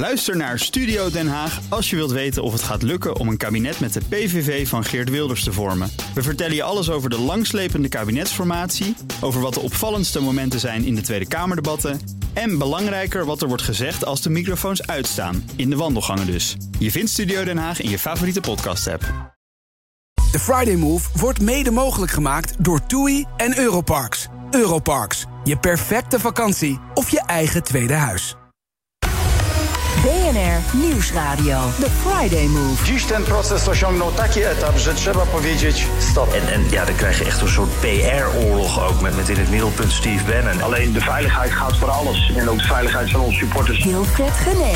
Luister naar Studio Den Haag als je wilt weten of het gaat lukken om een kabinet met de PVV van Geert Wilders te vormen. We vertellen je alles over de langslepende kabinetsformatie, over wat de opvallendste momenten zijn in de Tweede Kamerdebatten en belangrijker wat er wordt gezegd als de microfoons uitstaan, in de wandelgangen dus. Je vindt Studio Den Haag in je favoriete podcast-app. De Friday Move wordt mede mogelijk gemaakt door TUI en Europarks. Europarks, je perfecte vakantie of je eigen tweede huis. BNR Nieuwsradio. The Friday Move. Dziś ten proces osiągnął taki etap, że trzeba powiedzieć stop. En, en ja, dan krijg je echt een soort PR-oorlog ook met, met in het middelpunt Steve Bannon. Alleen de veiligheid gaat voor alles. En ook de veiligheid van onze supporters. Wilfred Gené.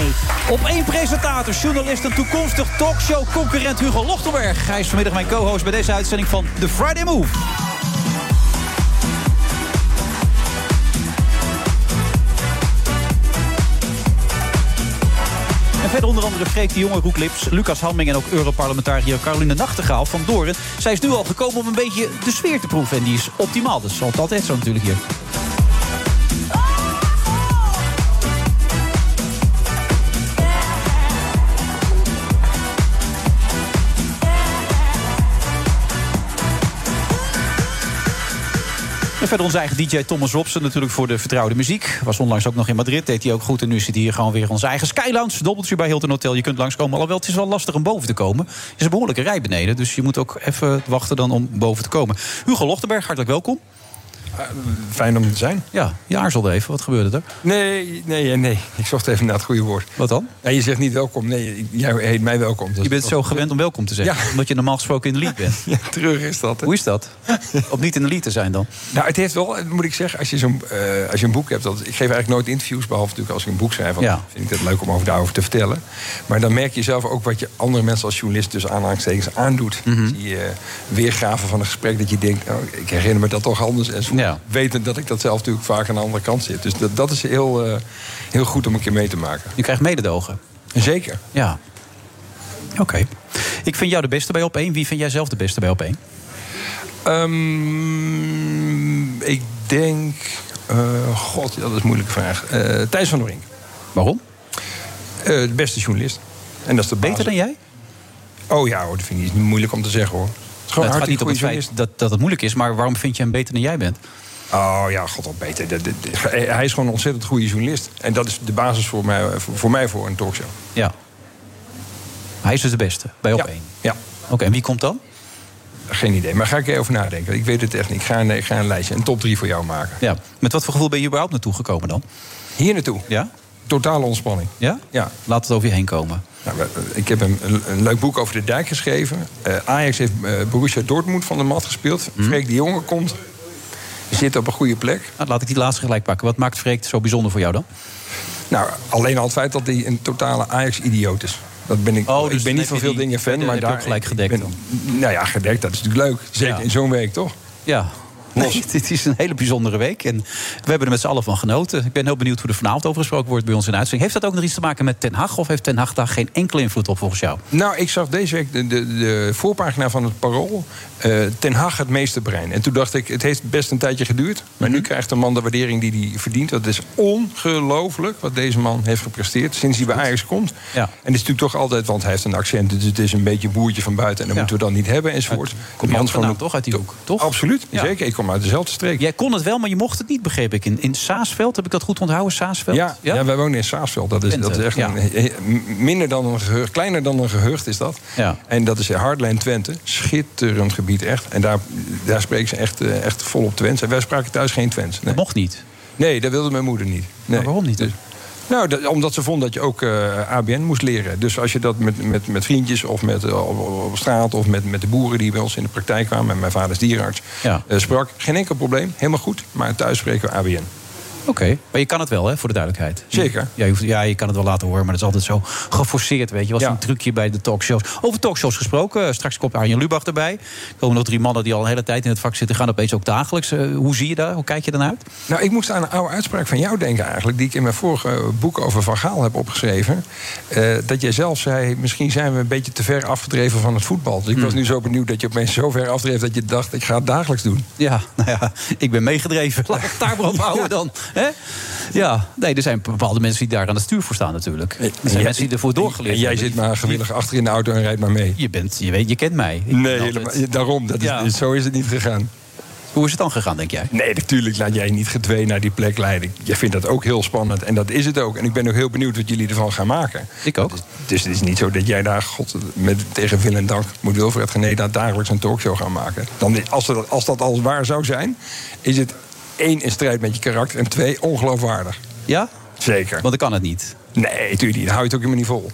Op één presentator, journalist en toekomstig talkshow-concurrent Hugo Lochtenberg. Hij is vanmiddag mijn co-host bij deze uitzending van The Friday Move. Verder onder andere Freek de Jonge, Roek Lips, Lucas Hamming... en ook Europarlementariër Caroline Nachtegaal van Doren. Zij is nu al gekomen om een beetje de sfeer te proeven. En die is optimaal, dus zal het altijd zo natuurlijk hier. En verder onze eigen DJ Thomas Robson natuurlijk voor de vertrouwde muziek. Was onlangs ook nog in Madrid, deed hij ook goed. En nu zit hier gewoon weer onze eigen Skylounge. Dobbeltje bij Hilton Hotel. Je kunt langskomen. Alhoewel, het is wel lastig om boven te komen. Er is een behoorlijke rij beneden. Dus je moet ook even wachten dan om boven te komen. Hugo Lochtenberg, hartelijk welkom. Fijn om te zijn. Ja, je aarzelde even. Wat gebeurde er? Nee, nee, nee. Ik zocht even naar het goede woord. Wat dan? Ja, je zegt niet welkom. Nee, jij heet mij welkom. Dat Je bent zo gewend om welkom te zeggen. Ja. Omdat je normaal gesproken in de lead bent. Ja, terug is dat. hè? Hoe is dat? Om niet in de lead te zijn dan? Nou, het heeft wel, moet ik zeggen, als je, zo'n, eh, als je een boek hebt... Dat, ik geef eigenlijk nooit interviews, behalve natuurlijk als ik een boek schrijf. Want Ja. vind ik het leuk om over daarover te vertellen. Maar dan merk je zelf ook wat je andere mensen als journalist... dus aanhalingstekens aandoet. Mhm. Die eh, weergaven van een gesprek dat je denkt... Oh, ik herinner me dat toch anders. En zo Ja. Weten dat ik dat zelf natuurlijk vaak aan de andere kant zit. Dus dat, dat is heel, eh, heel goed om een keer mee te maken. Je krijgt mededogen. Zeker. Ja. Oké. Ik vind jou de beste bij op één. Wie vind jij zelf de beste bij op één? Ehm, ik denk... eh, God, dat is een moeilijke vraag. Eh Thijs van der Brink. Waarom? De beste journalist. En dat is de basis. Beter dan jij? Oh ja, hoor, dat vind ik niet moeilijk om te zeggen, hoor. Het gaat niet om het feit dat, dat het moeilijk is, maar waarom vind je hem beter dan jij bent? Oh ja, god al beter. Hij is gewoon een ontzettend goede journalist. En dat is de basis voor mij voor, voor, mij voor een talkshow. Ja. Hij is dus de beste bij op Ja. één. Ja, Oké, en wie komt dan? geen idee. Maar ga ik even nadenken. Ik weet het echt niet. Ik ga een, ik ga een lijstje, een top 3 voor jou maken. Ja. Met wat voor gevoel ben je überhaupt naartoe gekomen dan? Hier naartoe. Ja? Totale ontspanning. Ja? Ja. Laat het over je heen komen. Nou, ik heb een, een, leuk boek over de dijk geschreven. Eh, Ajax heeft eh, Borussia Dortmund van de mat gespeeld. Mhm. Freek de Jonge komt. Zit op een goede plek. Nou, laat ik die laatste gelijk pakken. Wat maakt Freek zo bijzonder voor jou dan? Nou, alleen al het feit dat hij een totale Ajax-idioot is. Dat ben ik. Oh, dus ik ben niet van veel dingen fan, maar daar ook gelijk gedekt ben- nou ja, gedekt, dat is natuurlijk leuk. Zeker Ja. in zo'n week, toch? Ja. Nee, dit is een hele bijzondere week. En we hebben er met z'n allen van genoten. Ik ben heel benieuwd hoe er vanavond over gesproken wordt bij ons in de uitzending. Heeft dat ook nog iets te maken met Ten Hag? Of heeft Ten Hag daar geen enkele invloed op volgens jou? Nou, ik zag deze week de, de, de voorpagina van het Parool. Eh, Ten Hag het meeste brein. En toen dacht ik, het heeft best een tijdje geduurd. Maar Mhm. nu krijgt de man de waardering die hij verdient. Dat is ongelooflijk wat deze man heeft gepresteerd sinds hij bij Ajax komt. Ja. En het is natuurlijk toch altijd, want hij heeft een accent. Dus het is een beetje een boertje van buiten. En dat Ja. moeten we dan niet hebben enzovoort. Kom je ook vandaan, toch? Uit die hoek, toch? Absoluut, Ja. zeker. Ik kom uit dezelfde streek. Jij kon het wel, maar je mocht het niet, begreep ik. In, in Saasveld, heb ik dat goed onthouden? Saasveld? Ja, ja? wij wonen in Saasveld. Dat is, dat is echt een, minder dan een gehucht, kleiner dan een gehucht is dat. Ja. En dat is Hardline Twente. Schitterend gebied, echt. En daar, daar spreken ze echt, eh, echt volop Twents. En wij spraken thuis geen Twents. Nee, Dat mocht niet. nee dat wilde mijn moeder niet. Nee. Maar waarom niet? Dus- nou, dat- omdat ze vond dat je ook eh, ABN moest leren. Dus als je dat met, met, met vriendjes of met, eh, op, straat... of met, met de boeren die bij ons in de praktijk kwamen... en mijn vader is dierarts, Ja. sprak. Geen enkel probleem, helemaal goed. Maar thuis spreken we ABN. Oké, maar je kan het wel, hè, voor de duidelijkheid. Zeker. Ja je, hoeft- ja, je kan het wel laten horen, maar dat is altijd zo geforceerd, weet je. Was Ja. een trucje bij de talkshows. Over talkshows gesproken, eh, straks komt Arjen Lubach erbij. Er komen nog drie mannen die al een hele tijd in het vak zitten... gaan opeens ook dagelijks. Eh, hoe zie je daar? Hoe kijk je dan uit? Nou, ik moest aan een oude uitspraak van jou denken eigenlijk... die ik in mijn vorige boek over Van Gaal heb opgeschreven. Eh, dat jij zelf zei, misschien zijn we een beetje te ver afgedreven van het voetbal. Dus ik was nu zo benieuwd dat je opeens zo ver afdreef... dat je dacht, ik ga het dagelijks doen. Ja, nou ja, ik ben meegedreven. Laat ik het daar maar op houden dan. Hè? Ja, nee, er zijn bepaalde mensen die daar aan het stuur voor staan natuurlijk. Er zijn jij- mensen die ervoor doorgeleerd En jij hebben. zit maar gewillig achter in de auto en rijdt maar mee. Je, bent, je, weet, je kent mij. Ik Nee, helemaal- daarom. Dat is, Ja. Zo is het niet gegaan. Hoe is het dan gegaan, denk jij? Nee, natuurlijk laat jij niet gedwee naar die plek leiden. Jij vindt dat ook heel spannend. En dat is het ook. En ik ben ook heel benieuwd wat jullie ervan gaan maken. Ik ook. Dus het is niet zo dat jij daar God, met, tegen wil en dank moet Wilfred Geneda dagelijks een talkshow gaan maken. Dan, als, dat, als dat alles waar zou zijn, is het één in strijd met je karakter en twee ongeloofwaardig. Ja? Zeker. Want ik kan het niet. Nee, natuurlijk niet. Dan hou je het ook helemaal niet vol.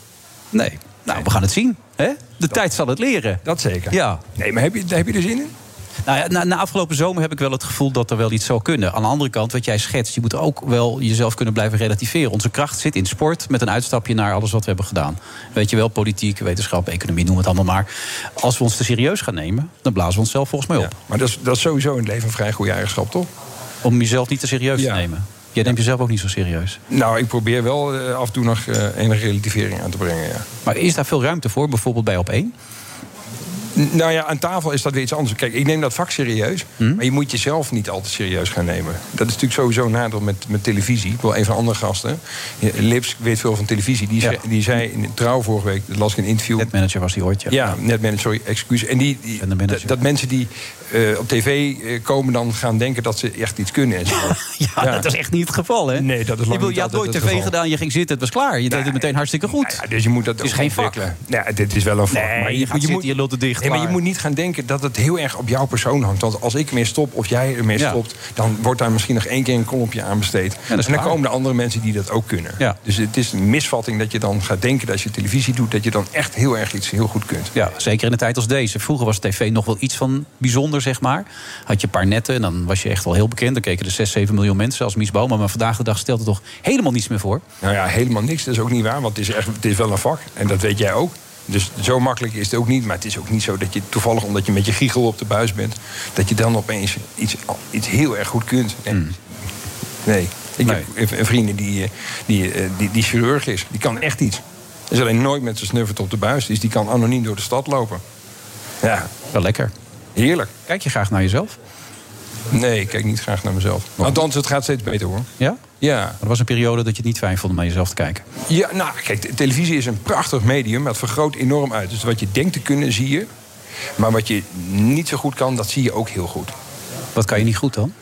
Nee. Nou, we gaan het zien. Hè? De tijd zal het leren. Dat zeker. Ja. Nee, maar heb je, heb je er zin in? Nou ja, na, na afgelopen zomer heb ik wel het gevoel dat er wel iets zou kunnen. Aan de andere kant, wat jij schetst, je moet ook wel jezelf kunnen blijven relativeren. Onze kracht zit in sport, met een uitstapje naar alles wat we hebben gedaan. Weet je wel, politiek, wetenschap, economie, noem het allemaal maar. Als we ons te serieus gaan nemen, dan blazen we onszelf volgens mij op. Maar dat is, dat is sowieso in het leven een vrij goede eigenschap, toch? Om jezelf niet te serieus Ja. te nemen. Jij neemt jezelf ook niet zo serieus. Nou, ik probeer wel eh, af en toe nog eh, enige relativering aan te brengen, ja. Maar is daar veel ruimte voor, bijvoorbeeld bij op één? Nou ja, aan tafel is dat weer iets anders. Kijk, ik neem dat vak serieus. Hm? Maar je moet jezelf niet altijd serieus gaan nemen. Dat is natuurlijk sowieso een nadeel met, met televisie. Ik wil een van de andere gasten. Lips weet veel van televisie. Die, Ja. zei- die zei in trouw vorige week, dat las ik in een interview. Netmanager was die ooit, ja. Ja, netmanager, sorry, excuus. En die, dat, dat mensen die eh, op tv eh, komen dan gaan denken dat ze echt iets kunnen. En zo. Ja, dat is echt niet het geval, hè? Nee, dat is lang je, niet je had nooit tv gedaan, je ging zitten, het was klaar. Je deed het meteen hartstikke goed. Nou dus je moet dat Het is ook geen vak. Ja, dit is wel een vak. Nee, maar je gaat zitten, je lult het dicht, Nee, maar je moet niet gaan denken dat het heel erg op jouw persoon hangt. Want als ik ermee stop of jij ermee Ja. stopt... dan wordt daar misschien nog één keer een kolompje aan besteed. en dan klaar. komen er andere mensen die dat ook kunnen. Ja. Dus het is een misvatting dat je dan gaat denken... dat als je televisie doet, dat je dan echt heel erg iets heel goed kunt. Ja, zeker in een tijd als deze. Vroeger was tv nog wel iets van bijzonder, zeg maar. Had je een paar netten en dan was je echt wel heel bekend. Dan keken er 6, 7 miljoen mensen als Mies. Maar vandaag de dag stelt er toch helemaal niets meer voor. Nou ja, helemaal niks. Dat is ook niet waar, want het is, echt, het is wel een vak. En dat weet jij ook. Dus zo makkelijk is het ook niet. Maar het is ook niet zo dat je toevallig, omdat je met je giegel op de buis bent... dat je dan opeens iets, iets heel erg goed kunt. Nee. nee. Ik Nee. heb een vriendin die, eh, die, eh, die, die chirurg is. Die kan echt iets. Is alleen nooit met zijn snuffert op de buis. Dus die kan anoniem door de stad lopen. Ja, Wel lekker. heerlijk. Kijk je graag naar jezelf? Nee, ik kijk niet graag naar mezelf. Althans, het gaat steeds beter hoor. Ja? Ja. Er was een periode dat je het niet fijn vond om naar jezelf te kijken. Ja, nou, kijk, televisie is een prachtig medium. maar Het vergroot enorm uit. Dus wat je denkt te kunnen, zie je. Maar wat je niet zo goed kan, dat zie je ook heel goed. Wat kan je niet goed dan?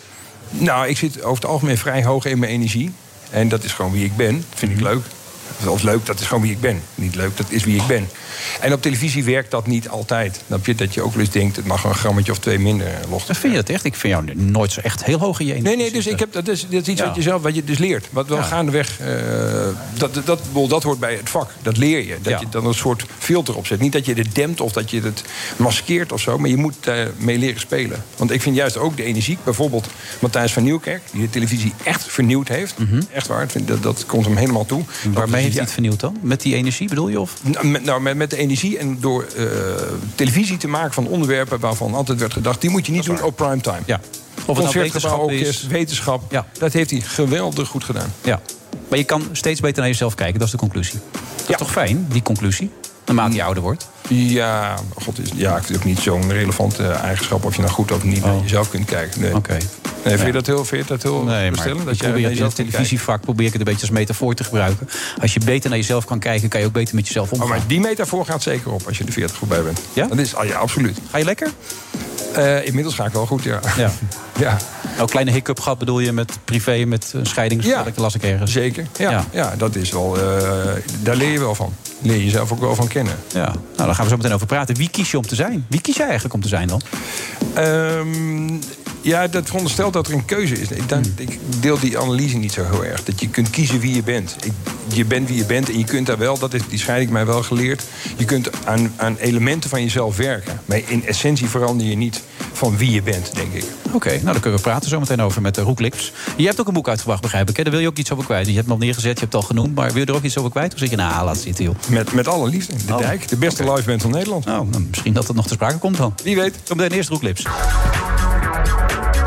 Nou, ik zit over het algemeen vrij hoog in mijn energie. En dat is gewoon wie ik ben. Dat vind ik leuk. Of leuk, dat is gewoon wie ik ben. Niet leuk, dat is wie ik ben. En op televisie werkt dat niet altijd. Dan heb je dat je ook wel eens denkt... het mag een grammetje of twee minder eh, los. Dan vind je dat echt? Ik vind jou nooit zo echt heel hoog in je energie Nee, nee, dus ik heb, dat, is, dat is iets Ja. wat je zelf wat je dus leert. Wat wel Ja. gaandeweg, eh, dat, dat, dat, dat hoort bij het vak. Dat leer je. Dat Ja. je dan een soort filter opzet. Niet dat je het dempt of dat je het maskeert of zo. Maar je moet mee leren spelen. Want ik vind juist ook de energie. Bijvoorbeeld Matthijs van Nieuwkerk. Die de televisie echt vernieuwd heeft. Echt waar. Dat, dat komt hem helemaal toe. Mhm. Heeft hij het vernieuwd dan? Met die energie bedoel je? Of? nou, met, nou, met, met de energie en door eh, televisie te maken van onderwerpen waarvan altijd werd gedacht... die moet je niet doen op primetime. Ja. Of het nou wetenschap orkest, is. wetenschap. Ja. Dat heeft hij geweldig goed gedaan. Ja. Maar je kan steeds beter naar jezelf kijken, dat is de conclusie. Dat Ja. is toch fijn, die conclusie? Naarmate je ouder wordt. Ja, god, is, ja, ik vind het ook niet zo'n relevante eigenschap... of je nou goed of niet naar Oh. jezelf kunt kijken. Nee. Oké. Nee, vind, je dat heel, vind je dat heel Nee, maar Dat je probeer naar in het televisievak probeer ik het een beetje als metafoor te gebruiken. Als je beter naar jezelf kan kijken, kan je ook beter met jezelf Oh, omgaan. maar die metafoor gaat zeker op als je de 40 voorbij bent. Ja? Dat is, ah, ja, absoluut. Ga je lekker? Eh, inmiddels ga ik wel goed, ja. Ja. ja. Nou, kleine hiccup gehad bedoel je met privé, met een scheiding? Ja. Dat las ik ergens. Zeker. Ja, Ja. ja. dat is wel... eh, daar leer je wel van. Leer je jezelf ook wel van kennen. Ja. Nou, gaan we zo meteen over praten. Wie kies je om te zijn? Wie kies jij eigenlijk om te zijn dan? Ehm, ja, dat veronderstelt dat er een keuze is. Ik, dan, ik deel die analyse niet zo heel erg. Dat je kunt kiezen wie je bent. Ik, je bent wie je bent en je kunt daar wel, dat is die scheiding mij wel geleerd... je kunt aan, aan elementen van jezelf werken. Maar in essentie verander je niet van wie je bent, denk ik. Oké, nou daar kunnen we praten zo meteen over met uh, Roek Lips. Je hebt ook een boek uitgebracht, begrijp ik. Hè? Daar wil je ook iets over kwijt. Je hebt hem al neergezet, je hebt het al genoemd. Maar wil je er ook iets over kwijt? Of zeg je, nou, laat zitten, joh. Met, met alle liefde. De Oh, Dijk, de beste oké. liveband van Nederland. Nou, nou, misschien dat het nog te sprake komt dan. Wie weet. Zometeen eerst Roek Lips.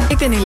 Ik ben in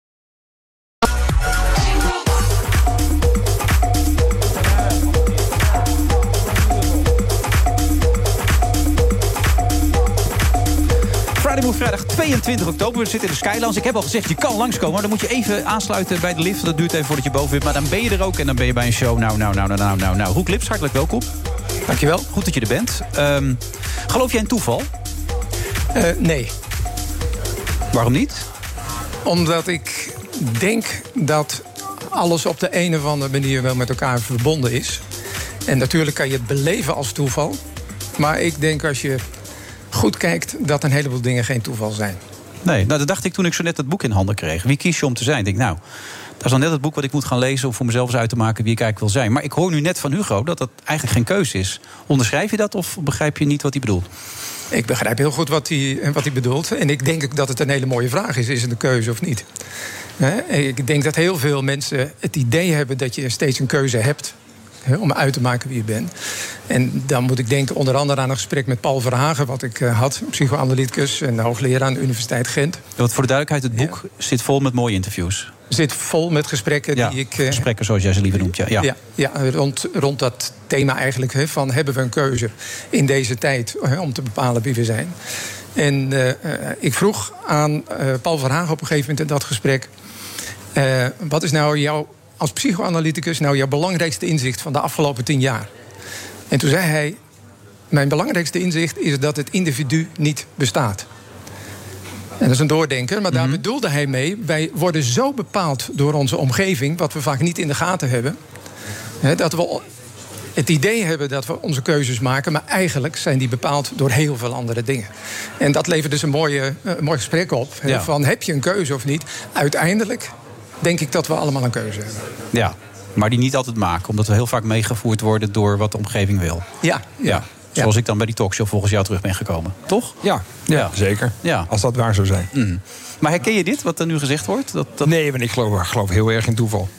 Vrijdag 22 oktober. We zitten in de Skylands. Ik heb al gezegd, je kan langskomen. Maar dan moet je even aansluiten bij de lift. Dat duurt even voordat je boven bent. Maar dan ben je er ook en dan ben je bij een show. Nou, nou, nou, nou, nou, nou. nou. Roek Lips, hartelijk welkom. Dankjewel. Goed dat je er bent. Ehm, geloof jij in toeval? Uh, nee. Waarom niet? Omdat ik denk dat alles op de een of andere manier wel met elkaar verbonden is. En natuurlijk kan je het beleven als toeval. Maar ik denk als je goed kijkt dat een heleboel dingen geen toeval zijn. Nee, nou dat dacht ik toen ik zo net het boek in handen kreeg. Wie kies je om te zijn? Ik denk, nou, dat is dan net het boek wat ik moet gaan lezen... om voor mezelf eens uit te maken wie ik eigenlijk wil zijn. Maar ik hoor nu net van Hugo dat dat eigenlijk geen keuze is. Onderschrijf je dat of begrijp je niet wat hij bedoelt? Ik begrijp heel goed wat hij, wat hij bedoelt. En ik denk dat het een hele mooie vraag is. Is het een keuze of niet? Ik denk dat heel veel mensen het idee hebben dat je steeds een keuze hebt om uit te maken wie je bent. En dan moet ik denken onder andere aan een gesprek met Paul Verhagen... wat ik uh, had, psychoanalyticus en hoogleraar aan de Universiteit Gent. Want voor de duidelijkheid, het boek zit vol met mooie interviews. Zit vol met gesprekken ja, die ik... Uh, gesprekken zoals jij ze liever noemt, ja. Ja, ja, rond, rond dat thema eigenlijk, he, van hebben we een keuze in deze tijd... om te bepalen wie we zijn. En uh, ik vroeg aan Paul Verhagen op een gegeven moment in dat gesprek... wat is nou jouw als psychoanalyticus nou jouw belangrijkste inzicht van de afgelopen tien jaar? En toen zei hij: Mijn belangrijkste inzicht is dat het individu niet bestaat. En dat is een doordenker, maar daar Mhm. bedoelde hij mee: wij worden zo bepaald door onze omgeving, wat we vaak niet in de gaten hebben, hè, dat we het idee hebben dat we onze keuzes maken, maar eigenlijk zijn die bepaald door heel veel andere dingen. En dat levert dus een, mooie, eh, een mooi gesprek op: hè, Ja. van heb je een keuze of niet? Uiteindelijk denk ik dat we allemaal een keuze hebben. Ja, maar die niet altijd maken. Omdat we heel vaak meegevoerd worden door wat de omgeving wil. Ja, Ja. Zoals ik dan bij die talkshow volgens jou terug ben gekomen. Toch? Ja, ja, zeker. Ja. Als dat waar zou zijn. Mm. Maar herken je dit, wat er nu gezegd wordt? Dat, dat... Nee, want ik geloof, ik geloof heel erg in toeval.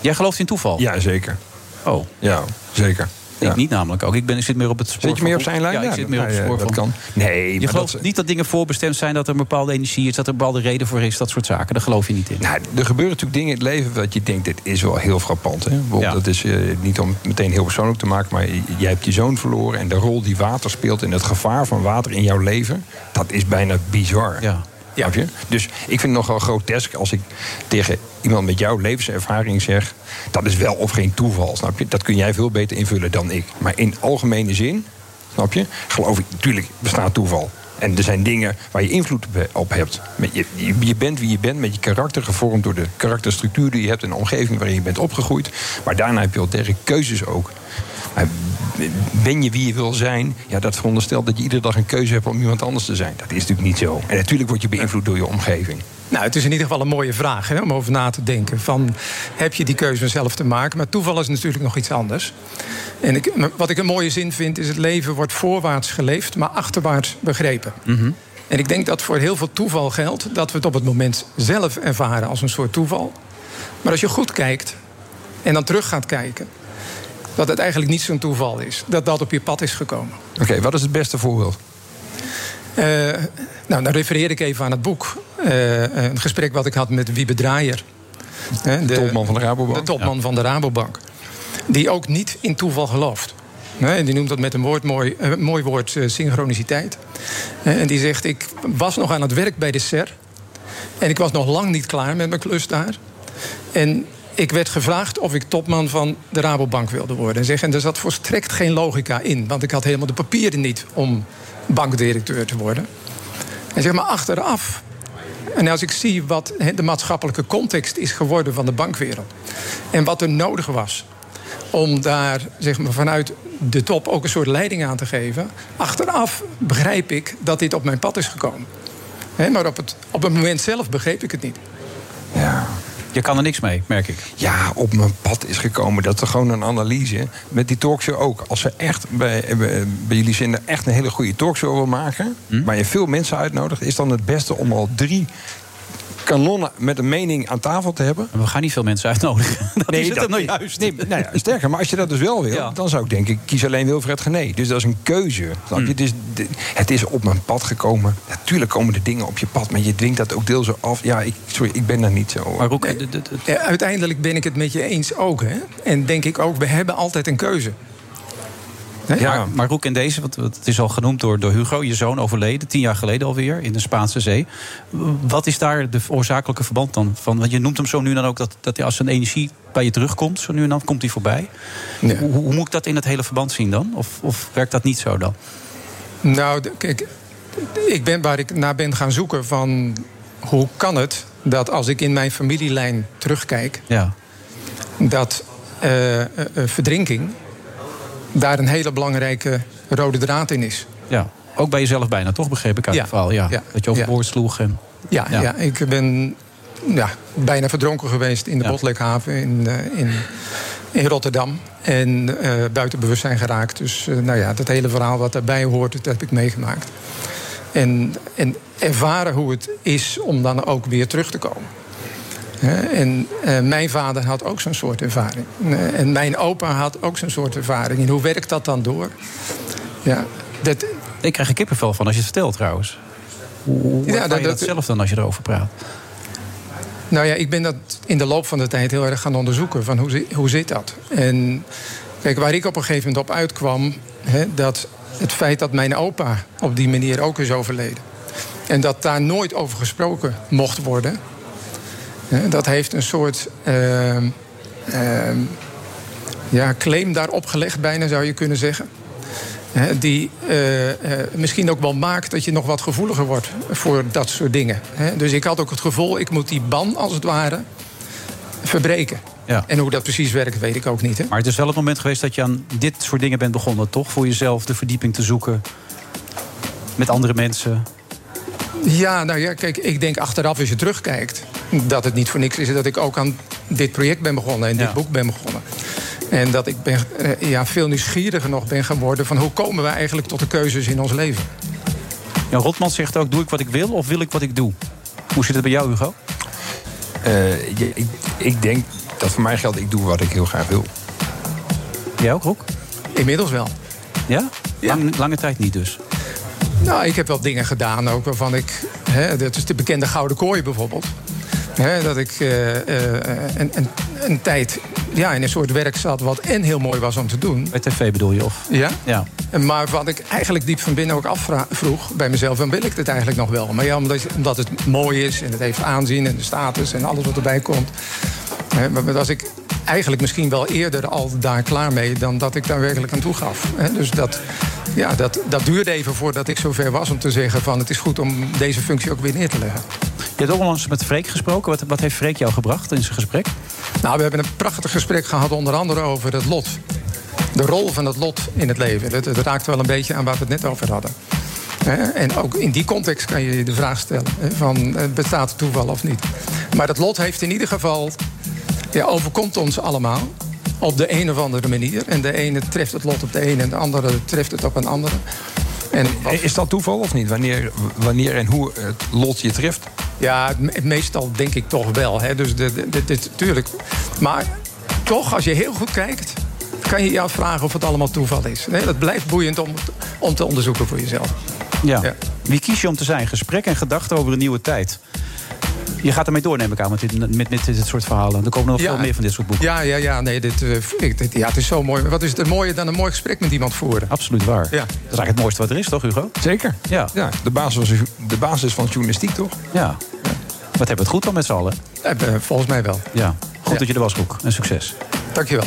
Jij gelooft in toeval? Ja, zeker. Oh. Ja, zeker. Ik niet namelijk ook. Ik, ben, ik zit meer op het spoor Zit je meer op zijn lijn? Ja, ik zit meer op het spoor van- kan. Nee, Je gelooft dat- niet dat dingen voorbestemd zijn... dat er een bepaalde energie is, dat er een bepaalde reden voor is... dat soort zaken. Daar geloof je niet in. Nou, er gebeuren natuurlijk dingen in het leven wat je denkt, dit is wel heel frappant. Hè? Ja. Dat is eh, niet om meteen heel persoonlijk te maken, maar jij hebt je zoon verloren en de rol die water speelt en het gevaar van water in jouw leven, dat is bijna bizar. Ja. Snap je? Dus ik vind het nogal grotesk als ik tegen iemand met jouw levenservaring zeg... dat is wel of geen toeval, snap je? Dat kun jij veel beter invullen dan ik. Maar in algemene zin, snap je, geloof ik, natuurlijk bestaat toeval. En er zijn dingen waar je invloed op- hebt. Je, bent wie je bent, met je karakter gevormd door de karakterstructuur die je hebt... en de omgeving waarin je bent opgegroeid. Maar daarna heb je wel tegen keuzes ook. Ben je wie je wil zijn? Ja, dat veronderstelt dat je iedere dag een keuze hebt om iemand anders te zijn. Dat is natuurlijk niet zo. En natuurlijk word je beïnvloed door je omgeving. Nou, het is in ieder geval een mooie vraag hè, om over na te denken. Van, heb je die keuze zelf te maken? Maar toeval is natuurlijk nog iets anders. En ik, wat ik een mooie zin vind, is het leven wordt voorwaarts geleefd, maar achterwaarts begrepen. En ik denk dat voor heel veel toeval geldt dat we het op het moment zelf ervaren als een soort toeval. Maar als je goed kijkt en dan terug gaat kijken, dat het eigenlijk niet zo'n toeval is. Dat dat op je pad is gekomen. Oké, wat is het beste voorbeeld? Eh, nou, dan refereer ik even aan het boek. Eh, een gesprek wat ik had met Wiebe Draaier. Hè, De topman van de Rabobank. De topman van de Rabobank. Die ook niet in toeval gelooft. Hè, en die noemt dat met een woord mooi, eh, mooi woord eh, synchroniciteit. Eh, en die zegt, ik was nog aan het werk bij de SER. En ik was nog lang niet klaar met mijn klus daar. En ik werd gevraagd of ik topman van de Rabobank wilde worden. En, zeg, en er zat volstrekt geen logica in. Want ik had helemaal de papieren niet om bankdirecteur te worden. En zeg maar achteraf. En als ik zie wat de maatschappelijke context is geworden van de bankwereld. En wat er nodig was om daar zeg maar, vanuit de top ook een soort leiding aan te geven. Achteraf begrijp ik dat dit op mijn pad is gekomen. Maar op het, op het moment zelf begreep ik het niet. Ja. Je kan er niks mee, merk ik. Ja, op mijn pad is gekomen dat er gewoon een analyse... met die talkshow ook. Als ze echt bij, bij, bij jullie zender echt een hele goede talkshow wil maken... Hm? waar je veel mensen uitnodigt... is dan het beste om al drie kanonnen met een mening aan tafel te hebben. We gaan niet veel mensen uitnodigen. Dat is het dat- nou juist. Nee, nou ja, sterker, maar als je dat dus wel wil, Ja. dan zou ik denken, kies alleen Wilfred Gené. Dus dat is een keuze. Snap je? Hmm. Het, is, de- het is op mijn pad gekomen. Natuurlijk komen de dingen op je pad, maar je dwingt dat ook deels af. Ja, ik, sorry, ik ben daar niet zo. Maar Roek, de- de- de- Ja, uiteindelijk ben ik het met je eens ook. Hè? En denk ik ook, we hebben altijd een keuze. Hè? Maar, maar Roek, in deze, want het is al genoemd door, door Hugo, je zoon overleden, tien jaar geleden alweer, in de Spaanse Zee. Wat is daar de oorzakelijke verband dan van? Want je noemt hem zo nu dan ook dat, dat als zijn energie bij je terugkomt, zo nu en dan komt hij voorbij. Ja. Hoe, hoe moet ik dat in het hele verband zien dan? Of, of werkt dat niet zo dan? Nou, kijk, ik ben waar ik naar ben gaan zoeken van hoe kan het dat als ik in mijn familielijn terugkijk, Ja. dat eh, eh, eh, verdrinking daar een hele belangrijke rode draad in is. ja. Ook bij jezelf bijna, toch begreep ik uit Ja. het verhaal. Ja. Ja. Dat je overboord sloeg. En, Ja, Ja. ik ben ja, bijna verdronken geweest in de. Botlekhaven in, eh, in, in Rotterdam. En eh, buiten bewustzijn geraakt. Dus eh, nou ja, dat hele verhaal wat daarbij hoort, dat heb ik meegemaakt. En, en ervaren hoe het is om dan ook weer terug te komen. En eh, mijn vader had ook zo'n soort ervaring. Eh, en mijn opa had ook zo'n soort ervaring. En hoe werkt dat dan door? Ja, dat, ik krijg er kippenvel van als je het vertelt trouwens. Hoe, Ja, dat- je dat zelf dan als je erover praat? Nou ja, ik ben dat in de loop van de tijd heel erg gaan onderzoeken. Van hoe, hoe zit dat? En kijk, waar ik op een gegeven moment op uitkwam... Hè, dat het feit dat mijn opa op die manier ook is overleden... en dat daar nooit over gesproken mocht worden... hè, dat heeft een soort ehm, ehm, ja, claim daarop gelegd, bijna zou je kunnen zeggen... Die eh, eh, misschien ook wel maakt dat je nog wat gevoeliger wordt voor dat soort dingen. Dus ik had ook het gevoel, ik moet die ban als het ware verbreken. Ja. En hoe dat precies werkt, weet ik ook niet. Hè. Maar het is wel het moment geweest dat je aan dit soort dingen bent begonnen, toch? Voor jezelf de verdieping te zoeken. Met andere mensen. Ja, nou ja, kijk, ik denk achteraf als je terugkijkt... dat het niet voor niks is dat ik ook aan dit project ben begonnen... en Ja. dit boek ben begonnen. En dat ik ben, eh, ja, veel nieuwsgieriger nog ben geworden... van hoe komen we eigenlijk tot de keuzes in ons leven. Ja, Rotman zegt ook, doe ik wat ik wil of wil ik wat ik doe? Hoe zit het bij jou, Hugo? Eh, je- ik, ik denk dat voor mij geldt, ik doe wat ik heel graag wil. Jij ook, Roek? Inmiddels wel. Ja? Lang, lange tijd niet dus. Nou, ik heb wel dingen gedaan ook waarvan ik... Hè, dat is de bekende Gouden Kooi bijvoorbeeld. Hè, dat ik eh, eh, een, een, een tijd ja, in een soort werk zat... wat en heel mooi was om te doen. Bij tv bedoel je? Of? Ja? Ja. Maar wat ik eigenlijk diep van binnen ook afvroeg bij mezelf... dan wil ik het eigenlijk nog wel. Maar ja, omdat, omdat het mooi is en het heeft aanzien en de status... en alles wat erbij komt. Hè, maar was ik eigenlijk misschien wel eerder al daar klaar mee... dan dat ik daar werkelijk aan toe gaf. Hè, dus dat, ja, dat, dat duurde even voordat ik zover was om te zeggen... van het is goed om deze functie ook weer neer te leggen. Je hebt onlangs met Freek gesproken. Wat, wat heeft Freek jou gebracht in zijn gesprek? Nou, we hebben een prachtig gesprek gehad, onder andere over het lot. De rol van het lot in het leven. Het, raakt wel een beetje aan waar we het net over hadden. En ook in die context kan je de vraag stellen: van, eh, bestaat toeval of niet? Maar het lot heeft in ieder geval. Ja, overkomt ons allemaal. Op de een of andere manier. En de ene treft het lot op de ene en de andere treft het op een andere. En wat- Is dat toeval of niet? Wanneer, wanneer en hoe het lot je treft? Ja, meestal denk ik toch wel. Hè. Dus dit- tuurlijk. Maar toch, als je heel goed kijkt, kan je je afvragen of het allemaal toeval is. Nee, dat blijft boeiend om, om te onderzoeken voor jezelf. Ja. Ja. Wie kies je om te zijn? Gesprek en gedachten over een nieuwe tijd. Je gaat ermee door, neem ik aan, met dit, met, met dit soort verhalen. Er komen nog Ja. veel meer van dit soort boeken. Ja, ja, ja. Nee, dit, eh, ik- dit- ja, het is zo mooi. Wat is er mooier dan een mooi gesprek met iemand voeren? Absoluut waar. Ja. Dat is eigenlijk het mooiste wat er is, toch, Hugo? Zeker. Ja. Ja, de basis, van- de basis van journalistiek, toch? Ja. Wat hebben we het goed dan met z'n allen? Eh, volgens mij wel. Ja. Goed Ja. dat je er was, Roek. En succes. Dankjewel.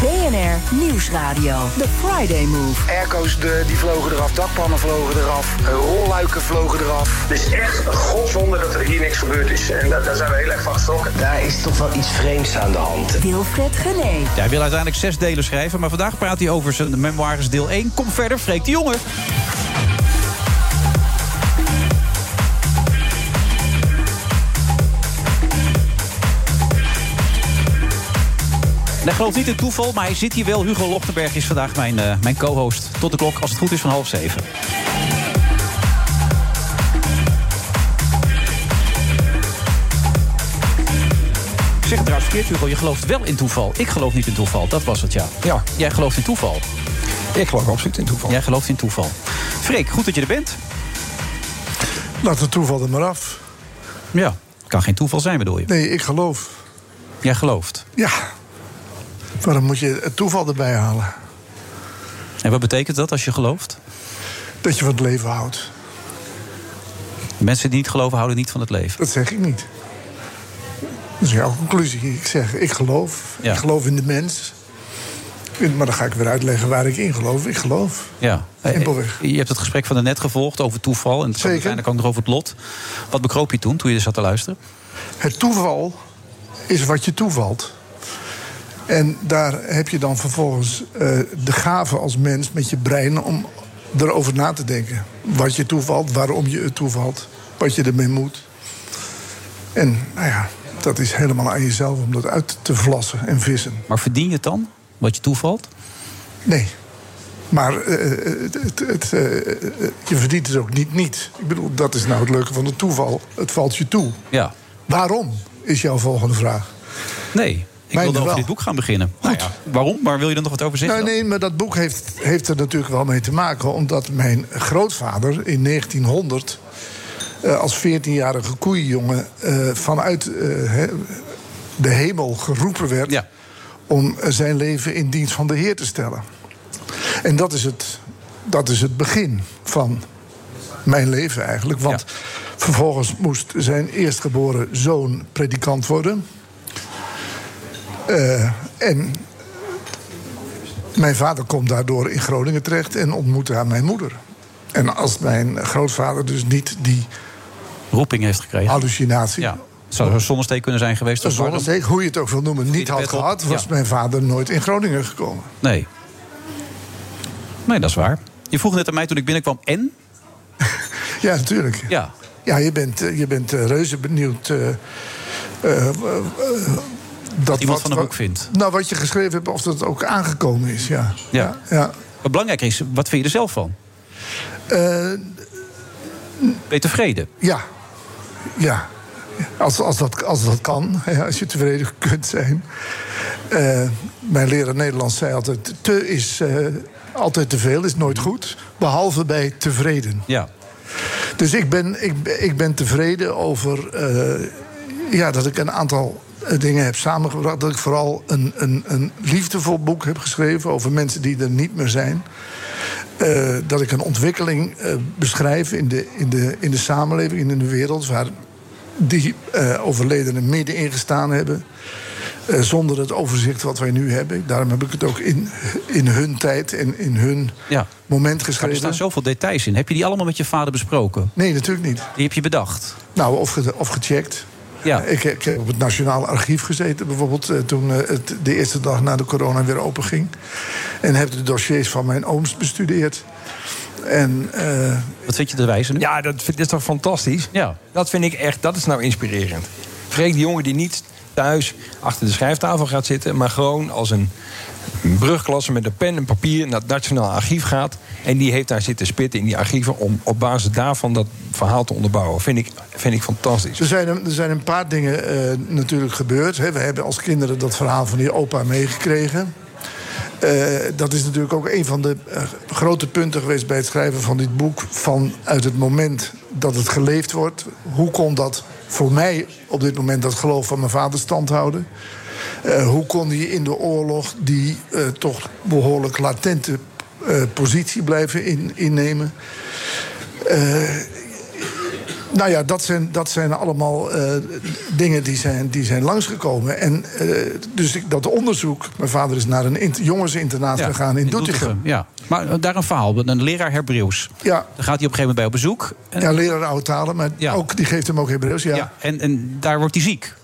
BNR Nieuwsradio. The Friday Move. Airco's de, die vlogen eraf, dakpannen vlogen eraf, eh, rolluiken vlogen eraf. Het is echt een godzonde dat er hier niks gebeurd is. En daar, daar zijn we heel erg van geschrokken. Daar is toch wel iets vreemds aan de hand. Wilfred Gené. Ja, hij wil uiteindelijk zes delen schrijven, maar vandaag praat hij over zijn memoires deel 1. Kom verder, Freek de Jonge. En hij gelooft niet in toeval, maar hij zit hier wel. Hugo Lochtenberg is vandaag mijn, eh, mijn co-host. Tot de klok, als het goed is, van half zeven. Ik zeg het trouwens verkeerd, Hugo. Je gelooft wel in toeval. Ik geloof niet in toeval. Dat was het, ja. Ja. Jij gelooft in toeval. Ik geloof absoluut in toeval. Jij gelooft in toeval. Freek, goed dat je er bent. Laat het toeval er maar af. Ja, kan geen toeval zijn, bedoel je? Nee, ik geloof. Jij gelooft. Ja. Waarom moet je het toeval erbij halen? En wat betekent dat als je gelooft? Dat je van het leven houdt. Mensen die niet geloven, houden niet van het leven. Dat zeg ik niet. Dat is jouw conclusie. Ik zeg, ik geloof. Ja. Ik geloof in de mens. Maar dan ga ik weer uitleggen waar ik in geloof. Ik geloof. Ja. Simpelweg. Je hebt het gesprek van net gevolgd over toeval. En uiteindelijk ook nog over het lot. Wat bekroop je toen, toen je er zat te luisteren? Het toeval is wat je toevalt. En daar heb je dan vervolgens eh, de gave als mens met je brein om erover na te denken. Wat je toevalt, waarom je het toevalt, wat je ermee moet. En nou ja, dat is helemaal aan jezelf om dat uit te vlassen en vissen. Maar verdien je het dan, wat je toevalt? Nee. Maar eh, het, het, het, eh, je verdient het ook niet niet. Ik bedoel, dat is nou het leuke van het toeval. Het valt je toe. Ja. Waarom, is jouw volgende vraag. Nee. Ik wilde over wel. dit boek gaan beginnen. Nou ja, waarom? Maar wil je er nog wat over zeggen? Nou, nee, maar dat boek heeft, heeft er natuurlijk wel mee te maken. Omdat mijn grootvader in 1900 eh, als 14-jarige koeienjongen eh, vanuit eh, de hemel geroepen werd om zijn leven in dienst van de Heer te stellen. En dat is het, dat is het begin van mijn leven eigenlijk. Want vervolgens moest zijn eerstgeboren zoon predikant worden. Eh, en mijn vader komt daardoor in Groningen terecht en ontmoette daar mijn moeder. En als mijn grootvader dus niet die roeping heeft gekregen, hallucinatie, Ja. Zou een zonnesteek kunnen zijn geweest. een zonnesteek, hoe je het ook wil noemen, niet had gehad, was Ja. mijn vader nooit in Groningen gekomen. Nee. Nee, dat is waar. Je vroeg net aan mij toen ik binnenkwam, en? Ja, natuurlijk. Ja. Ja, je bent, eh, je bent eh, reuze benieuwd. Dat iemand wat- van een boek vindt. Nou, wat je geschreven hebt, of dat ook aangekomen is, ja. Ja. ja. Wat belangrijk is, wat vind je er zelf van? Eh, Ben je tevreden? Ja. Ja. Als, als, dat, als dat kan, als je tevreden kunt zijn. Eh, mijn leraar Nederlands zei altijd: te is eh, altijd te veel, is nooit goed. Behalve bij tevreden. Ja. Dus ik ben, ik, ik ben tevreden over ja, dat ik een aantal dingen heb samengebracht. Dat ik vooral een, een, een liefdevol boek heb geschreven over mensen die er niet meer zijn. Eh, dat ik een ontwikkeling eh, beschrijf in de, in, de, in de samenleving, in de wereld, waar die eh, overledenen middenin gestaan hebben. eh, zonder het overzicht wat wij nu hebben. Daarom heb ik het ook in, in hun tijd en in hun Ja. moment Maar er geschreven. staan zoveel details in. Heb je die allemaal met je vader besproken? Nee, natuurlijk niet. Die heb je bedacht? Nou, of, ge- of gecheckt. Ja. Ik, ik heb op het Nationaal Archief gezeten, bijvoorbeeld eh, toen eh, het de eerste dag na de corona weer open ging. En heb de dossiers van mijn ooms bestudeerd. En, eh, Wat vind je de wijze nu? Ja, dat, vind- dat is toch fantastisch? Ja. Dat vind ik echt, dat is nou inspirerend. Freek de jongen die niet thuis achter de schrijftafel gaat zitten... maar gewoon als een brugklasse met een pen en papier... naar het Nationaal Archief gaat. En die heeft daar zitten spitten in die archieven... om op basis daarvan dat verhaal te onderbouwen. Vind ik, vind ik fantastisch. er, zijn, er zijn een paar dingen eh, natuurlijk gebeurd. We hebben als kinderen dat verhaal van die opa meegekregen. Eh, dat is natuurlijk ook een van de eh, grote punten geweest bij het schrijven van dit boek. Vanuit het moment dat het geleefd wordt. Hoe kon dat voor mij op dit moment dat geloof van mijn vader stand houden? Eh, hoe kon hij in de oorlog die eh, toch behoorlijk latente eh, positie blijven in, innemen? Nou ja, dat zijn, dat zijn allemaal dingen die zijn, die zijn langsgekomen. En dus ik, dat onderzoek... Mijn vader is naar een int- jongensinternaat gegaan in Doetinchem. Ja. Maar daar een verhaal. Een leraar Hebreeuws. Ja. Daar gaat hij op een gegeven moment bij op bezoek. En, Ja, leraar oude talen, maar ook, die geeft hem ook Hebreeuws. Ja. ja, en, en daar wordt hij ziek.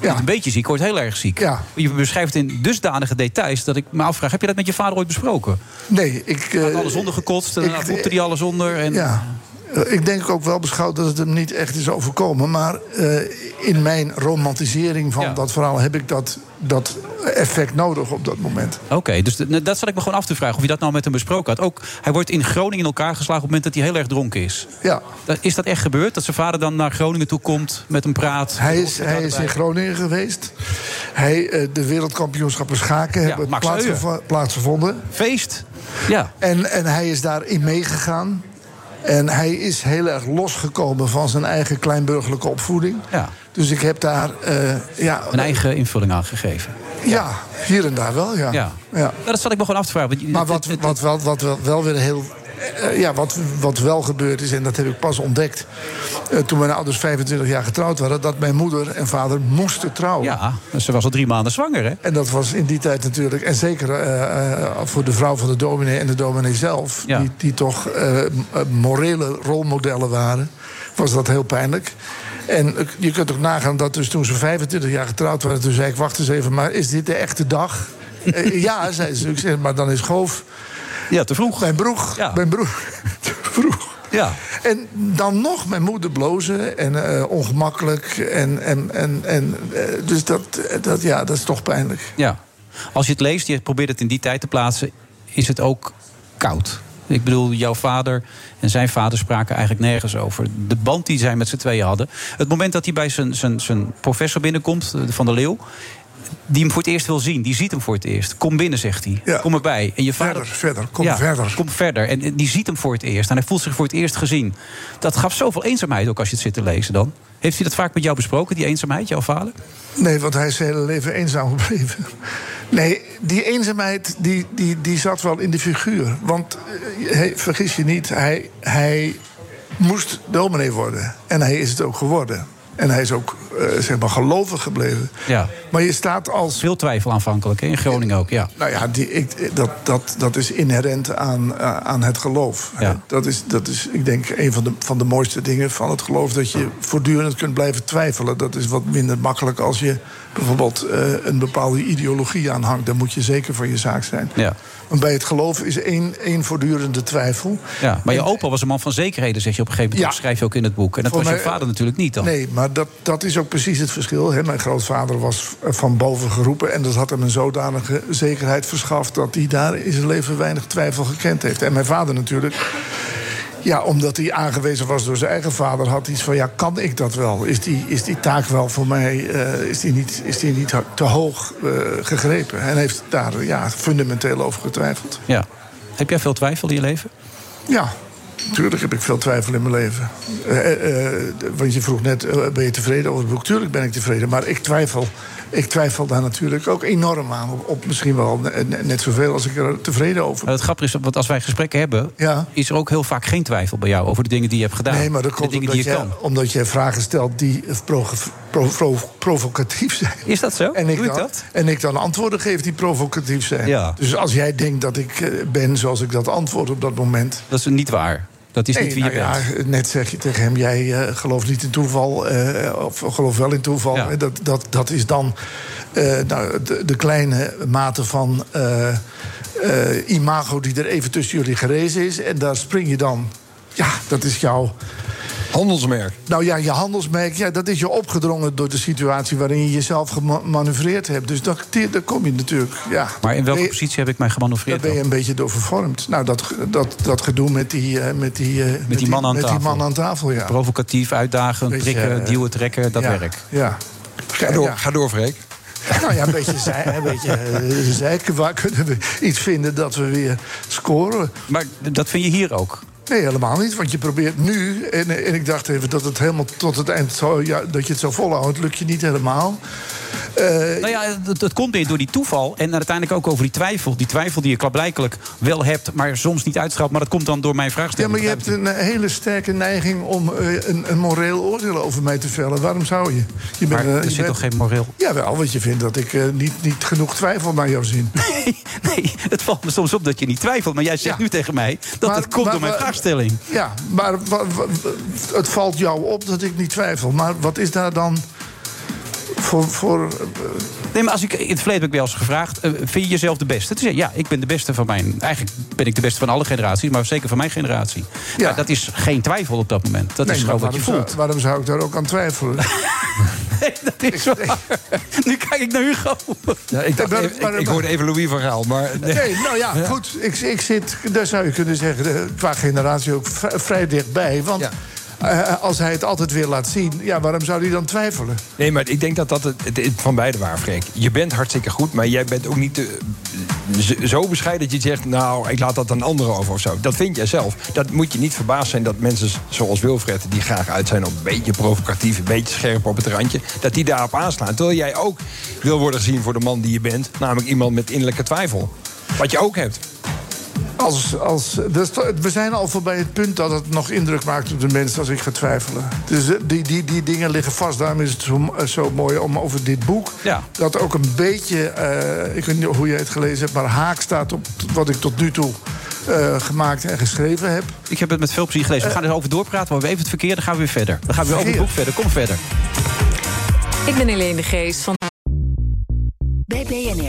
Ja. Een beetje ziek, wordt heel erg ziek. Ja. Je beschrijft in dusdanige details dat ik me afvraag... heb je dat met je vader ooit besproken? Nee, ik... Had alles ondergekotst en daarna voepte hij alles onder. En... Ja. Eh, Ik denk ook wel beschouwd dat het hem niet echt is overkomen. Maar eh, in mijn romantisering van dat verhaal heb ik dat, dat effect nodig op dat moment. Oké, dus de- dat zat ik me gewoon af te vragen of je dat nou met hem besproken had. Ook, hij wordt in Groningen in elkaar geslagen op het moment dat hij heel erg dronken is. Ja. Is dat echt gebeurd? Dat zijn vader dan naar Groningen toe komt, met hem praat? Hij is, hij is in Groningen geweest. Hij, eh, de wereldkampioenschappen schaken hebben plaatsgevonden. Feest. Ja. En, en hij is daarin meegegaan. En hij is heel erg losgekomen van zijn eigen kleinburgerlijke opvoeding. Ja. Dus ik heb daar eh, ja, Een eigen invulling aan gegeven. ja, hier en daar wel, ja. Ja. ja. Dat zat ik me gewoon af te vragen. Maar wat, wat, wat wel, wel weer heel. Eh, ja, wat, wat wel gebeurd is, en dat heb ik pas ontdekt. eh, toen mijn ouders 25 jaar getrouwd waren. dat mijn moeder en vader moesten trouwen. Ja, ze was al drie maanden zwanger, hè? En dat was in die tijd natuurlijk. En zeker eh, eh, voor de vrouw van de dominee en de dominee zelf. Ja. Die, die toch eh, eh, morele rolmodellen waren. Was dat heel pijnlijk. En eh, je kunt ook nagaan dat dus toen ze 25 jaar getrouwd waren. Toen zei ik: Wacht eens even, maar is dit de echte dag? Eh, ja, zei ze. Ik zeg, maar dan is Goof. Ja, te vroeg. Mijn broer. Ja. Mijn broer. te vroeg. Ja. En dan nog mijn moeder blozen en eh, ongemakkelijk. En, en, en, en, eh, dus dat, dat, ja, dat is toch pijnlijk. Ja. Als je het leest, je probeert het in die tijd te plaatsen, is het ook koud. Ik bedoel, jouw vader en zijn vader spraken eigenlijk nergens over. De band die zij met z'n tweeën hadden. Het moment dat hij bij zijn, zijn, zijn professor binnenkomt, eh, Van der Leeuw... die hem voor het eerst wil zien, die ziet hem voor het eerst. Kom binnen, zegt hij. Kom erbij. En je vader, Verder, verder, kom Ja, verder. Kom verder. En en die ziet hem voor het eerst. En hij voelt zich voor het eerst gezien. Dat gaf zoveel eenzaamheid ook als je het zit te lezen dan. Heeft hij dat vaak met jou besproken, die eenzaamheid, jouw vader? Nee, want hij is zijn hele leven eenzaam gebleven. Nee, die eenzaamheid die, die, die zat wel in de figuur. Want eh, hey, vergis je niet, hij, hij moest dominee worden. En hij is het ook geworden. En hij is ook eh, zeg maar gelovig gebleven. Ja. Maar je staat als. Veel twijfel aanvankelijk, hè? in Groningen ook, ja. Nou ja, die, ik, dat, dat, dat is inherent aan, eh, aan het geloof. Ja. Dat, is, dat is, ik denk, een van de, van de mooiste dingen van het geloof. Dat je voortdurend kunt blijven twijfelen. Dat is wat minder makkelijk als je bijvoorbeeld eh, een bepaalde ideologie aanhangt. Dan moet je zeker van je zaak zijn. Ja. Bij het geloof is één, één voortdurende twijfel. Ja, maar je opa was een man van zekerheden, zeg je op een gegeven moment. Ja. Schrijf je ook in het boek. En dat was je mij- vader natuurlijk niet dan. Nee, maar dat, dat is ook precies het verschil. Hè. Mijn grootvader was van boven geroepen. En dat had hem een zodanige zekerheid verschaft... dat hij daar in zijn leven weinig twijfel gekend heeft. En mijn vader natuurlijk... Ja, omdat hij aangewezen was door zijn eigen vader... had hij iets van, ja, kan ik dat wel? Is die, is die taak wel voor mij... eh, is, die niet, is die niet te hoog eh, gegrepen? En heeft daar ja, fundamenteel over getwijfeld. Ja. Heb jij veel twijfel in je leven? Ja, natuurlijk heb ik veel twijfel in mijn leven. Eh, want je vroeg net, ben je tevreden over het boek? Tuurlijk ben ik tevreden, maar ik twijfel, ik twijfel daar natuurlijk ook enorm aan. Op, op misschien wel net, zoveel als ik er tevreden over ben. Het grappige is, want als wij gesprekken hebben... Ja. is er ook heel vaak geen twijfel bij jou over de dingen die je hebt gedaan. Nee, maar dat komt omdat, die je omdat jij vragen stelt die provo- pro- pro- provocatief zijn. Is dat zo? En ik, Doe ik dan, dat? en ik dan antwoorden geef die provocatief zijn. Ja. Dus als jij denkt dat ik eh, ben zoals ik dat antwoord op dat moment... Dat is niet waar. Dat is niet Nee, wie je nou bent. ja, net zeg je tegen hem, jij eh, gelooft niet in toeval, eh, of gelooft wel in toeval. Ja. Dat, dat, dat is dan eh, nou, de, de kleine mate van imago die er even tussen jullie gerezen is. En daar spring je dan, ja, dat is jouw... Handelsmerk. Nou ja, je handelsmerk, ja, dat is je opgedrongen door de situatie waarin je jezelf gemanoeuvreerd hebt. Dus daar, daar kom je natuurlijk, ja. Maar in welke je- positie heb ik mij Daar gemanoeuvreerd? ben je een beetje door vervormd. Nou, dat, dat, dat gedoe met die, eh, met die, eh, met die man aan met tafel. die man aan tafel, ja. Provocatief, uitdagend, Beetje, prikken, eh, duwen, trekken, dat ja, werk. Ja. Ga door, Ja. ga door Freek. Nou ja, een beetje, zei, een beetje zeiken. Waar kunnen we iets vinden dat we weer scoren? Maar dat vind je hier ook? Nee, helemaal niet. Want je probeert nu... En, en ik dacht even dat het helemaal tot het eind zo... Ja, dat je het zo volhoudt, lukt je niet helemaal. Nou ja, het, komt weer door die toeval. En uiteindelijk ook over die twijfel. Die twijfel die je klaarblijkelijk wel hebt, maar soms niet uitstraalt. Maar dat komt dan door mijn Ja, vraagstelling. maar je hebt een eh, hele sterke neiging om eh, een, een moreel oordeel over mij te vellen. Waarom zou je? je Maar eh, er je zit toch geen moreel... Jawel, want je vindt dat ik eh, niet, niet genoeg twijfel naar jouw zin. Nee, het valt me soms op dat je niet twijfelt. Maar jij zegt nu tegen mij dat Maar- het komt maar- door mijn maar- vraagstelling. Ja, maar het valt jou op dat ik niet twijfel. Maar wat is daar dan voor... voor Nee, maar als ik, in het verleden heb ik wel eens gevraagd... eh, vind je jezelf de beste? Toen zei ja, ik ben de beste van mijn... Eigenlijk ben ik de beste van alle generaties, maar zeker van mijn generatie. Ja. dat is geen twijfel op dat moment. Dat Nee, is gewoon wat je waarom voelt. Zou, waarom zou ik daar ook aan twijfelen? dat is waar. nu kijk ik naar Hugo. Ja, ik, dacht, maar- ik, ik hoorde even Louis van Gaal, maar... Nee, nou ja, goed. Ik, ik zit, daar zou je kunnen zeggen, qua generatie ook vrij dichtbij. Want eh, als hij het altijd weer laat zien, ja, waarom zou hij dan twijfelen? Nee, maar ik denk dat dat het, van beide waar, Freek. Je bent hartstikke goed, maar jij bent ook niet zo bescheiden dat je zegt... nou, ik laat dat aan anderen over of zo. Dat vind jij zelf. Dat moet je niet verbaasd zijn dat mensen zoals Wilfred... die graag uit zijn op een beetje provocatief... een beetje scherp op het randje, dat die daarop aanslaan. Terwijl jij ook wil worden gezien voor de man die je bent. Namelijk iemand met innerlijke twijfel. Wat je ook hebt. Als, als, dus we zijn al voorbij het punt dat het nog indruk maakt op de mensen als ik ga twijfelen. Dus eh, die, die, die dingen liggen vast. Daarom is het zo, zo mooi om over dit boek. Dat ook een beetje, eh, ik weet niet hoe je het gelezen hebt, maar haak staat op wat ik tot nu toe eh, gemaakt en geschreven heb. Ik heb het met veel plezier gelezen. We gaan erover doorpraten, maar we even het verkeer, dan gaan we weer verder. Dan gaan we weer over het boek verder. Kom verder. Ik ben Helene de Geest van...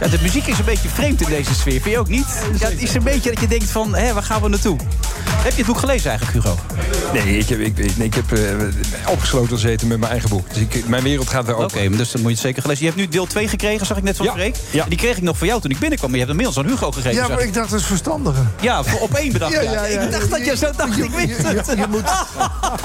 Ja, de muziek is een beetje vreemd in deze sfeer. Vind je ook niet? Ja, het is een beetje dat je denkt van, hé, waar gaan we naartoe? Heb je het boek gelezen eigenlijk, Hugo? Nee, ik heb, ik, nee, ik heb eh, opgesloten gezeten met mijn eigen boek. Dus ik, mijn wereld gaat weer open. Oké, dus dan moet je het zeker gelezen. Je hebt nu deel 2 gekregen, zag ik net van Ja. Freek. En Die kreeg ik nog voor jou toen ik binnenkwam. Maar je hebt inmiddels aan Hugo gegeven. Ja, zag maar ik dacht dat is verstandiger. Ja, voor op één bedacht. Ja, Ja, ja, ja. Ik dacht dat je zo dacht. Ik wist je, het. je, je moet,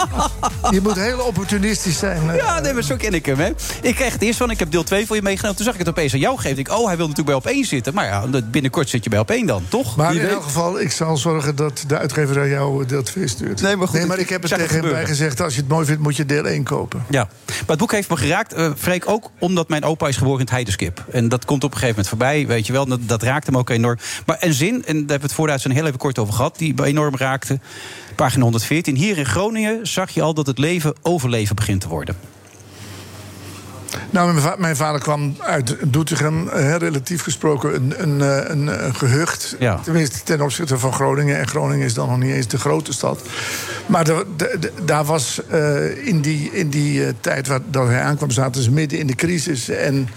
je moet heel opportunistisch zijn. Ja, nee, maar zo ken ik hem, hè. Ik kreeg het eerst van, ik heb deel 2 voor je meegenomen. Toen zag ik het opeens aan jou geven. Ik, oh, hij wil natuurlijk bij op één zitten. Maar ja, binnenkort zit je bij op één dan, toch? Maar in elk geval, ik zal zorgen dat de uitgever aan jou deel 2 stuurt. Nee, maar goed, nee, maar ik- heb het tegen hem bij gezegd... als je het mooi vindt, moet je deel 1 kopen. Ja, maar het boek heeft me geraakt, Freek, ook omdat mijn opa is geboren in het Heidenskip. En dat komt op een gegeven moment voorbij, weet je wel. Dat, dat raakt hem ook enorm. Maar een zin, en daar hebben we het vooruit zo'n heel even kort over gehad... die enorm raakte, pagina 114. Hier in Groningen zag je al dat het leven overleven begint te worden. Nou, mijn, va- mijn vader kwam uit Doetinchem, eh, relatief gesproken een, een, eh, een, een gehucht. Ja. Tenminste, ten opzichte van Groningen. En Groningen is dan nog niet eens de grote stad. Maar de, de- de- daar was eh, in die, in die eh, tijd waar, dat hij aankwam, zaten ze midden in de crisis. En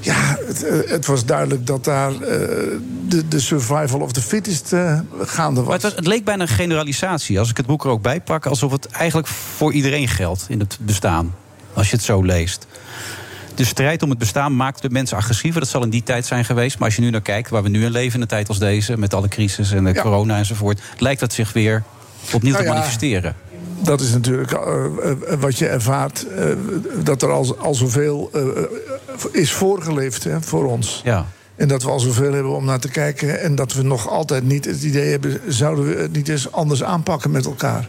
ja, het, eh, het was duidelijk dat daar eh, de, de survival of the fittest eh, gaande was. Maar het, was, het leek bijna een generalisatie, als ik het boek er ook bij pak... alsof het eigenlijk voor iedereen geldt in het bestaan, als je het zo leest. De strijd om het bestaan maakt de mensen agressiever. Dat zal in die tijd zijn geweest. Maar als je nu naar kijkt, waar we nu in leven in een tijd als deze... met alle crisis en de Ja. corona enzovoort... lijkt dat zich weer opnieuw Nou te ja, manifesteren. Dat is natuurlijk eh, eh, wat je ervaart. eh, dat er al, al zoveel is voorgeleefd hè, voor ons. Ja. En dat we al zoveel hebben om naar te kijken. En dat we nog altijd niet het idee hebben... zouden we het niet eens anders aanpakken met elkaar.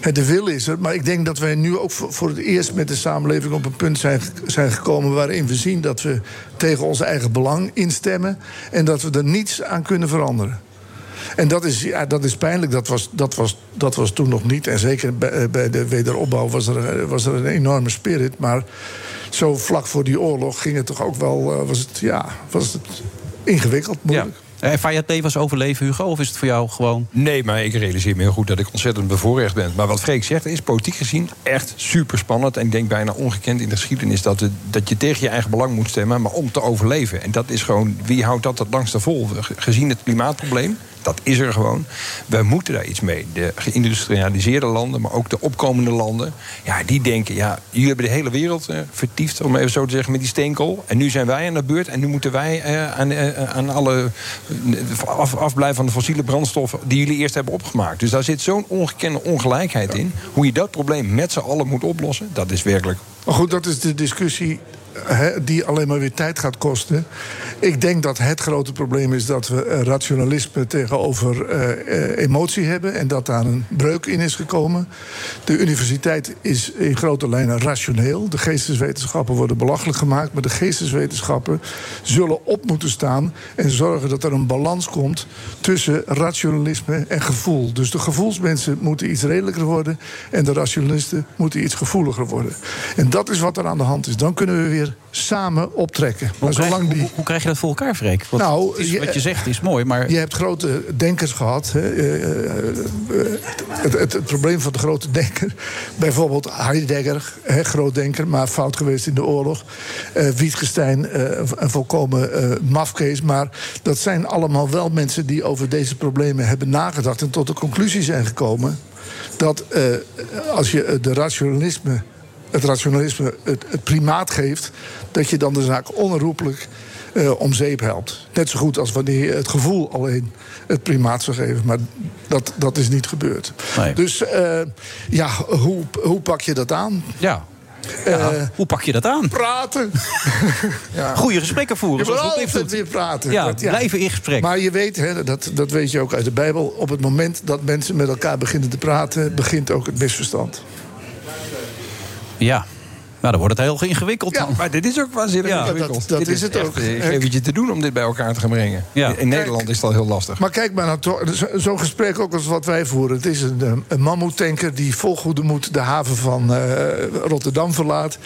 Hè, De wil is er, maar ik denk dat wij nu ook voor het eerst met de samenleving op een punt zijn, zijn gekomen waarin we zien dat we tegen ons eigen belang instemmen en dat we er niets aan kunnen veranderen. En dat is, ja, dat is pijnlijk. Dat was, dat, was, dat was toen nog niet. En zeker bij, eh, de wederopbouw was er, was er een enorme spirit. Maar zo vlak voor die oorlog ging het toch ook wel. eh, was, het, ja, was het ingewikkeld, moeilijk. Het leven als overleven, Hugo? Of is het voor jou gewoon... Nee, maar ik realiseer me heel goed dat ik ontzettend bevoorrecht ben. Maar wat Freek zegt is politiek gezien echt super spannend. En ik denk bijna ongekend in de geschiedenis dat, het, dat je tegen je eigen belang moet stemmen, maar om te overleven. En dat is gewoon, wie houdt dat het langste vol? Ge- Gezien het klimaatprobleem, Dat is er gewoon. Wij moeten daar iets mee. De geïndustrialiseerde landen, maar ook de opkomende landen... ja, die denken, ja, jullie hebben de hele wereld eh, vertiefd... om even zo te zeggen, met die steenkool. En nu zijn wij aan de beurt en nu moeten wij eh, aan, eh, aan alle... eh, af, afblijven van de fossiele brandstoffen... die jullie eerst hebben opgemaakt. Dus daar zit zo'n ongekende ongelijkheid in. Hoe je dat probleem met z'n allen moet oplossen... dat is werkelijk Maar goed, dat is de discussie die alleen maar weer tijd gaat kosten. Ik denk dat het grote probleem is dat we eh, rationalisme tegenover eh, eh, emotie hebben... en dat daar een breuk in is gekomen. De universiteit is in grote lijnen rationeel. De geesteswetenschappen worden belachelijk gemaakt... maar de geesteswetenschappen zullen op moeten staan... en zorgen dat er een balans komt tussen rationalisme en gevoel. Dus de gevoelsmensen moeten iets redelijker worden... en de rationalisten moeten iets gevoeliger worden. En dat is wat er aan de hand is. Dan kunnen we weer samen optrekken. Hoe, Maar krijg, zolang die... hoe, hoe krijg je dat voor elkaar, Freek? Want Nou, is- je- wat je zegt is mooi, maar... Je hebt grote denkers gehad. Hè. Eh, eh, eh, het, het, het probleem van de grote denker. Bijvoorbeeld Heidegger, hè, groot denker, maar fout geweest in de oorlog. Eh Wittgenstein, een volkomen mafkees. Maar dat zijn allemaal wel mensen die over deze problemen hebben nagedacht. en tot de conclusie zijn gekomen dat als je de rationalisme, het rationalisme het, het primaat geeft. dat je dan de zaak onherroepelijk eh, om zeep helpt. Net zo goed als wanneer je het gevoel alleen het primaat zou geven. Maar dat, dat is niet gebeurd. Nee. Dus eh, ja, hoe, hoe pak je dat aan? Ja. Ja, hoe pak je dat aan? Praten. Goede gesprekken voeren. Je moet altijd weer praten. Ja, Dat- blijven in gesprek. Maar je weet, hè, dat, dat weet je ook uit de Bijbel... op het moment dat mensen met elkaar beginnen te praten... begint ook het misverstand. Ja. Nou, dan wordt het heel ingewikkeld. dan. Maar dit is ook waanzinnig Ja, ingewikkeld. dat- dat Dit is het ook. eh, je te doen om dit bij elkaar te gaan brengen. Ja. In, Nederland is het al heel lastig. Maar kijk maar naar to- zo- zo'n gesprek ook als wat wij voeren. Het is een, eh, een mammoetanker die vol goede moed de haven van eh, Rotterdam verlaat.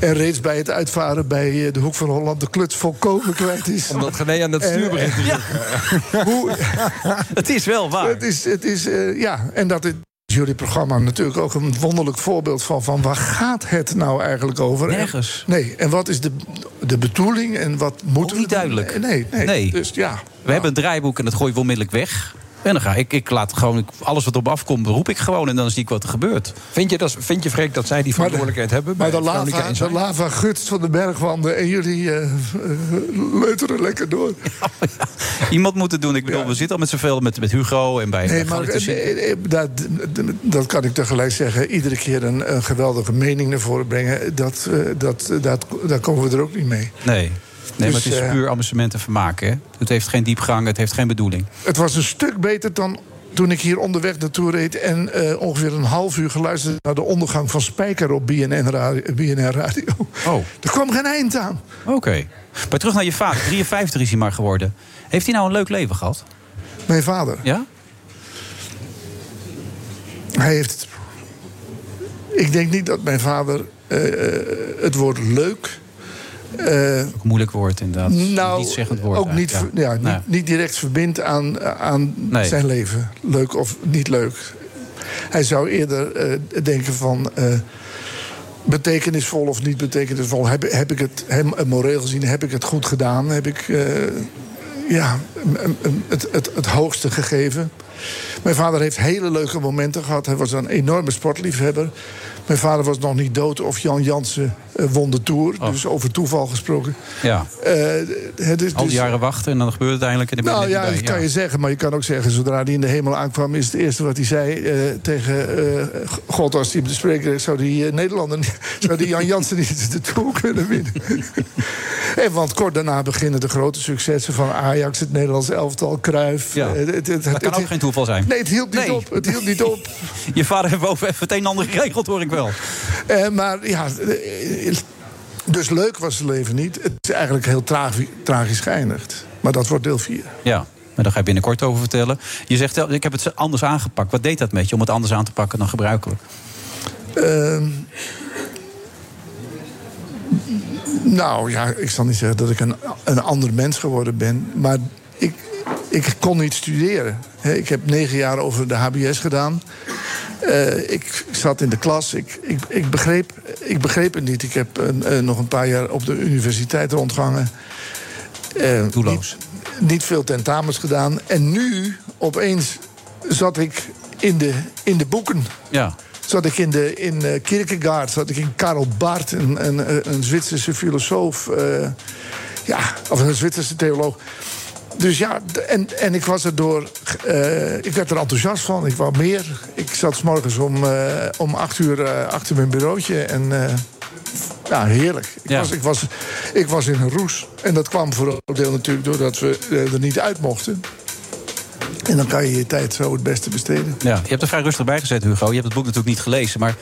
En reeds bij het uitvaren bij eh, de Hoek van Holland de kluts volkomen kwijt is. Omdat René aan het stuur En- begint te ja. Hoe, Het is wel waar. het is, het is, eh, ja, en dat is jullie programma natuurlijk ook een wonderlijk voorbeeld van... van waar gaat het nou eigenlijk over? Nergens. En, nee, en wat is de, de bedoeling en wat moeten niet we... duidelijk. Nee, nee, Nee. Dus ja, We hebben een draaiboek en dat gooi ik onmiddellijk weg. En dan ga ik, ik laat gewoon, ik- alles wat erop afkomt, roep ik gewoon. En dan zie ik wat er gebeurt. Vind je, dat, vind je Freek, dat zij die verantwoordelijkheid hebben? Maar bij de lava, de lava gutst van de bergwanden en jullie eh, eh, leuteren lekker door. Iemand moet het doen. Ik bedoel, we zitten al met zoveel met, met Hugo en bij. Nee, maar eh, dat, dat kan ik tegelijk zeggen. Iedere keer een, een geweldige mening naar voren brengen. Dat, dat, dat, daar komen we er ook niet mee. Nee. Nee, maar Dus, het is eh, puur amusement en vermaak. Hè? Het heeft geen diepgang, het heeft geen bedoeling. Het was een stuk beter dan toen ik hier onderweg naartoe reed... en eh, ongeveer een half uur geluisterd naar de ondergang van Spijker op BNN Radio. BNR Radio. Oh, Er kwam geen eind aan. oké. Maar terug naar je vader. 53 is hij maar geworden. Heeft hij nou een leuk leven gehad? Mijn vader. Ja? Hij heeft. Ik denk niet dat mijn vader eh, het woord leuk. Eh, Ook moeilijk woord inderdaad. nou, niet zeggend woord. ook niet, ja, niet, niet direct verbindt aan, aan Nee. zijn leven. Leuk of niet leuk. Hij zou eerder eh, denken van. eh, betekenisvol of niet betekenisvol. Heb, heb ik het, hem, moreel gezien, heb ik het goed gedaan? Heb ik ja, het, het, het hoogste gegeven? Mijn vader heeft hele leuke momenten gehad. Hij was een enorme sportliefhebber. Mijn vader was nog niet dood of Jan Jansen won de Tour. Oh. Dus over toeval gesproken. Ja. Eh, het is Al die dus- jaren wachten en dan gebeurt het eindelijk. En je nou ja, dat kan je zeggen. Maar je kan ook zeggen, zodra hij in de hemel aankwam... is het eerste wat hij zei eh, tegen eh, God als hij hem te spreken zou die, eh, Nederlander, zou die Jan Jansen niet de Tour kunnen winnen. en want kort daarna beginnen de grote successen van Ajax... het Nederlands elftal. Ja. Eh, het- het- Dat het- kan ook het- geen toeval zijn. Nee, het hield niet Nee. op. Het hield niet op. Je vader heeft boven even het een en ander geregeld, hoor ik wel. Eh, maar ja, eh, dus leuk was het leven niet. Het is eigenlijk heel tragi- tragisch geëindigd. Maar dat wordt deel 4. Ja, maar daar ga je binnenkort over vertellen. Je zegt, eh, ik heb het anders aangepakt. Wat deed dat met je om het anders aan te pakken dan gebruikelijk? Ehm, nou ja, ik zal niet zeggen dat ik een, een ander mens geworden ben. Maar ik, ik kon niet studeren. Ik heb negen jaar over de HBS gedaan. Eh, ik zat in de klas. Ik, ik, ik, begreep, ik begreep het niet. Ik heb een- eh, nog een paar jaar op de universiteit rondgehangen. Eh, Doelloos. niet- niet veel tentamens gedaan. En nu, opeens, zat ik in de, in de boeken. Ja. Zat ik in, de, in uh, Kierkegaard, zat ik in Karel Barth, een, een, een Zwitserse filosoof. Uh, ja, of een Zwitserse theoloog. Dus ja, en, en ik was er door. Uh, ik werd er enthousiast van. Ik wou meer. Ik zat s morgens om, uh, om acht uur uh, achter mijn bureautje. En ja, heerlijk. Ik, Ja. Was, ik, was, ik was in een roes. En dat kwam voor een deel natuurlijk doordat we er niet uit mochten. En dan kan je je tijd zo het beste besteden. Ja, je hebt er vrij rustig bij gezet, Hugo. Je hebt het boek natuurlijk niet gelezen. Maar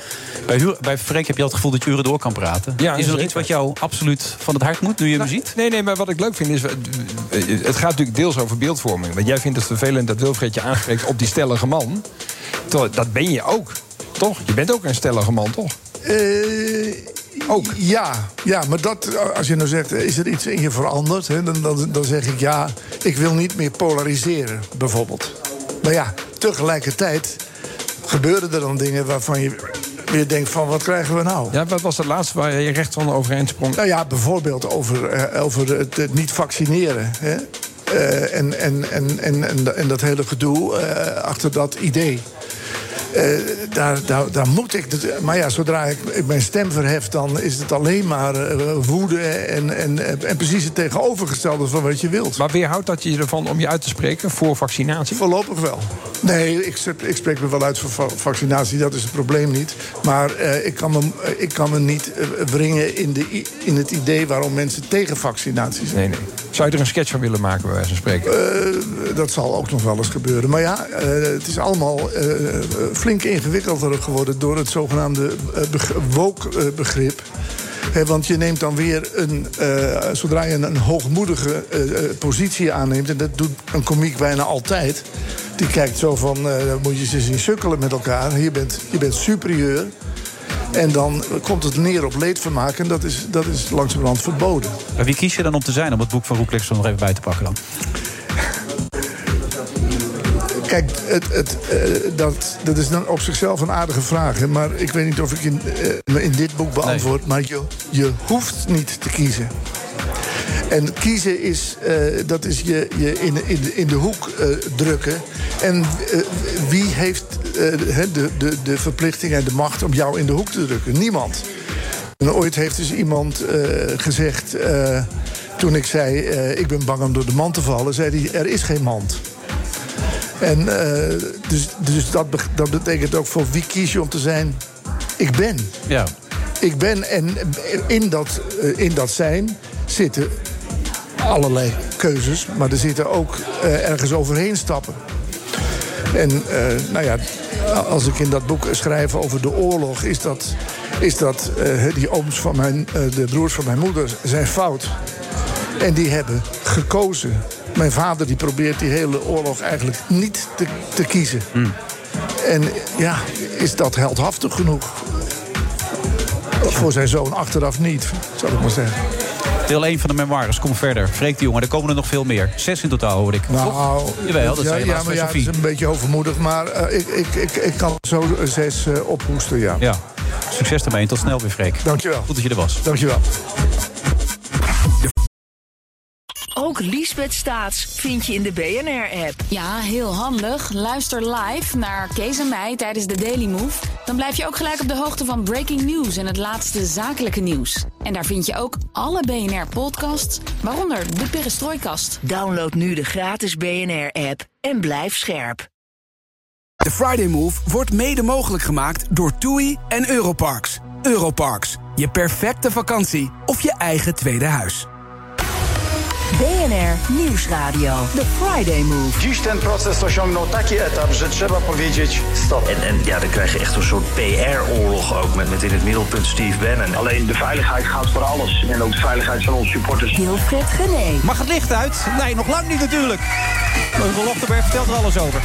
bij, Hu- bij Freek heb je al het gevoel dat je uren door kan praten. Ja, is er nog iets wat jou absoluut van het hart moet, nu je hem ziet? Nee, nee, maar wat ik leuk vind is... eh, Het gaat natuurlijk deels over beeldvorming. Want jij vindt het vervelend dat Wilfred je aanspreekt op die stellige man. Terwijl, Dat ben je ook, toch? Je bent ook een stellige man, toch? Ook? Ja, ja, maar dat, als je nou zegt, is er iets in je veranderd? Hè, dan, dan, dan zeg ik ja, ik wil niet meer polariseren, bijvoorbeeld. Maar ja, tegelijkertijd gebeuren er dan dingen waarvan je weer denkt van, wat krijgen we nou? Ja, wat was het laatste waar je recht van overeind sprong? Nou ja, bijvoorbeeld over, eh, over het, het niet vaccineren. Hè? Eh, en, en, en, en, en, dat hele gedoe eh, achter dat idee. Daar, daar, daar moet ik. Maar ja, zodra ik, mijn stem verhef, dan is het alleen maar eh, woede en, en, en precies het tegenovergestelde van wat je wilt. Maar weerhoudt dat je ervan om je uit te spreken voor vaccinatie? Voorlopig wel. Nee, ik, ik spreek me wel uit voor va- vaccinatie, dat is het probleem niet. Maar eh, ik, kan me, ik kan me niet eh, wringen in, de, in het idee waarom mensen tegen vaccinatie zijn. Nee, nee. Zou je er een sketch van willen maken, bij wijze van spreken? Dat zal ook nog wel eens gebeuren. Maar ja, het is allemaal flink ingewikkelder geworden door het zogenaamde eh, beg- woke-begrip. Hè, want je neemt dan weer een. eh, zodra je een, hoogmoedige eh, eh, positie aanneemt. en dat doet een komiek bijna altijd. die kijkt zo van. eh, dan moet je ze zien sukkelen met elkaar. Je bent, je bent superieur. En dan komt het neer op leedvermaak. En dat is, dat is langzamerhand verboden. Maar wie kies je dan om te zijn om het boek van Roeklex er nog even bij te pakken dan? Kijk, het, het, eh, dat, dat is dan op zichzelf een aardige vraag. Hè? Maar ik weet niet of ik in, eh, in dit boek beantwoord. Maar je, je hoeft niet te kiezen. En kiezen is, eh, dat is je, je in, in, de- in de hoek drukken. En wie heeft de, de, de verplichting en de macht om jou in de hoek te drukken? Niemand. En ooit heeft dus iemand gezegd, toen ik zei... ik ben bang om door de mand te vallen, zei hij, er is geen mand. En eh, dus, dus dat, dat betekent ook voor wie kies je om te zijn? Ik ben. Ja. Ik ben en in dat, eh, in dat zijn zitten allerlei keuzes, maar er zitten ook eh, ergens overheen stappen. En nou ja, als ik in dat boek schrijf over de oorlog, is dat, is dat die ooms van mijn, de broers van mijn moeder zijn fout. En die hebben gekozen. Mijn vader die probeert die hele oorlog eigenlijk niet te, te kiezen. En ja, is dat heldhaftig genoeg? Voor zijn zoon achteraf niet, zal ik maar zeggen. Deel 1 van de memoires, kom verder. Freek de jongen, er komen er nog veel meer. Zes in totaal, hoor ik. Nou, Jawel, dat ja, je ja, maar ja, is een beetje overmoedig. Maar eh, ik, ik, ik, ik kan zo zes eh, ophoesten, ja. Ja, succes ermee en tot snel weer, Freek. Dankjewel. Goed dat je er was. Dankjewel. Ook Liesbeth Staats vind je in de BNR-app. Ja, heel handig. Luister live naar Kees en mij tijdens de Daily Move. Dan blijf je ook gelijk op de hoogte van breaking news en het laatste zakelijke nieuws. En daar vind je ook alle BNR-podcasts, waaronder de Perestrooikast. Download nu de gratis BNR-app en blijf scherp. De Friday Move wordt mede mogelijk gemaakt door TUI en Europarks. Europarks, je perfecte vakantie of je eigen tweede huis. BNR Nieuwsradio. The Friday Move. Dziś ten proces osiągnął taki etap, że trzeba powiedzieć stop. En, en ja, dan krijg je echt een soort PR-oorlog ook met, met in het middelpunt Steve Bannon. Alleen de veiligheid gaat voor alles. En ook de veiligheid van onze supporters. Wilfred Gené. Mag het licht uit? Nee, nog lang niet natuurlijk. Lochtenberg vertelt er alles over.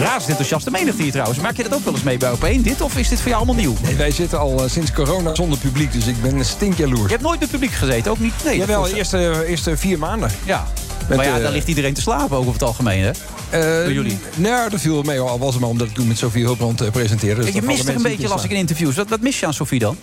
Razend enthousiaste menigte hier trouwens. Maak je dat ook wel eens mee bij Op1, dit? Of is dit voor jou allemaal nieuw? Nee, wij zitten al eh, sinds corona zonder publiek, dus ik ben stinkjaloers. Je hebt nooit met publiek gezeten, ook niet? Nee, Jawel, de eerste, eerste vier maanden. Ja. Met, maar ja, eh, daar ligt iedereen te slapen ook over het algemeen, hè? Bij jullie? Nou, dat viel mee, al was het maar omdat ik toen met Sofie Hulbrand eh, presenteerde. Dus je mist er een beetje, niet las ik in interviews. Wat, wat mis je aan Sofie dan?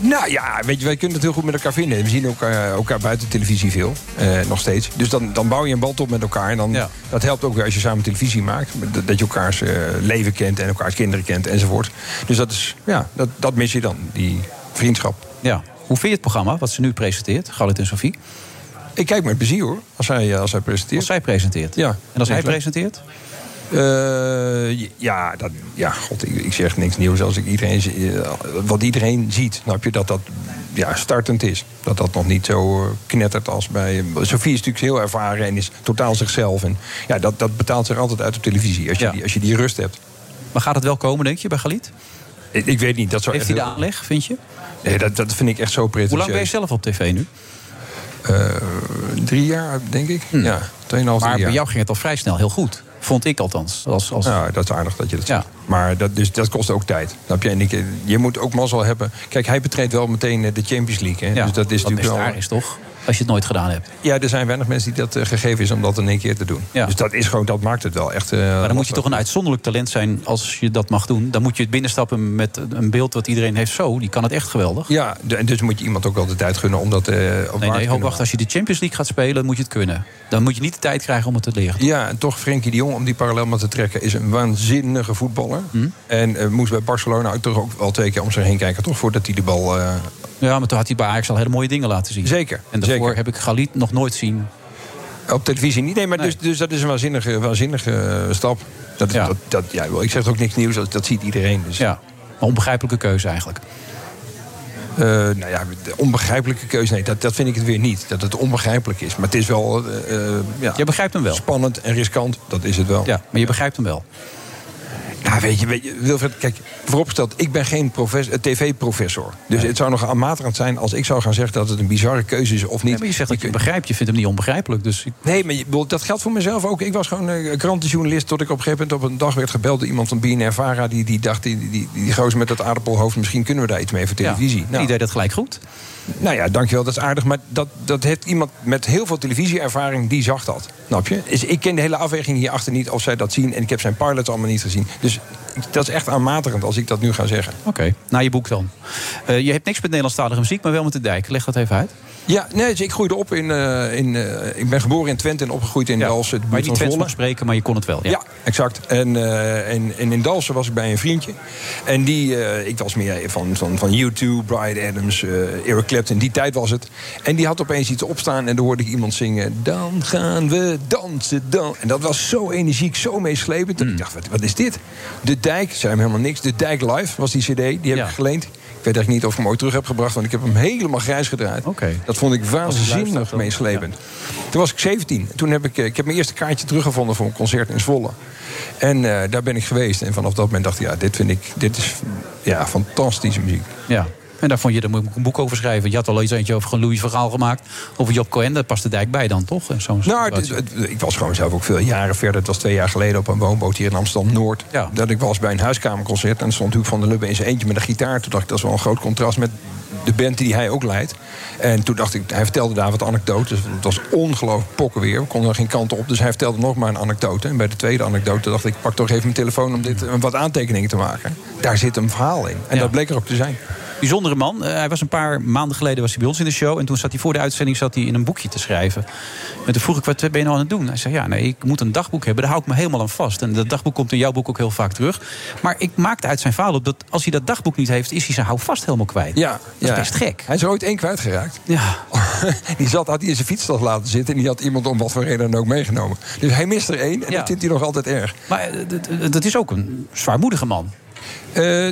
Nou ja, weet je, wij kunnen het heel goed met elkaar vinden. We zien elkaar, elkaar buiten televisie veel, eh, nog steeds. Dus dan, dan bouw je een band op met elkaar. En dan, dat helpt ook weer als je samen televisie maakt. Dat, dat je elkaars eh, leven kent en elkaars kinderen kent enzovoort. Dus dat, is, ja, dat, dat mis je dan, die vriendschap. Ja. Hoe vind je het programma wat ze nu presenteert, Galit en Sofie? Ik kijk met plezier hoor, als hij, als hij presenteert. Als zij presenteert? Ja. En als hij presenteert? Eh, ja, dat, ja, god, ik, ik zeg niks nieuws als ik iedereen, eh, wat iedereen ziet. Snap je dat dat ja, startend is? Dat dat nog niet zo eh, knettert als bij. Sofie is natuurlijk heel ervaren en is totaal zichzelf. En ja, dat, dat betaalt zich altijd uit op televisie als je, die, als je die rust hebt. Maar gaat het wel komen, denk je, bij Galit? Ik, ik weet niet. Dat zou Heeft hij de heel- aanleg, vind je? Nee, dat, dat vind ik echt zo prettig. Hoe lang ben je zelf op tv nu? drie jaar, denk ik. Ja, 2,5 Maar jaar. bij jou ging het al vrij snel heel goed. Vond ik althans. Als, als... Ja, dat is aardig dat je dat zegt. Maar dat, dus, dat kost ook tijd. Snap je? En ik, je moet ook mazzel hebben. Kijk, hij betreedt wel meteen eh, de Champions League. Hè? Ja, dus dat is natuurlijk wel. is, toch? Als je het nooit gedaan hebt. Ja, er zijn weinig mensen die dat eh, gegeven is om dat in één keer te doen. Dus dat is gewoon, dat maakt het wel echt. eh, Maar dan moet je toch een uitzonderlijk talent zijn als je dat mag doen. Dan moet je het binnenstappen met een beeld wat iedereen heeft. Zo, die kan het echt geweldig. Ja, en dus moet je iemand ook wel de tijd gunnen om dat eh op Nee, nee, kunnen ho, wacht. Als je de Champions League gaat spelen, moet je het kunnen. Dan moet je niet de tijd krijgen om het te leren. Ja, en toch Frenkie de Jong, om die parallel maar te trekken... is een waanzinnige voetballer. Hm? En moest bij Barcelona ook toch ook wel twee keer om zich heen kijken... toch voordat hij de bal... Ja, maar toen had hij bij Ajax al hele mooie dingen laten zien. Zeker. En daarvoor heb ik Galit nog nooit zien. Op televisie niet. Nee, maar Dus, dus dat is een waanzinnige, waanzinnige eh, stap. Dat, is- dat, dat, ja, ik zeg ook niks nieuws, dat, dat ziet iedereen. Dus. Ja, een onbegrijpelijke keuze eigenlijk. Eh, nou ja, de onbegrijpelijke keuze, nee, dat, dat vind ik het weer niet. Dat het onbegrijpelijk is. Maar het is wel... eh, ja, Je begrijpt hem wel. Spannend en riskant, dat is het wel. Ja, maar je begrijpt hem wel. Ja, weet je, weet je Wilfred, kijk, vooropgesteld, ik ben geen eh, tv-professor. Dus het zou nog aanmatigend zijn als ik zou gaan zeggen dat het een bizarre keuze is of niet. Nee, maar je zegt dat je begrijpt. Je vindt hem niet onbegrijpelijk. Dus ik- Nee, maar je, dat geldt voor mezelf ook. Ik was gewoon een krantenjournalist tot ik op een gegeven moment op een dag werd gebeld door iemand van BNR Vara. Die, die dacht, die, die, die, die gozer met dat aardappelhoofd, misschien kunnen we daar iets mee voor televisie. Ja, die deed dat gelijk goed. Nou ja, dankjewel, dat is aardig. Maar dat, dat heeft iemand met heel veel televisieervaring, die zag dat. Snap je? Dus ik ken de hele afweging hierachter niet of zij dat zien. En ik heb zijn pilots allemaal niet gezien. Dus dat is echt aanmatigend als ik dat nu ga zeggen. Oké, naar je boek dan. Eh, je hebt niks met Nederlandstalige muziek, maar wel met de dijk. Leg dat even uit. Ja, nee, ik groeide op in... eh, in eh, ik ben geboren in Twente en opgegroeid in Dalsen. de Maar je niet mag spreken, maar je kon het wel. Ja. Ja, exact. En, eh, en, en in Dalsen was ik bij een vriendje. En die, ik was meer van, van, van U2, Brian Adams, Eric Clapton, die tijd was het. En die had opeens iets opstaan en dan hoorde ik iemand zingen... Dan gaan we dansen, dan. En dat was zo energiek, zo meeslepend. Dat ik dacht, wat, wat is dit? De Dijk, zei hem helemaal niks. De Dijk Live was die cd, die heb ik geleend. Ik weet echt niet of ik hem ooit terug heb gebracht, want ik heb hem helemaal grijs gedraaid. Dat vond ik waanzinnig meeslepend. Toen was ik 17. Toen heb ik, eh, ik heb mijn eerste kaartje teruggevonden voor een concert in Zwolle. En eh, daar ben ik geweest. En vanaf dat moment dacht ik, ja, dit vind ik, dit is ja, fantastische muziek. Ja. En daar vond je, daar moet ik een boek over schrijven. Je had al iets eentje over een Louis verhaal gemaakt. Over Job Cohen, daar past de dijk bij dan, toch? Zo'n Nou, ik was gewoon zelf ook veel jaren verder. Het was twee jaar geleden op een woonboot hier in Amsterdam-Noord. Dat ik was bij een huiskamerconcert. En stond Huub van der Lubbe in zijn eentje met een gitaar. Toen dacht ik, dat is wel een groot contrast met de band die hij ook leidt. En toen dacht ik, hij vertelde daar wat anekdotes. Het was ongelooflijk pokken weer. We konden er geen kant op. Dus hij vertelde nog maar een anekdote. En bij de tweede anekdote dacht ik, pak toch even mijn telefoon... om dit, wat aantekeningen te maken. Daar zit een verhaal in. En dat bleek er ook te zijn. Bijzondere man. Eh, hij was een paar maanden geleden was hij bij ons in de show. En toen zat hij voor de uitzending zat hij in een boekje te schrijven. En toen vroeg ik, wat ben je nou aan het doen? Hij zei, ja, nee, ik moet een dagboek hebben. Daar hou ik me helemaal aan vast. En dat dagboek komt in jouw boek ook heel vaak terug. Maar ik maakte uit zijn verhaal op dat als hij dat dagboek niet heeft... is hij zijn houvast helemaal kwijt. Ja, dat is ja. best gek. Hij is ooit één kwijtgeraakt. Ja. die zat, had hij in zijn fietsstad laten zitten... en die had iemand om wat voor reden dan ook meegenomen. Dus hij mist er één en Ja. dat vindt hij nog altijd erg. Maar eh, dat is ook een zwaarmoedige man.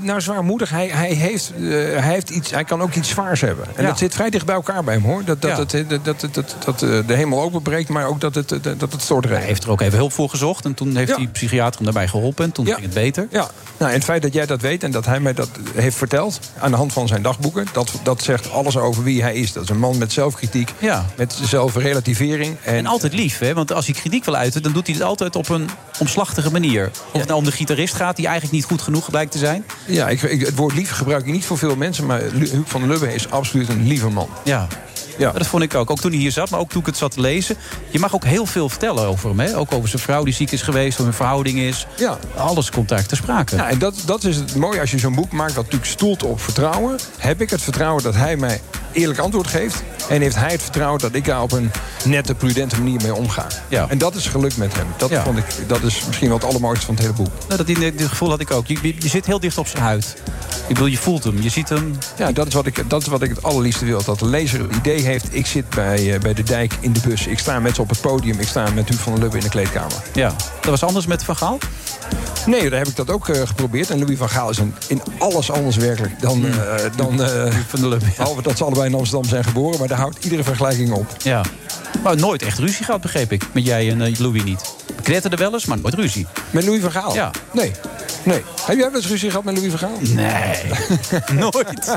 Nou, zwaarmoedig. Hij, hij, heeft, eh, hij, heeft iets, hij kan ook iets zwaars hebben. En Ja. dat zit vrij dicht bij elkaar bij hem, hoor. Dat, dat, Ja. het, dat, dat, dat, eh, de hemel openbreekt, maar ook dat het, dat het Hij heeft er ook even hulp voor gezocht. En toen heeft die psychiater hem daarbij geholpen. En toen ging het beter. Ja, nou, en het feit dat jij dat weet en dat hij mij dat heeft verteld... aan de hand van zijn dagboeken, dat, dat zegt alles over wie hij is. Dat is een man met zelfkritiek, Ja. met zelfrelativering. En, En altijd lief, hè? want als hij kritiek wil uiten... dan doet hij het altijd op een omslachtige manier. Of het nou om de gitarist gaat, die eigenlijk niet goed genoeg blijkt te zijn. Ja, ik, ik- het woord lief gebruik ik niet voor veel mensen... maar Huub van der Lubbe is absoluut een lieve man. Ja. Ja. Dat vond ik ook. Ook toen hij hier zat, maar ook toen ik het zat te lezen. Je mag ook heel veel vertellen over hem. Hè? Ook over zijn vrouw die ziek is geweest, hoe hun verhouding is. Ja. Alles komt daar ter sprake. Ja, en dat, dat is het mooie als je zo'n boek maakt... dat natuurlijk stoelt op vertrouwen. Heb ik het vertrouwen dat hij mij eerlijk antwoord geeft... en heeft hij het vertrouwen dat ik daar op een nette, prudente manier mee omga. Ja. En dat is gelukt met hem. Dat, Ja. vond ik, dat is misschien wel het allermooiste van het hele boek. Nou, dat, die- dit gevoel had ik ook. Je, je, je zit heel dicht op zijn huid. Ik bedoel, je voelt hem, je ziet hem. Ja, dat is, wat ik, dat is wat ik het allerliefste wil. Dat de lezer het idee heeft... ik zit bij, eh, bij de dijk in de bus. Ik sta met ze op het podium. Ik sta met Huub van der Lubbe in de kleedkamer. Ja. Dat was anders met Van Gaal? Nee, daar heb ik dat ook eh, geprobeerd. En Louis van Gaal is een, in alles anders werkelijk dan... eh dan van der Lubbe. Behalve dat ze allebei in Amsterdam zijn geboren. Maar daar houdt iedere vergelijking op. Ja. Maar nooit echt ruzie gehad, begreep ik. Met jij en Louis niet. Knetterde wel eens, maar nooit ruzie. Met Louis van Gaal? Ja. Nee. nee. Heb jij wel eens ruzie gehad met Louis van Gaal? Nee. nooit.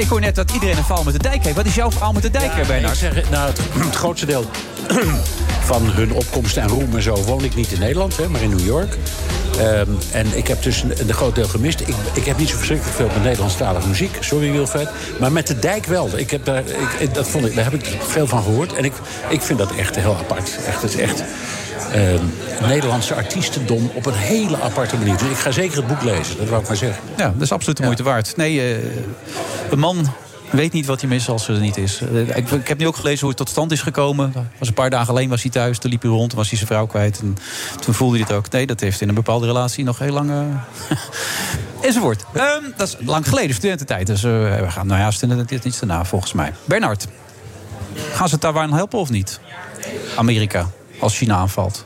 Ik hoor net dat iedereen een verhaal met de dijk heeft. Wat is jouw verhaal met de dijk, Ja, Bernard? ik zeg, nou, het, het grootste deel van hun opkomst en roem en zo woon ik niet in Nederland, hè, maar in New York. Ehm, en ik heb dus een, een groot deel gemist. Ik, ik heb niet zo verschrikkelijk veel met Nederlandstalige muziek. Sorry Wilfred. Maar met de dijk wel. Ik heb daar, ik- dat vond ik, daar heb ik veel van gehoord. En ik, ik vind dat echt heel apart. Echt, het is echt ehm, Nederlandse artiestendom op een hele aparte manier. Dus ik ga zeker het boek lezen. Dat wou ik maar zeggen. Ja, dat is absoluut de moeite waard. Nee, eh, een man weet niet wat hij mist als ze er niet is. Eh, ik, ik heb nu ook gelezen hoe het tot stand is gekomen. Was een paar dagen alleen was hij thuis, toen liep hij rond, toen was hij zijn vrouw kwijt. En toen voelde hij het ook. Nee, dat heeft in een bepaalde relatie nog heel lang... eh, enzovoort. Ehm, dat is lang geleden, studententijd. Dus we gaan, nou ja, studententijd iets daarna volgens mij. Bernard, gaan ze Taiwan helpen of niet? Amerika, als China aanvalt.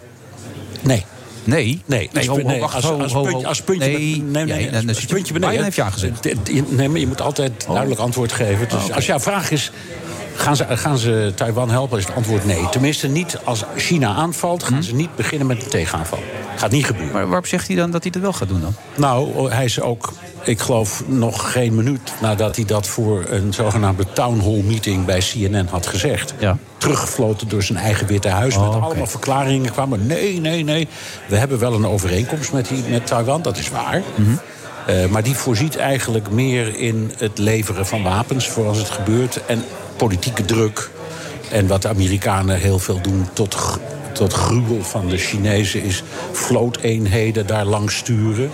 Nee. Nee? Nee, ho, nee, wacht, als, ho, als ho, puntje, als puntje, Nee, nee, nee, als puntje beneden. Biden heeft ja gezegd. Nee, maar je moet altijd duidelijk antwoord geven. Dus als jouw vraag is, gaan ze, gaan ze Taiwan helpen, is het antwoord nee. Tenminste, niet als China aanvalt, gaan ze niet beginnen met een tegenaanval. Gaat niet gebeuren. Maar waarom zegt hij dan dat hij dat wel gaat doen dan? Nou, hij is ook, ik geloof nog geen minuut nadat hij dat voor een zogenaamde town hall meeting bij CNN had gezegd. Teruggefloten door zijn eigen Witte Huis. met allemaal verklaringen kwamen. Nee, nee, nee. We hebben wel een overeenkomst met, die, met Taiwan, dat is waar. Eh, maar die voorziet eigenlijk meer in het leveren van wapens voor als het gebeurt. En politieke druk. En wat de Amerikanen heel veel doen tot, tot gruwel van de Chinezen is vlooteenheden daar langs sturen.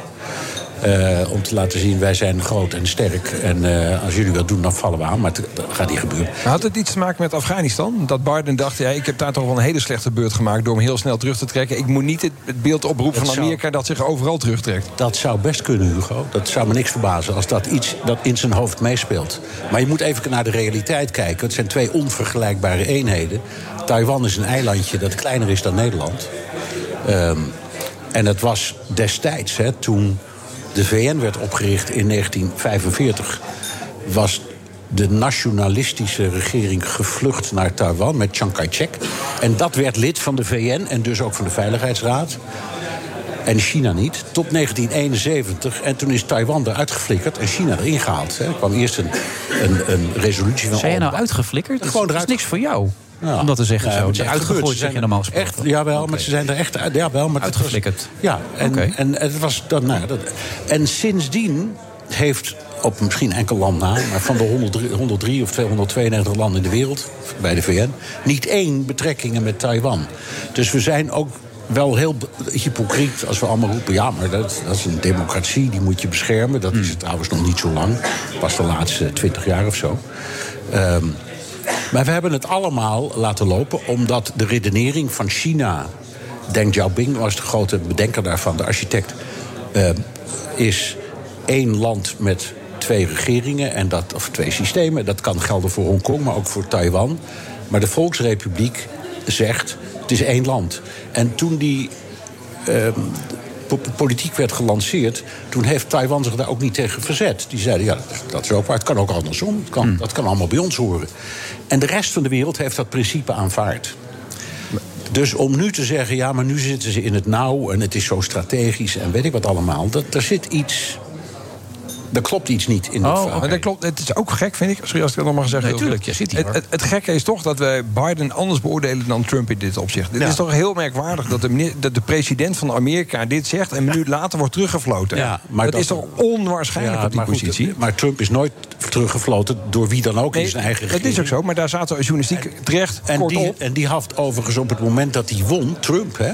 Eh, om te laten zien, wij zijn groot en sterk. En eh, als jullie wat doen, dan vallen we aan. Maar dat gaat niet gebeuren. Had het iets te maken met Afghanistan? Dat Biden dacht, ja, ik heb daar toch wel een hele slechte beurt gemaakt... door hem heel snel terug te trekken. Ik moet niet het, beeld oproepen Dat van zou- Amerika... dat zich overal terugtrekt. Dat zou best kunnen, Hugo. Dat zou me niks verbazen als dat iets dat in zijn hoofd meespeelt. Maar je moet even naar de realiteit kijken. Het zijn twee onvergelijkbare eenheden. Taiwan is een eilandje dat kleiner is dan Nederland. Ehm, en het was destijds, hè, toen de VN werd opgericht in 1945... was de nationalistische regering gevlucht naar Taiwan met Chiang Kai-shek. En dat werd lid van de VN en dus ook van de Veiligheidsraad. En China niet, tot 1971. En toen is Taiwan eruit geflikkerd en China erin gehaald. Er kwam eerst een, een, een resolutie van... Zijn je nou uitgeflikkerd? Gewoon dat is niks voor jou. Ja. Om dat te zeggen zo. echt Uitgegooid. Ze zeg je normaal gesproken. Echt, jawel, maar ze zijn er echt. Jawel, maar het was- Uitgeflikkerd. Ja, en, en het was dat, nou, dat, en sindsdien heeft op misschien enkel land na, maar van de 103, 103 of 292 landen in de wereld bij de VN, niet één betrekkingen met Taiwan. Dus we zijn ook wel heel hypocriet als we allemaal roepen: ja, maar dat, dat is een democratie, die moet je beschermen. Dat is het trouwens nog niet zo lang, pas de laatste 20 jaar of zo. Ehm, maar we hebben het allemaal laten lopen omdat de redenering van China. Deng Xiaoping was de grote bedenker daarvan, de architect. eh, is één land met twee regeringen en dat, of twee systemen. Dat kan gelden voor Hongkong, maar ook voor Taiwan. Maar de Volksrepubliek zegt. Het is één land. En toen die ehm, politiek werd gelanceerd... toen heeft Taiwan zich daar ook niet tegen verzet. Die zeiden, ja, dat- is ook waar. Het kan ook andersom. Het kan, Dat kan allemaal bij ons horen. En de rest van de wereld heeft dat principe aanvaard. Dus om nu te zeggen, ja, maar nu zitten ze in het nauw... en het is zo strategisch en weet ik wat allemaal... Dat, er zit iets... Er klopt iets niet in dit verhaal. Maar dat klopt. Het is ook gek, vind ik. Sorry als ik dat nog mag zeggen. Nee, tuurlijk, Hilke. je zit hier, het, het, het gekke is toch dat wij Biden anders beoordelen dan Trump in dit opzicht. Dit is toch heel merkwaardig dat de, meneer- dat de president van Amerika dit zegt... en een minuut later wordt teruggefloten. Ja, maar dat, dat- is toch onwaarschijnlijk Ja, op die maar goed, positie? maar Trump is nooit teruggefloten door wie dan ook in zijn eigen dat regering. is ook zo, maar daar zaten journalistiek terecht En kort die, op. en die had overigens op het moment dat hij won, Trump, hè,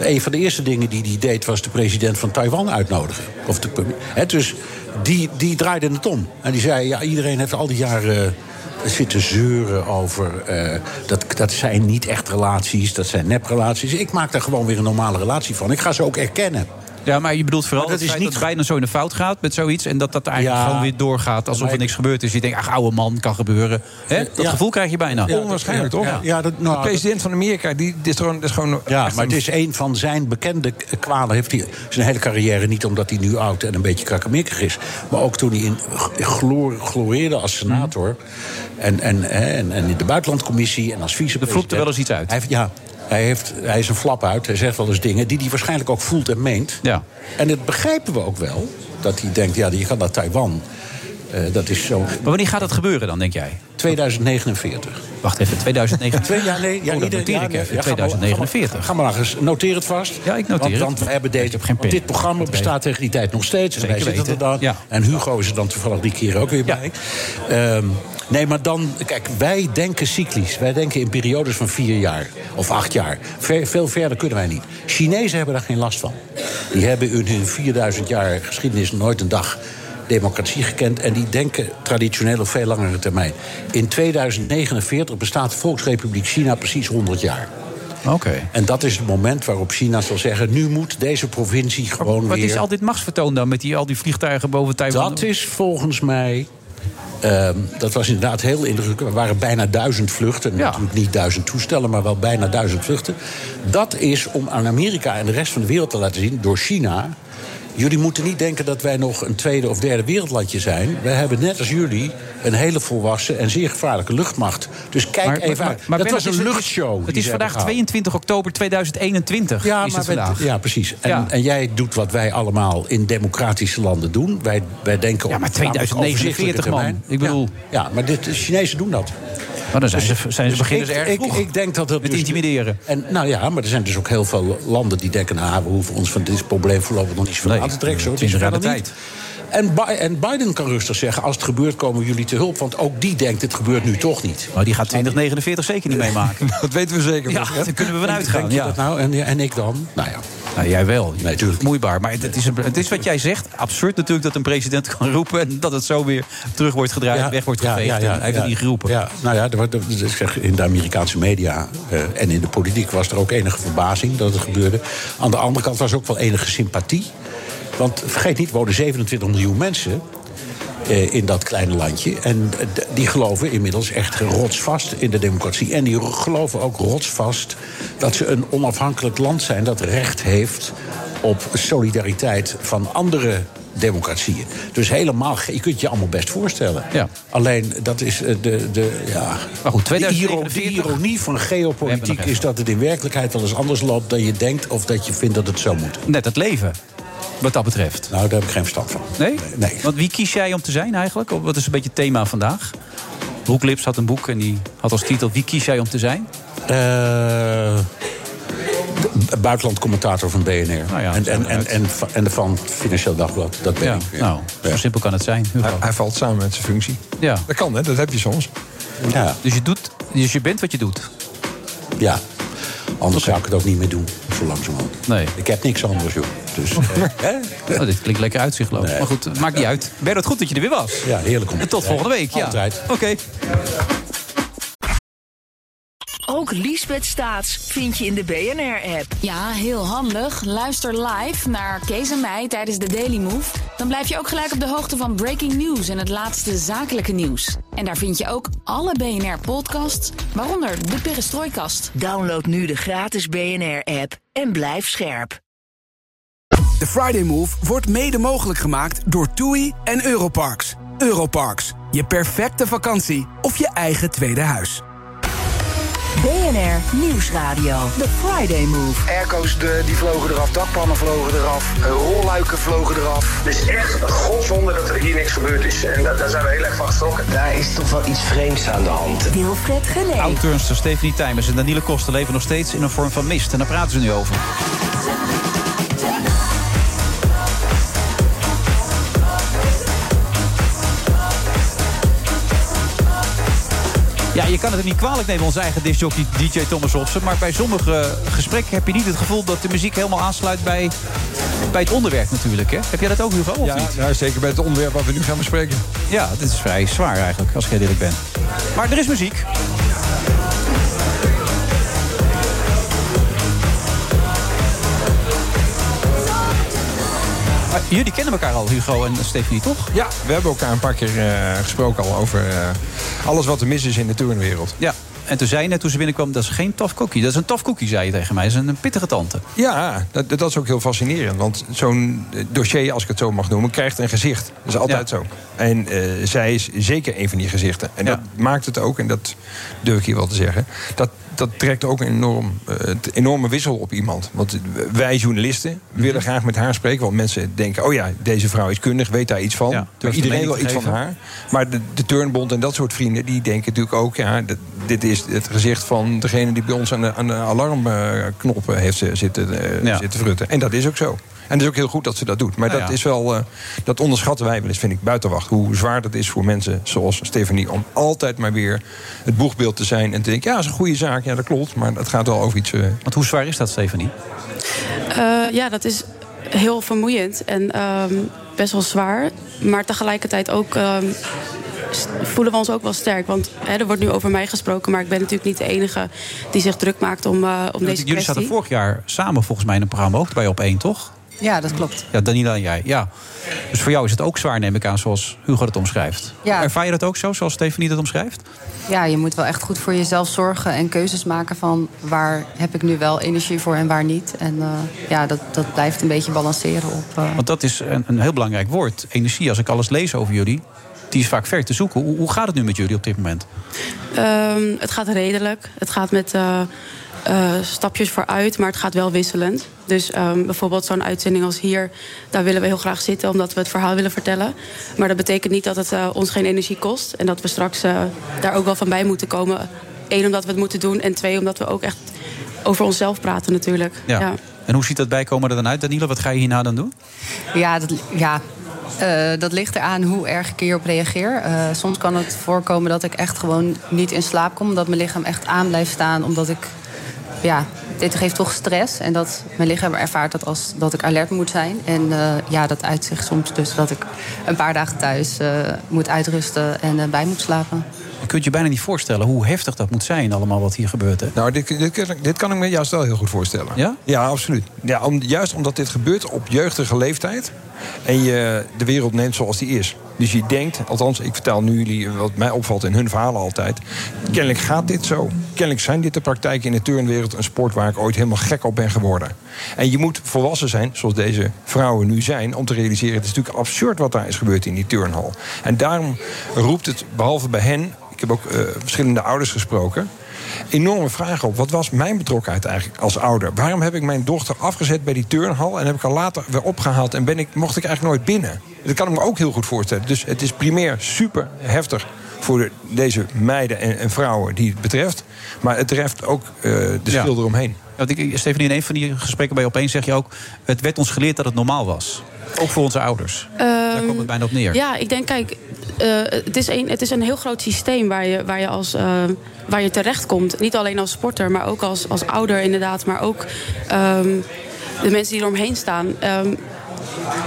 een van de eerste dingen die hij deed was de president van Taiwan uitnodigen. Of de, hè, dus die, die draaide het om. En die zei: ja, iedereen heeft al die jaren eh, zitten zeuren over. eh, dat, dat zijn niet echt relaties, dat zijn neprelaties. Ik maak daar gewoon weer een normale relatie van. Ik ga ze ook erkennen. Ja, maar je bedoelt vooral Maar dat, dat het is dat het bijna zo in de fout gaat met zoiets... en dat dat eigenlijk Ja. gewoon weer doorgaat alsof er ik- niks gebeurd is. Je denkt, ach, oude man, kan gebeuren. Hè? Dat Ja. gevoel krijg je bijna. Onwaarschijnlijk, toch? Ja, ja, dat, nou, de president van Amerika, die, die is gewoon... Dat is gewoon Ja, maar het is een van zijn bekende kwalen. Heeft hij zijn hele carrière niet omdat hij nu oud en een beetje krakkemikkig is. Maar ook toen hij in g- glor- gloreerde als senator. En, en, hè, en, en in de buitenlandcommissie en als vicepresident. Er vloekte wel eens iets uit. Hij ja, hij, heeft, hij is een flap uit. Hij zegt wel eens dingen die hij waarschijnlijk ook voelt en meent. Ja. En dat begrijpen we ook wel. Dat hij denkt, ja, je gaat naar Taiwan. Eh, dat is zo. Maar wanneer gaat dat gebeuren dan, denk jij? 2049. Wacht even, 2049? Twee jaar, nee. Ja, Oh, dat noteer ja, ik even, ja, ga maar- 2049. Ga maar nog eens, noteer het vast. Ja, ik noteer want, het. Want we hebben deze, heb geen want pen. dit programma bestaat tegen die tijd nog steeds. En wij zitten er dan. Ja. En Hugo is er dan toevallig die keer ook weer bij. Ehm, nee, maar dan... Kijk, wij denken cyclisch. Wij denken in periodes van vier jaar. Of acht jaar. Ver- veel verder kunnen wij niet. Chinezen hebben daar geen last van. Die hebben in hun 4000 jaar geschiedenis nooit een dag democratie gekend. En die denken traditioneel op veel langere termijn. In 2049 bestaat de Volksrepubliek China precies 100 jaar. Oké. En dat is het moment waarop China zal zeggen... nu moet deze provincie gewoon Wat weer... is al dit machtsvertoon dan met die, al die vliegtuigen boven Taiwan? Dat is volgens mij... ehm, dat was inderdaad heel indrukwekkend. Er waren bijna duizend vluchten. Natuurlijk niet duizend toestellen, maar wel bijna duizend vluchten. Dat is om aan Amerika en de rest van de wereld te laten zien... door China... Jullie moeten niet denken dat wij nog een tweede of derde wereldlandje zijn. Wij hebben net als jullie een hele volwassen en zeer gevaarlijke luchtmacht. Dus kijk even uit. dat was het een luchtshow. Het is vandaag hebben gehouden. 22 oktober 2021. Ja, is maar het ja, precies. En, Ja. en jij doet wat wij allemaal in democratische landen doen. Wij, wij denken Ja, maar een namelijk 2049 man. Ik bedoel... Ja, maar dit, de Chinezen doen dat. Maar dan zijn Dus- ze, zijn ze dus beginnen ze ik, erg ik, vroeg. ik denk dat dat Met dus- intimideren. En, nou ja, maar er zijn dus ook heel veel landen die denken... nou, we hoeven ons van dit probleem voorlopig nog niet Nee, aan te trekken. Zo, het 20 is de verder niet. En, Bi- en Biden kan rustig zeggen, als het gebeurt komen jullie te hulp. Want ook die denkt, het gebeurt nu toch niet. Maar die gaat 2049 zeker niet meemaken. Dat weten we zeker. Ja, daar kunnen we vanuit gaan. Ja. dat nou? En, en ik dan? Nou ja. Nou, jij wel. Nee, tuurlijk. Moeibaar. Maar het is, een- het is wat jij zegt. Absurd natuurlijk dat een president kan roepen... en dat het zo weer terug wordt gedraaid, weg wordt geveegd. En hij heeft het niet geroepen. Ja, nou ja, er wordt- er- ik zeg, in de Amerikaanse media eh, en in de politiek was er ook enige verbazing dat het gebeurde. Aan de andere kant was ook wel enige sympathie. Want vergeet niet, er wonen 27 miljoen mensen eh, in dat kleine landje. En eh, die geloven inmiddels echt rotsvast in de democratie. En die geloven ook rotsvast dat ze een onafhankelijk land zijn dat recht heeft op solidariteit van andere democratieën. Dus helemaal, je kunt je allemaal best voorstellen. Ja. Alleen dat is eh, de, de, ja, Maar goed, de, iro- 2049 de ironie van geopolitiek is dat het in werkelijkheid wel eens anders loopt dan je denkt of dat je vindt dat het zo moet. Net het leven, wat dat betreft. Nou, daar heb ik geen verstand van. Nee? Nee. Want wie kies jij om te zijn eigenlijk? Of Wat is een beetje het thema vandaag? Broek Lips had een boek en die had als titel... Wie kies jij om te zijn? Eh, de buitenlandcommentator van BNR. Nou ja, en, en, en, en, en van Financieel Dagblad. Dat ben Ja, ik. Ja. nou, zo simpel kan het zijn. Hij, hij valt samen met zijn functie. Ja. Dat kan, hè? Dat heb je soms. Ja. Dus, je doet, dus je bent wat je doet. ja. Anders zou ik het ook niet meer doen, zo langzamerhand. Nee. Ik heb niks anders, joh. Dus? Oh, dit klinkt lekker uitzichtloos. Nee. Maar goed, maakt niet uit. Bernard, goed dat je er weer was. Ja, heerlijk om En tot volgende week. Ja. Altijd. Oké. Ook Liesbeth Staats vind je in de BNR-app. Ja, heel handig. Luister live naar Kees en mij tijdens de Daily Move. Dan blijf je ook gelijk op de hoogte van breaking news en het laatste zakelijke nieuws. En daar vind je ook alle BNR-podcasts, waaronder de Perestrooikast. Download nu de gratis BNR-app en blijf scherp. De Friday Move wordt mede mogelijk gemaakt door TUI en Europarks. Europarks, je perfecte vakantie of je eigen tweede huis. BNR Nieuwsradio. The Friday Move. Airco's de, die vlogen eraf, dakpannen vlogen eraf, eh, rolluiken vlogen eraf. Het is echt een godzonde dat er hier niks gebeurd is. En da- daar zijn we heel erg van geschrokken. Daar is toch wel iets vreemds aan de hand. Wilfred Gené. Oud-turnster Stephanie Tijmers en Daniele Koster leven nog steeds in een vorm van mist. En daar praten ze nu over. Ja, je kan het niet kwalijk nemen, onze eigen discjockey DJ Thomas Hofsen. Maar bij sommige gesprekken heb je niet het gevoel dat de muziek helemaal aansluit bij, bij het onderwerp natuurlijk. Hè? Heb jij dat ook, Hugo? Of Ja, niet? ja, zeker bij het onderwerp wat we nu gaan bespreken. Ja, dit is vrij zwaar eigenlijk, als ik eerlijk ben. Maar er is muziek. Maar jullie kennen elkaar al, Hugo en Stephanie, toch? Ja, we hebben elkaar een paar keer eh, gesproken al over eh, alles wat er mis is in de turnwereld. Ja. En toen zei je net toen ze binnenkwam, dat is geen tough cookie. Dat is een tough cookie, zei je tegen mij. Dat is een pittige tante. Ja, dat, dat is ook heel fascinerend. Want zo'n eh, dossier, als ik het zo mag noemen, krijgt een gezicht. Dat is altijd zo. En zij is zeker een van die gezichten. En dat maakt het ook, en dat durf ik hier wel te zeggen... dat, dat trekt ook een enorm, eh, het enorme wissel op iemand. Want wij journalisten Mhm. willen graag met haar spreken. Want mensen denken, oh ja, deze vrouw is kundig, weet daar iets van. een iedereen wil iets van haar. Maar de, de Turnbond en dat soort vrienden, die denken natuurlijk ook... ja, dat- dit is het gezicht van degene die bij ons aan de, aan de alarmknoppen heeft zitten, eh, Ja. zitten frutten. En dat is ook zo. En het is ook heel goed dat ze dat doet. Maar Nou dat ja. is wel, eh, dat onderschatten wij wel eens, vind ik, buitenwacht. Hoe zwaar dat is voor mensen zoals Stephanie... om altijd maar weer het boegbeeld te zijn en te denken... ja, dat is een goede zaak, ja, dat klopt. Maar dat gaat wel over iets... eh, Want hoe zwaar is dat, Stephanie? Eh, ja, dat is heel vermoeiend en ehm, best wel zwaar. Maar tegelijkertijd ook ehm, voelen we ons ook wel sterk. Want hè, er wordt nu over mij gesproken, maar ik ben natuurlijk niet de enige die zich druk maakt om, eh, om deze Jullie zaten kwestie. vorig jaar samen volgens mij in een programma ook bij op één, toch? Ja, dat klopt. Ja, Danila en jij. Ja. Dus voor jou is het ook zwaar, neem ik aan, zoals Hugo dat omschrijft. Ja. Ervaar je dat ook zo, zoals Stephanie dat omschrijft? Ja, je moet wel echt goed voor jezelf zorgen en keuzes maken van waar heb ik nu wel energie voor en waar niet. En eh, ja, dat, dat blijft een beetje balanceren op. eh, Want dat is een, een heel belangrijk woord. Energie, als ik alles lees over jullie, die is vaak ver te zoeken. Hoe, hoe gaat het nu met jullie op dit moment? Ehm, het gaat redelijk. Het gaat met eh, eh, stapjes vooruit, maar het gaat wel wisselend. Dus ehm, bijvoorbeeld zo'n uitzending als hier, daar willen we heel graag zitten omdat we het verhaal willen vertellen. Maar dat betekent niet dat het eh, ons geen energie kost en dat we straks eh, daar ook wel van bij moeten komen. Eén, omdat we het moeten doen en twee, omdat we ook echt over onszelf praten natuurlijk. Ja. En hoe ziet dat bijkomen er dan uit, Danila? Wat ga je hierna dan doen? ja, dat, ja eh, dat ligt eraan hoe erg ik hierop reageer. Eh, soms kan het voorkomen dat ik echt gewoon niet in slaap kom. Dat mijn lichaam echt aan blijft staan. Omdat ik, ja, dit geeft toch stress. En dat mijn lichaam ervaart dat als dat ik alert moet zijn. En eh, ja, dat uit zich soms dus dat ik een paar dagen thuis eh, moet uitrusten en eh, bij moet slapen. Je kunt je bijna niet voorstellen hoe heftig dat moet zijn, allemaal wat hier gebeurt. Hè? Nou, dit, dit, kan- dit kan ik me juist wel heel goed voorstellen. Ja? Ja, absoluut. Ja, om, juist omdat dit gebeurt op jeugdige leeftijd... en je de wereld neemt zoals die is. Dus je denkt, althans, ik vertel nu jullie wat mij opvalt in hun verhalen altijd... kennelijk gaat dit zo. Kennelijk zijn dit de praktijken in de turnwereld... een sport waar ik ooit helemaal gek op ben geworden. En je moet volwassen zijn, zoals deze vrouwen nu zijn... om te realiseren, het is natuurlijk absurd wat daar is gebeurd in die turnhal. En daarom roept het, behalve bij hen... ik heb ook eh, verschillende ouders gesproken enorme vragen op. Wat was mijn betrokkenheid eigenlijk als ouder? Waarom heb ik mijn dochter afgezet bij die turnhal... en heb ik haar later weer opgehaald en ben ik, mocht ik eigenlijk nooit binnen? Dat kan ik me ook heel goed voorstellen. Dus het is primair super heftig voor de- deze meiden en, en vrouwen die het betreft. Maar het treft ook eh, de Ja. spil eromheen. Want ik, Stephanie, in een van die gesprekken bij Opeens zeg je ook... het werd ons geleerd dat het normaal was. Ook voor onze ouders. Daar komt het bijna op neer. Ja, ik denk, kijk, eh, het, is een, het is een heel groot systeem waar je, waar je, als, eh, waar je terechtkomt. Niet alleen als sporter, maar ook als, als ouder inderdaad. Maar ook ehm, de mensen die eromheen staan. Ehm,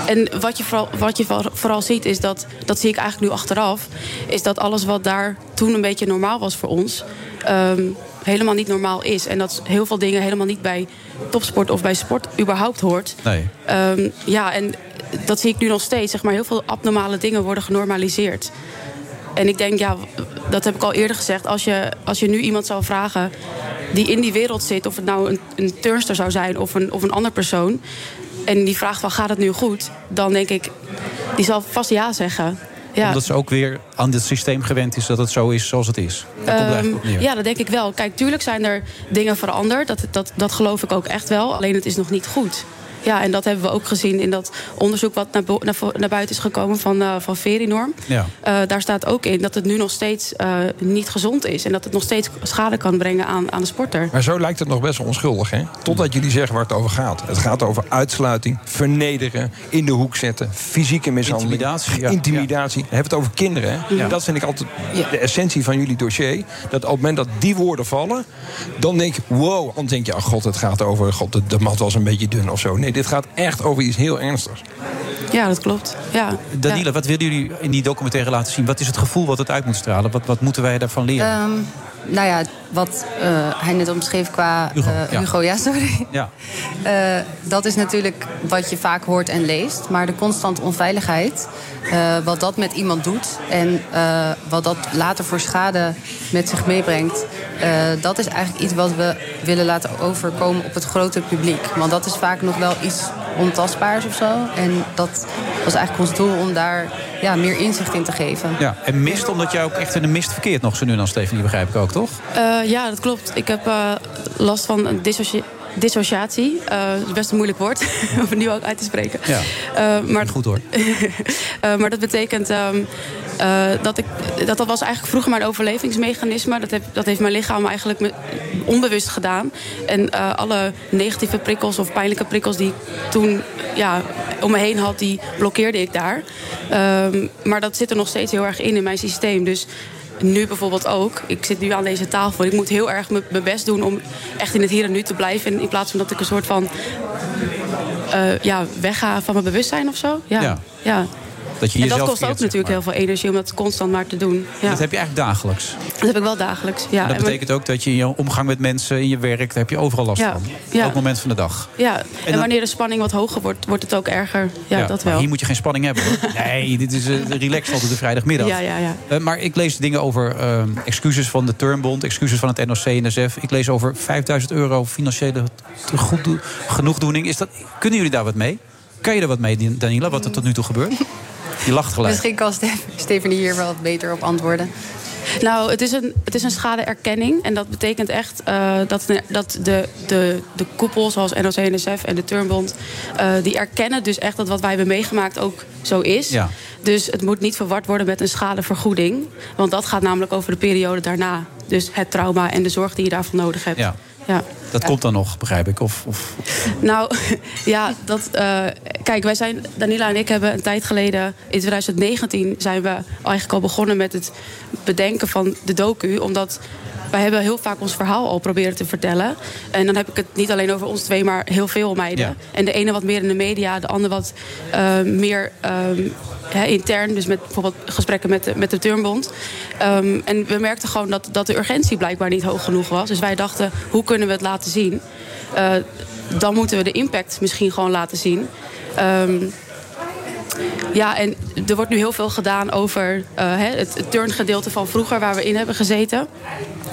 en wat je, vooral, wat je vooral- ziet, is dat, dat zie ik eigenlijk nu achteraf, is dat alles wat daar toen een beetje normaal was voor ons, ehm, helemaal niet normaal is. En dat heel veel dingen helemaal niet bij topsport of bij sport überhaupt hoort. Nee. Ja, en dat zie ik nu nog steeds. Zeg maar, heel veel abnormale dingen worden genormaliseerd. En ik denk, ja, dat heb ik al eerder gezegd. Als je, als je nu iemand zou vragen die in die wereld zit, of het nou een, een turnster zou zijn of een, of een ander persoon. En die vraagt van gaat het nu goed? Dan denk ik, die zal vast ja zeggen. Ja. Omdat ze ook weer aan dit systeem gewend is dat het zo is zoals het is. Ehm, ja, dat denk ik wel. Kijk, tuurlijk zijn er dingen veranderd. Dat, dat, dat geloof ik ook echt wel. Alleen het is nog niet goed. Ja, en dat hebben we ook gezien in dat onderzoek wat naar, naar, buiten is gekomen van, eh van Verinorm. Ja. Eh, daar staat ook in dat het nu nog steeds eh, niet gezond is. En dat het nog steeds schade kan brengen aan, aan de sporter. Maar zo lijkt het nog best wel onschuldig, hè? Totdat jullie zeggen waar het over gaat. Het gaat over uitsluiting, vernederen, in de hoek zetten, fysieke mishandeling, Intimidatie, ja. intimidatie. Dan hebben het over kinderen, hè? Ja. En dat vind ik altijd de essentie van jullie dossier. Dat op het moment dat die woorden vallen, dan denk je, wow, dan denk je, oh god, het gaat over, god, de, de mat was een beetje dun of zo. Nee, dit gaat echt over iets heel ernstigs. Ja, dat klopt. Ja. Daniela, wat willen jullie in die documentaire laten zien? Wat is het gevoel wat het uit moet stralen? Wat, wat moeten wij daarvan leren? Ehm, nou ja, wat eh, hij net omschreef qua Hugo, eh, ja. Hugo, ja, sorry. ja. Eh, dat is natuurlijk wat je vaak hoort en leest. Maar de constante onveiligheid, wat dat met iemand doet... en wat dat later voor schade met zich meebrengt... dat is eigenlijk iets wat we willen laten overkomen op het grote publiek. Want dat is vaak nog wel iets ontastbaars of zo. En dat was eigenlijk ons doel om daar ja, meer inzicht in te geven. Ja, en mist omdat jij ook echt in de mist verkeert nog zo nu dan, Stefanie, begrijp ik ook, toch? Eh, ja, dat klopt. Ik heb eh, last van een dissocia- dissociatie. Eh, dat is best een moeilijk woord om het nu ook uit te spreken. Ja. Maar, Goed hoor. Maar dat betekent ehm, eh, dat ik. Dat, dat was eigenlijk vroeger mijn overlevingsmechanisme. Dat, heb, dat heeft mijn lichaam eigenlijk me- onbewust gedaan. En alle negatieve prikkels of pijnlijke prikkels die ik toen ja, om me heen had, die blokkeerde ik daar. Ehm, maar dat zit er nog steeds heel erg in in mijn systeem. Dus nu bijvoorbeeld ook. Ik zit nu aan deze tafel. Ik moet heel erg mijn best doen om echt in het hier en nu te blijven. In plaats van dat ik een soort van eh, ja, wegga van mijn bewustzijn of zo. Ja. Ja. ja. Dat je en dat kost ook natuurlijk maar. heel veel energie om dat constant maar te doen. Ja. Dat heb je eigenlijk dagelijks. Dat heb ik wel dagelijks. Ja. En dat En betekent ook dat je in je omgang met mensen, in je werk... daar heb je overal last Ja. van. Ja. Elk moment van de dag. Ja, en, dan- wanneer de spanning wat hoger wordt, wordt het ook erger. Ja, dat wel. hier moet je geen spanning hebben. hoor. Nee, dit is uh, relaxed altijd de vrijdagmiddag. Ja, ja, ja. Eh, maar ik lees dingen over eh, excuses van de Turnbond... excuses van het NOC-NSF. Ik lees over 5000 euro financiële genoegdoening. Is dat, kunnen jullie daar wat mee? Kan je er wat mee, Daniela, wat er tot nu toe gebeurt? Je lacht gelijk. Misschien kan Ste- Stephanie hier wel beter op antwoorden. Nou, het is een, het is een schadeerkenning. En dat betekent echt eh, dat, de- dat de, de, de koepel, zoals NOC-NSF en de Turnbond... eh, die erkennen dus echt dat wat wij hebben meegemaakt ook zo is. Ja. Dus het moet niet verward worden met een schadevergoeding. Want dat gaat namelijk over de periode daarna. Dus het trauma en de zorg die je daarvoor nodig hebt. Ja. Ja. Dat komt dan nog, begrijp ik. Of, of... Nou, ja, dat. eh, kijk, wij zijn. Danila en ik hebben een tijd geleden. In 2019 zijn we eigenlijk al begonnen met het bedenken van de docu. Omdat wij hebben heel vaak ons verhaal al proberen te vertellen. En dan heb ik het niet alleen over ons twee, maar heel veel meiden. Ja. En de ene wat meer in de media, de ander wat eh, meer ehm, intern. Dus met bijvoorbeeld gesprekken met de, met de Turnbond. Ehm, en we merkten gewoon dat, dat de urgentie blijkbaar niet hoog genoeg was. Dus wij dachten, hoe kunnen we het laten zien? Eh, dan moeten we de impact misschien gewoon laten zien. Ehm, ja, en er wordt nu heel veel gedaan over eh, het turngedeelte van vroeger waar we in hebben gezeten.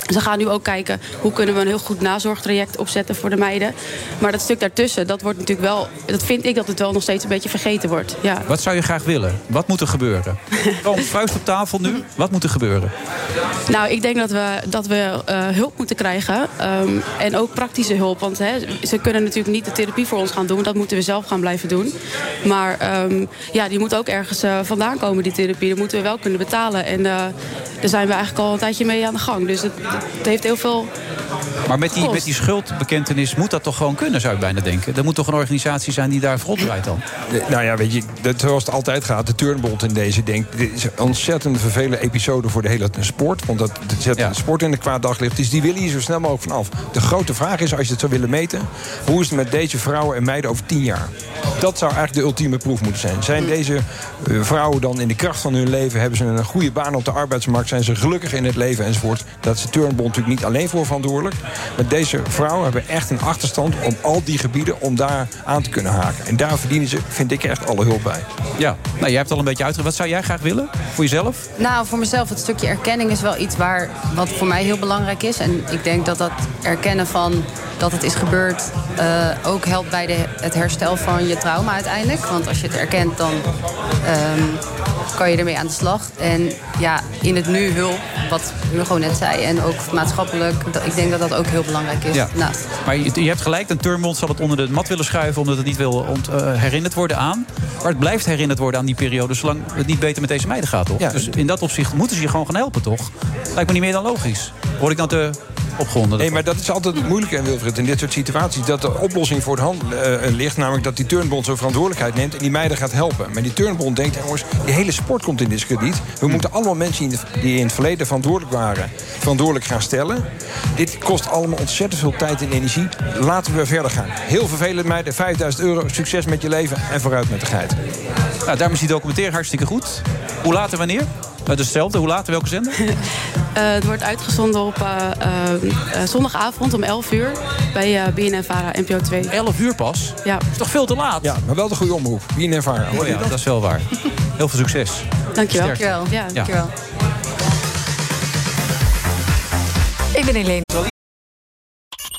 Ze gaan nu ook kijken hoe kunnen we een heel goed nazorgtraject opzetten voor de meiden. Maar dat stuk daartussen, dat wordt natuurlijk wel. Dat vind ik dat het wel nog steeds een beetje vergeten wordt. Ja. Wat zou je graag willen? Wat moet er gebeuren? Gewoon vuist op tafel nu. Wat moet er gebeuren? Nou, ik denk dat we, dat we eh, hulp moeten krijgen. Ehm, en ook praktische hulp. Want hè, ze kunnen natuurlijk niet de therapie voor ons gaan doen. Dat moeten we zelf gaan blijven doen. Maar ehm, ja, die moet ook ergens eh, vandaan komen, die therapie. Dat moeten we wel kunnen betalen. En eh, daar zijn we eigenlijk al een tijdje mee aan de gang. Dus het, het heeft heel veel... Maar met die, Kost. met die schuldbekentenis moet dat toch gewoon kunnen, zou ik bijna denken. Er moet toch een organisatie zijn die daar voorop draait dan? De- Nou ja, weet je, dat, zoals het altijd gaat, de Turnbond in deze denkt... dit is een ontzettend vervelende episode voor de hele sport. Want dat dat zet de sport in een kwaad daglicht. Dus die willen hier zo snel mogelijk vanaf. De grote vraag is, als je het zou willen meten... hoe is het met deze vrouwen en meiden over tien jaar? Dat zou eigenlijk de ultieme proef moeten zijn. Zijn deze eh, vrouwen dan in de kracht van hun leven... hebben ze een goede baan op de arbeidsmarkt... zijn ze gelukkig in het leven enzovoort. Dat is de Turnbond natuurlijk niet alleen voor verantwoordelijk. Maar deze vrouwen hebben echt een achterstand op al die gebieden... om daar aan te kunnen haken. En daar verdienen ze, vind ik, echt alle hulp bij. Ja, nou, jij hebt al een beetje uitgelegd. Wat zou jij graag willen voor jezelf? Nou, voor mezelf, het stukje erkenning is wel iets waar, wat voor mij heel belangrijk is. En ik denk dat dat erkennen van dat het is gebeurd eh, ook helpt bij de, het herstel van je trauma uiteindelijk. Want als je het erkent, dan ehm, kan je ermee aan de slag. En ja, in het nu hulp, wat Hugo net zei, en ook maatschappelijk, dat- ik denk dat dat ook heel belangrijk is. Ja. Naast. Maar je, je hebt gelijk, een turnbond zal het onder de mat willen schuiven... omdat het niet wil ont, eh, herinnerd worden aan. Maar het blijft herinnerd worden aan die periode... zolang het niet beter met deze meiden gaat, toch? Dus in dat opzicht moeten ze je gewoon gaan helpen, toch? Lijkt me niet meer dan logisch. Word ik dan te opgewonden? Nee, maar dat is altijd het moeilijke in Wilfried. In dit soort situaties. Dat de oplossing voor de hand eh, ligt. Namelijk dat die turnbond zijn verantwoordelijkheid neemt. En die meiden gaat helpen. Maar die turnbond denkt, jongens, die hele sport komt in discrediet. We moeten allemaal mensen die in het- die in het verleden verantwoordelijk waren. verantwoordelijk gaan stellen. Dit kost allemaal ontzettend veel tijd en energie. Laten we verder gaan. Heel vervelend meiden. 5000 euro. Succes met je leven. En vooruit met de geit. Nou, daarom is die documentaire hartstikke goed. Hoe laat en wanneer? Uh, hetzelfde, hoe laat welke zender? Eh, het wordt uitgezonden op eh, eh, zondagavond om 11 uur bij eh BNN-Vara NPO 2. 11 uur pas? Ja. is toch veel te laat? Ja, maar wel de goede omroep. BNN Vara. Oh ja, dat is wel waar. Heel veel succes. Dankjewel. Dankjewel. Ja, dankjewel. Ik ben Helene.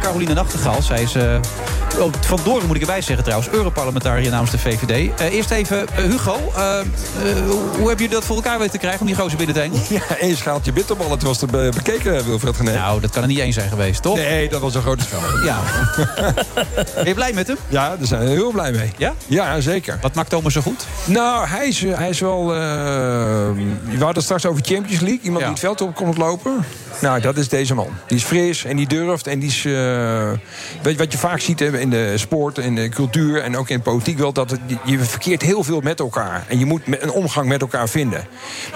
Caroline Nachtegaal, zij is... oh, van Doren moet ik erbij zeggen trouwens. Europarlementariër namens de VVD. Eh, eerst even, eh, Hugo. hoe heb je dat voor elkaar weten te krijgen om die gozer binnen te hengelen? Ja, één schaaltje bitterballen. Het was te be- bekeken, Wilfred Gené. Nou, dat kan er niet één zijn geweest, toch? Nee, dat was een grote schaal. Ja. ben je blij met hem? Ja, daar zijn we heel blij mee. Ja? Ja, zeker. Wat maakt Thomas zo goed? Nou, hij is, hij is wel... we hadden het straks over Champions League. Iemand die het veld op komt lopen. Nou, dat is deze man. Die is fris en die durft. En die is... eh, weet je wat je vaak ziet hè, in de sport, in de cultuur... en ook in de politiek wel... dat het, je verkeert heel veel met elkaar. En je moet een omgang met elkaar vinden.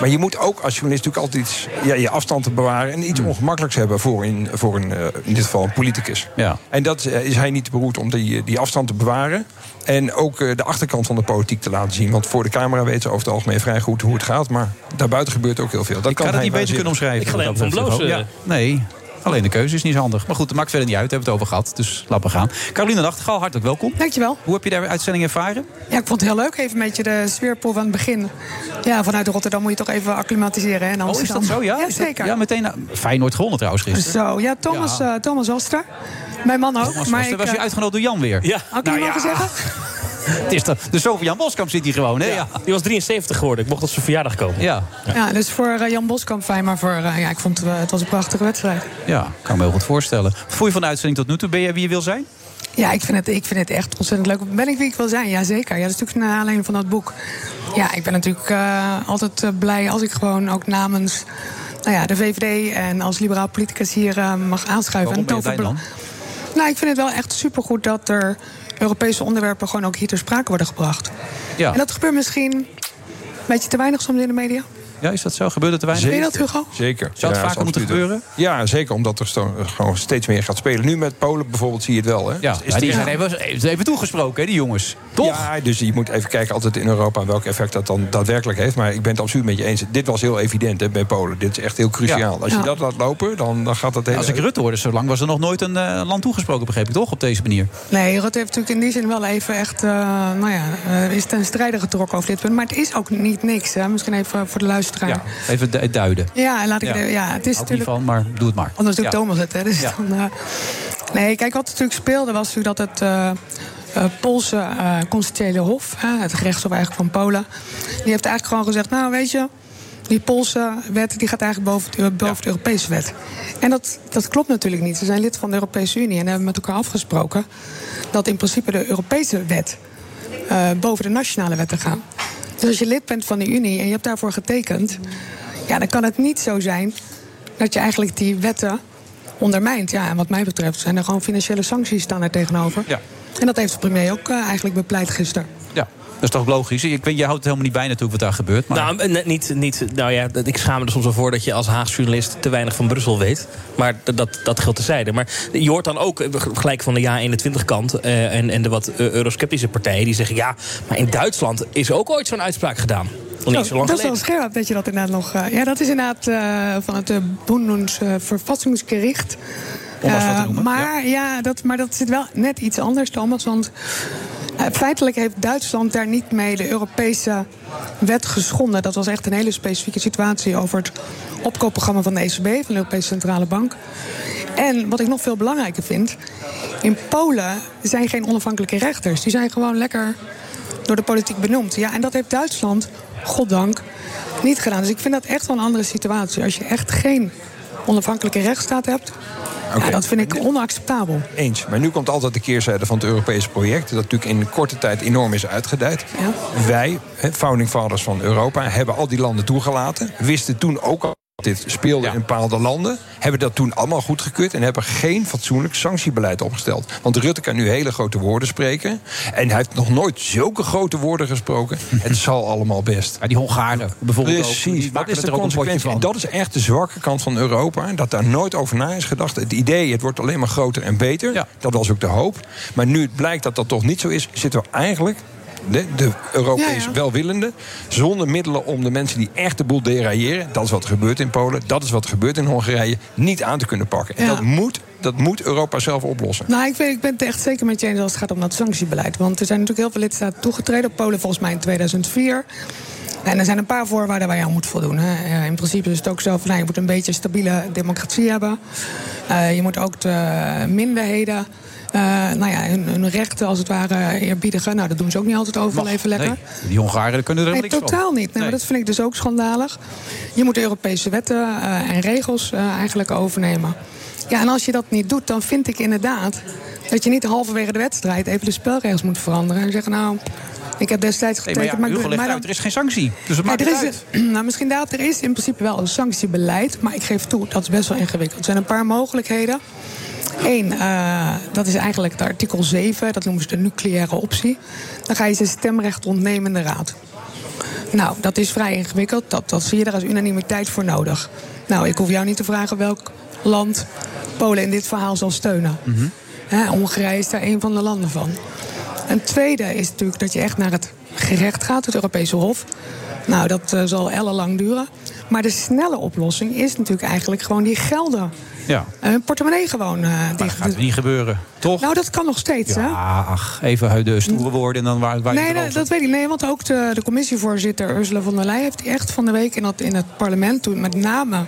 Maar je moet ook als journalist natuurlijk altijd ja, je afstand te bewaren... en iets ongemakkelijks hebben voor, in, voor een, eh, in dit geval een politicus. Ja. En dat eh, is hij niet beroerd om die, die afstand te bewaren. En ook eh, de achterkant van de politiek te laten zien. Want voor de camera weten ze over het algemeen vrij goed hoe het gaat. Maar daarbuiten gebeurt ook heel veel. Dat ik kan het hij niet beter kunnen omschrijven. wat dat betreft. Ja, nee. Alleen de keuze is niet zo handig. Maar goed, dat maakt verder niet uit. We hebben het over gehad. Dus laten we gaan. Caroline Nachtegaal, hartelijk welkom. Dankjewel. Hoe heb je de uitzending ervaren? Ja, ik vond het heel leuk. Even een beetje de sfeerproef aan het begin. Ja, vanuit Rotterdam moet je toch even acclimatiseren. Hè, in Oh, is dat zo? Ja, Ja, Is dat- zeker. Ja, meteen. nou, Feyenoord gewonnen trouwens gisteren. Zo, ja, Thomas, Ja. eh, Thomas Oster. Mijn man ook. Thomas maar ik, was je eh, uitgenodigd door Jan weer? Ja. Had ik niet mogen zeggen? Het is de, de zoon van Jan Boskamp zit hier gewoon, hè? Ja. Die was 73 geworden. Ik mocht op zijn verjaardag komen. Ja. Ja, dus voor eh, Jan Boskamp fijn. Maar voor, eh, ja, ik vond het, eh, het was een prachtige wedstrijd. Ja, kan me heel goed voorstellen. Wat vond je van de uitzending tot nu toe? Ben je wie je wil zijn? Ja, ik vind, het, ik vind het echt ontzettend leuk. Ben ik wie ik wil zijn? Jazeker. Ja, dat is natuurlijk naar aanleiding van dat boek. Ja, ik ben natuurlijk eh, altijd blij als ik gewoon ook namens nou ja, de VVD... en als liberaal politicus hier mag aanschuiven. Waarom ben je En dan? Nou, ik vind het wel echt supergoed dat er Europese onderwerpen... gewoon ook hier ter sprake worden gebracht. Ja. En dat gebeurt misschien een beetje te weinig soms in de media. Ja, is dat zo? Gebeurt het te weinig? Je dat, Hugo? Zeker. Zou het Ja, vaker moeten gebeuren? Ja, zeker. Omdat er sto- gewoon steeds meer gaat spelen. Nu met Polen bijvoorbeeld zie je het wel. Hè? Ja, Is ja, die die- zijn even, even, even toegesproken, hè, die jongens. Toch? Ja, dus je moet even kijken altijd in Europa welk effect dat dan daadwerkelijk heeft. Maar ik ben het absoluut met je eens. Dit was heel evident hè, bij Polen. Dit is echt heel cruciaal. Ja. Als je Ja. dat laat lopen, dan, dan gaat dat hele... Als ik Rutte hoorde, zo lang was er nog nooit een eh, land toegesproken, begreep ik toch? Op deze manier. Nee, Rutte heeft natuurlijk in die zin wel even echt... eh, nou ja, eh, is ten strijde getrokken over dit punt. Maar het is ook niet niks. Hè? Misschien even voor de luisteraar. Ja, even du- duiden. Ja, laat ik Ja. de- ja, het is ik niet natuurlijk. van, maar doe het maar. Anders doet Ja. Thomas het, hè? Dus dan, eh, nee, kijk, wat natuurlijk speelde was natuurlijk dat het. eh eh, Poolse eh, constitutionele hof, het gerechtshof eigenlijk van Polen, die heeft eigenlijk gewoon gezegd: Nou, weet je, die Poolse wet die gaat eigenlijk boven, de, boven de Europese wet. En dat, dat klopt natuurlijk niet. Ze zijn lid van de Europese Unie en hebben met elkaar afgesproken dat in principe de Europese wet boven de nationale wetten gaan. Dus als je lid bent van de Unie en je hebt daarvoor getekend, ja, dan kan het niet zo zijn dat je eigenlijk die wetten ondermijnt. Ja, en wat mij betreft zijn er gewoon financiële sancties staan er tegenover. Ja. En dat heeft de premier ook eh, eigenlijk bepleit gisteren. Ja, dat is toch logisch? Ik weet, je houdt het helemaal niet bij natuurlijk wat daar gebeurt. Maar... Nou, niet, niet, nou ja, ik schaam me er soms wel voor dat je als Haagse journalist te weinig van Brussel weet. Maar dat, dat, geldt tezijde. Maar je hoort dan ook eh, gelijk van de Ja-21-kant eh, en, en de wat eh, eurosceptische partijen die zeggen: ja, maar in Duitsland is ook ooit zo'n uitspraak gedaan. Nog niet zo lang dat is wel scherp dat je dat inderdaad nog... eh, ja, dat is inderdaad eh, van het uh, Bundesverfassingsgericht. Om maar eens wat te Eh, noemen, maar, ja. dat, maar dat zit wel net iets anders, Thomas. Want eh, feitelijk heeft Duitsland daar niet mee de Europese wet geschonden. Dat was echt een hele specifieke situatie over het opkoopprogramma van de ECB, van de Europese Centrale Bank. En wat ik nog veel belangrijker vind, in Polen zijn geen onafhankelijke rechters. Die zijn gewoon lekker door de politiek benoemd. Ja, en dat heeft Duitsland, goddank, niet gedaan. Dus ik vind dat echt wel een andere situatie. Als je echt geen onafhankelijke rechtsstaat hebt, ja, dat vind ik onacceptabel. Eens. Maar nu komt altijd de keerzijde van het Europese project. Dat natuurlijk in korte tijd enorm is uitgedijd. Wij, founding fathers van Europa, hebben al die landen toegelaten. Wisten toen ook al dit speelde in bepaalde landen. Hebben dat toen allemaal goedgekeurd. En hebben geen fatsoenlijk sanctiebeleid opgesteld. Want Rutte kan nu hele grote woorden spreken. En hij heeft nog nooit zulke grote woorden gesproken. Het zal allemaal best. Ja, die Hongaren bijvoorbeeld ook. Precies. Die Wat is de ook consequentie? En dat is echt de zwakke kant van Europa. Dat daar nooit over na is gedacht. Het idee, het wordt alleen maar groter en beter. Dat was ook de hoop. Maar nu het blijkt dat dat toch niet zo is... zitten we eigenlijk... De, de Europees welwillende, zonder middelen om de mensen die echt de boel derailleren... dat is wat er gebeurt in Polen, dat is wat er gebeurt in Hongarije... niet aan te kunnen pakken. En Ja. dat, moet, dat moet Europa zelf oplossen. Nou, ik, weet, ik ben het echt zeker met je eens als het gaat om dat sanctiebeleid. Want er zijn natuurlijk heel veel lidstaten toegetreden. Polen volgens mij in 2004. En er zijn een paar voorwaarden waar je aan moet voldoen. Hè. Ja, In principe is het ook zo van, nou, je moet een beetje stabiele democratie hebben. Eh, je moet ook de minderheden... eh, nou ja, hun, hun rechten als het ware eerbiedigen. Nou, dat doen ze ook niet altijd overal even lekker. Nee, die Hongaren kunnen er Nee, niks van. totaal niet. Nee, maar dat vind ik dus ook schandalig. Je moet Europese wetten eh, en regels eh, eigenlijk overnemen. Ja, en als je dat niet doet, dan vind ik inderdaad dat je niet halverwege de wedstrijd even de spelregels moet veranderen. En zeggen, nou, ik heb destijds Nee, maar getekend. ja, dan- uit, er is geen sanctie. Dus het maakt er is, uit. nou, misschien daarop, er is in principe wel een sanctiebeleid. Maar ik geef toe, dat is best wel ingewikkeld. Er zijn een paar mogelijkheden. Eén, eh, dat is eigenlijk het artikel 7. Dat noemen ze de nucleaire optie. Dan ga je ze stemrecht ontnemen in de raad. Nou, dat is vrij ingewikkeld. Dat, dat zie je daar als unanimiteit voor nodig. Nou, ik hoef jou niet te vragen welk land Polen in dit verhaal zal steunen. Hè, Hongarije is daar een van de landen van. Een tweede is natuurlijk dat je echt naar het gerecht gaat, het Europese Hof. Nou, dat eh, zal ellenlang duren. Maar de snelle oplossing is natuurlijk eigenlijk gewoon die gelden. Ja, hun portemonnee gewoon eh, dat dicht. gaat niet gebeuren. Toch? Nou, dat kan nog steeds, hè? Ja, ach, even de stoere woorden en dan waar, waar Nee, dat weet ik. Nee, want ook de, de commissievoorzitter Ursula von der Leyen heeft die echt van de week in, dat, in het parlement toen met name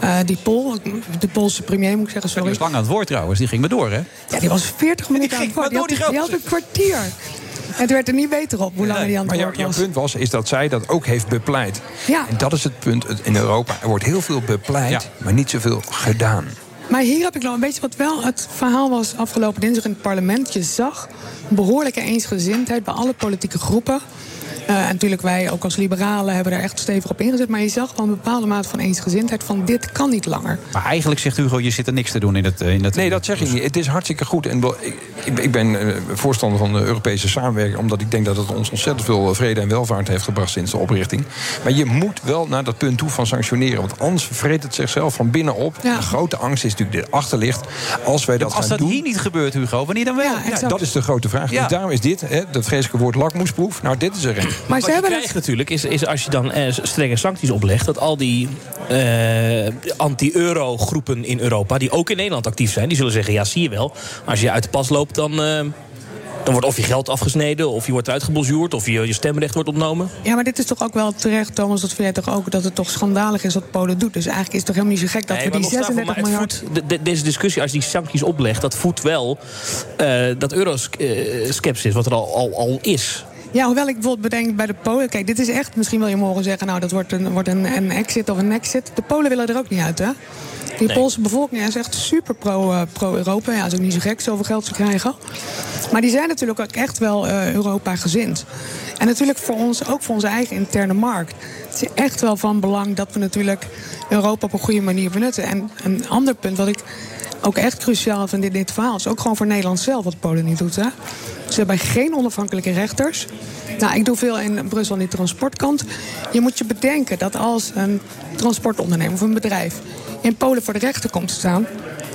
eh, die Pool, de Poolse premier moet ik zeggen, Die sorry. was lang aan het woord trouwens, die ging maar door, hè? Ja, die was 40 minuten aan het woord. Die had, die die had een kwartier. En het werd er niet beter op hoe langer die aan het Maar jouw, jouw was. punt was is dat zij dat ook heeft bepleit. Ja. En dat is het punt in Europa. Er wordt heel veel bepleit, maar niet zoveel gedaan. Maar hier heb ik nog een beetje wat wel het verhaal was afgelopen dinsdag in het parlement. Je zag een behoorlijke eensgezindheid bij alle politieke groepen. Eh, en natuurlijk, wij ook als liberalen hebben er echt stevig op ingezet. Maar je zag wel een bepaalde mate van eensgezindheid van dit kan niet langer. Maar eigenlijk zegt Hugo, je zit er niks te doen in het... eh, In het Nee, dat zeg ik niet. Het is hartstikke goed. En wel, ik, ik- ben eh, voorstander van de Europese samenwerking... omdat ik denk dat het ons ontzettend veel vrede en welvaart heeft gebracht... sinds de oprichting. Maar je moet wel naar dat punt toe van sanctioneren. Want anders vreet het zichzelf van binnen op. De grote angst is natuurlijk dit achterlicht. Als wij dat Als gaan dat doen... hier niet gebeurt, Hugo, wanneer dan wel? Ja, dat is de grote vraag. Ja. Dus daarom is dit, hè, dat vreselijke woord lakmoesproef... nou, dit is er een. Maar wat je krijgt natuurlijk is, is als je dan eh, strenge sancties oplegt... dat al die eh, anti-euro groepen in Europa, die ook in Nederland actief zijn... die zullen zeggen, ja, zie je wel, als je uit de pas loopt... dan, eh, dan wordt of je geld afgesneden, of je wordt eruit gebonjourd... of je, je stemrecht wordt ontnomen. Ja, maar dit is toch ook wel terecht, Thomas, dat vind jij toch ook... dat het toch schandalig is wat Polen doet. Dus eigenlijk is het toch helemaal niet zo gek dat Nee, we die los daarvan, 36 maar het miljard... voedt- de- de- deze discussie, als je die sancties oplegt, dat voedt wel eh, dat euroskepsis, wat er al, al, al is. Ja, hoewel ik bijvoorbeeld bedenk bij de Polen... Kijk, dit is echt, misschien wil je morgen zeggen... nou, dat wordt een, wordt een, een exit of een exit. De Polen willen er ook niet uit, hè? Die Nee. Poolse bevolking is echt super pro, eh, pro-Europa. ja, is ook niet zo gek, zoveel geld te krijgen. Maar die zijn natuurlijk ook echt wel eh, Europa gezind. En natuurlijk voor ons, ook voor onze eigen interne markt. Het is echt wel van belang dat we natuurlijk Europa op een goede manier benutten. En een ander punt wat ik ook echt cruciaal in dit verhaal... is ook gewoon voor Nederland zelf wat Polen niet doet. Hè? Ze hebben geen onafhankelijke rechters. Nou, ik doe veel in Brussel aan die transportkant. Je moet je bedenken dat als een transportondernemer of een bedrijf... in Polen voor de rechter komt te staan...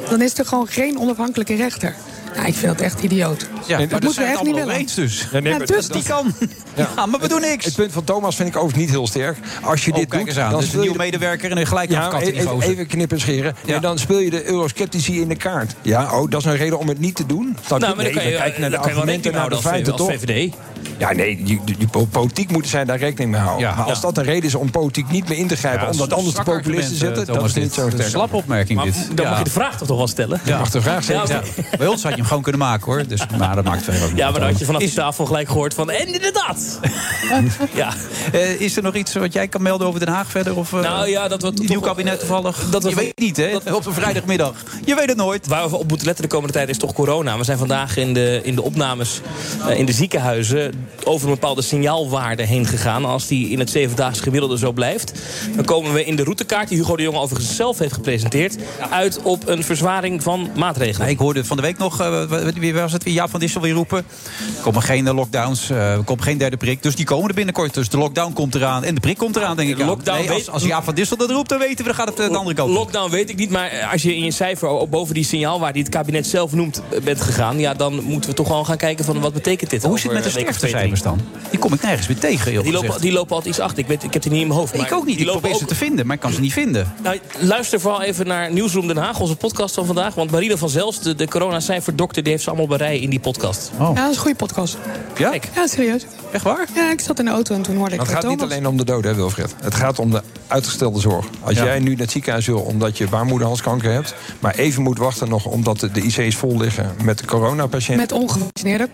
dan is er gewoon geen onafhankelijke rechter. Nou, ik vind dat echt idioot. Ja, dat moeten we echt het niet allemaal willen. eens dus. Ja, nee, Ja, maar dus dat- Die kan. Ja, maar we doen niks. Het punt van Thomas vind ik overigens niet heel sterk. Als je Oh, dit doet, dan Dus een speel je nieuwe de- medewerker en een gelijk Ja, even, gozer. even knippen en scheren. En dan speel je de eurosceptici in de kaart. Ja, oh, dat is een reden om het niet te doen. Nou, maar dan Nee, kan je, we kijken naar de dan kan je wel argumenten, naar de feiten, toch? VVD. Ja, nee, die, die, die po- politiek moeten zij daar rekening mee houden. Ja. maar als Ja. dat een reden is om politiek niet meer in te grijpen... Ja, om dat anders de populisten te argumenten, zetten... dat Thomas, is niet dit. zo sterk. Een slappe opmerking Maar dit. dan Ja. mag je de vraag toch nog wel stellen? Je mag de vraag Ja, stellen. maar- Bij ons had je hem gewoon kunnen maken hoor. Dus, maar dat maakt verder ook niet Ja, maar dan had je vanaf is, die tafel gelijk gehoord van... En inderdaad! ja. eh, is er nog iets wat jij kan melden over Den Haag verder? Of, eh, Nou ja, dat we... Nieuw kabinet toevallig? Dat we je weet het niet, hè? Op een vrijdagmiddag. Je weet het nooit. Waar we op moeten letten de komende tijd is toch corona. We zijn vandaag in de, in de opnames eh, in de ziekenhuizen... over een bepaalde signaalwaarde heen gegaan. Als die in het zevendaags gemiddelde zo blijft... dan komen we in de routekaart, die Hugo de Jonge overigens zelf heeft gepresenteerd... uit op een verzwaring van maatregelen. Ik hoorde van de week nog, eh, wie was het? Jaap van Dissel weer roepen. Er komen geen eh, lockdowns, eh, er komt geen derde prik. Dus die komen er binnenkort. Dus de lockdown komt eraan en de prik komt eraan, denk ik. Lockdown Nee, als, Jaap van Dissel dat roept, dan weten we, dan gaat het de andere kant op. Lockdown weet ik niet, maar als je in je cijfer boven die signaalwaarde... die het kabinet zelf noemt, bent gegaan... ja, dan moeten we toch gewoon gaan kijken van wat betekent dit. Hoe zit het met de over dan? Die kom ik nergens meer tegen, Die lopen, die lopen altijd iets achter. Ik, weet, ik heb die niet in mijn hoofd. Ik ook niet. Die Ik lopen probeer ze te vinden, maar ik kan ze niet vinden. Nou, luister vooral even naar Nieuwsroom Den Haag, onze podcast van vandaag. Want Marina van Zelst, de, de coronacijferdokter... die heeft ze allemaal bij rij in die podcast. Oh. Ja, dat is een goede podcast. Ja? Ja, serieus. Echt waar? Ja, ik zat in de auto en toen hoorde ik het gaat niet alleen om de dood, hè, Wilfred. Het gaat om de uitgestelde zorg. Als Ja. jij nu naar het ziekenhuis wil omdat je baarmoederhalskanker hebt... maar even moet wachten nog omdat de de IC's vol liggen met coronapatiënten... Met ongevaccineerden.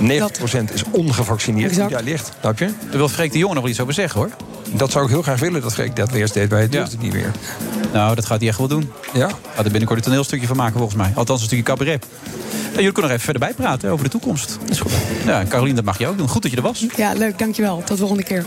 90% is ongevaccineerd die Exact. daar ligt. Snap je? Daar wil Freek de Jonge nog wel iets over zeggen, hoor. Dat zou ik heel graag willen dat Freek dat weer eens deed, maar hij durft Ja. het niet meer. Nou, dat gaat hij echt wel doen. Ja? Gaat er binnenkort een toneelstukje van maken, volgens mij. Althans, een stukje cabaret. En jullie kunnen nog even verder bijpraten over de toekomst. Dat is goed. Ja, en Carolien, dat mag je ook doen. Goed dat je er was. Ja, leuk, dankjewel. Tot de volgende keer.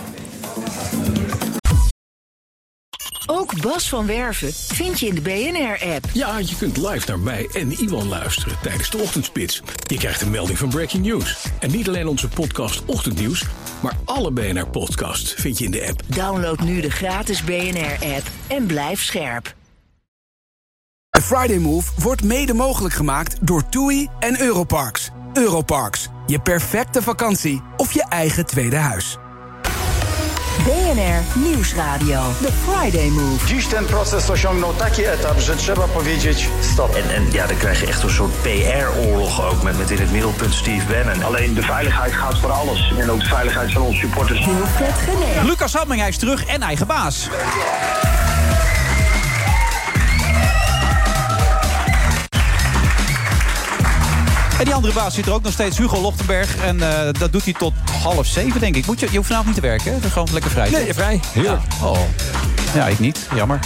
Ook Bas van Werven vind je in de BNR-app. Ja, je kunt live naar mij en Iwan luisteren tijdens de ochtendspits. Je krijgt een melding van Breaking News. En niet alleen onze podcast Ochtendnieuws, maar alle BNR-podcasts vind je in de app. Download nu de gratis BNR-app en blijf scherp. De Friday Move wordt mede mogelijk gemaakt door TUI en Europarks. Europarks, je perfecte vakantie of je eigen tweede huis. BNR Nieuwsradio. The Friday Move. Dziś ten proces osiągnął taki etap, że trzeba powiedzieć stop. En, en ja, dan krijg je echt een soort PR-oorlog ook met, met in het middelpunt Steve Bannon. Alleen de veiligheid gaat voor alles. En ook de veiligheid van onze supporters. Lucas Hamming, hij is terug en eigen baas. En die andere baas zit er ook nog steeds, Hugo Lochtenberg. En eh, dat doet hij tot half zeven, denk ik. Moet je, je hoeft vanavond niet te werken, hè? Dat is gewoon lekker vrij. Nee, vrij. Heerlijk. Ja. Oh. ja, ik niet. Jammer.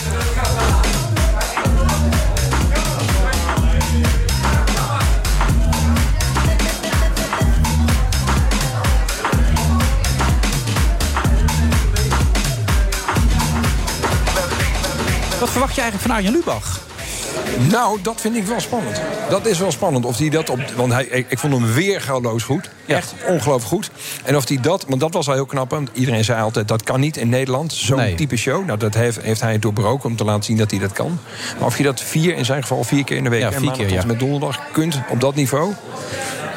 Wat verwacht je eigenlijk van Arjen Lubach? Nou, dat vind ik wel spannend. Dat is wel spannend. Of hij dat op. Want hij, ik, ik vond hem weer geloos goed. Echt ongelooflijk goed. En of hij dat. Want dat was wel heel knap. Want iedereen zei altijd: dat kan niet in Nederland. Zo'n Nee. type show. Nou, dat heeft, heeft hij doorbroken om te laten zien dat hij dat kan. Maar of je dat vier, in zijn geval vier keer in de week. Ja, en vier keer, tot ja. met donderdag kunt op dat niveau.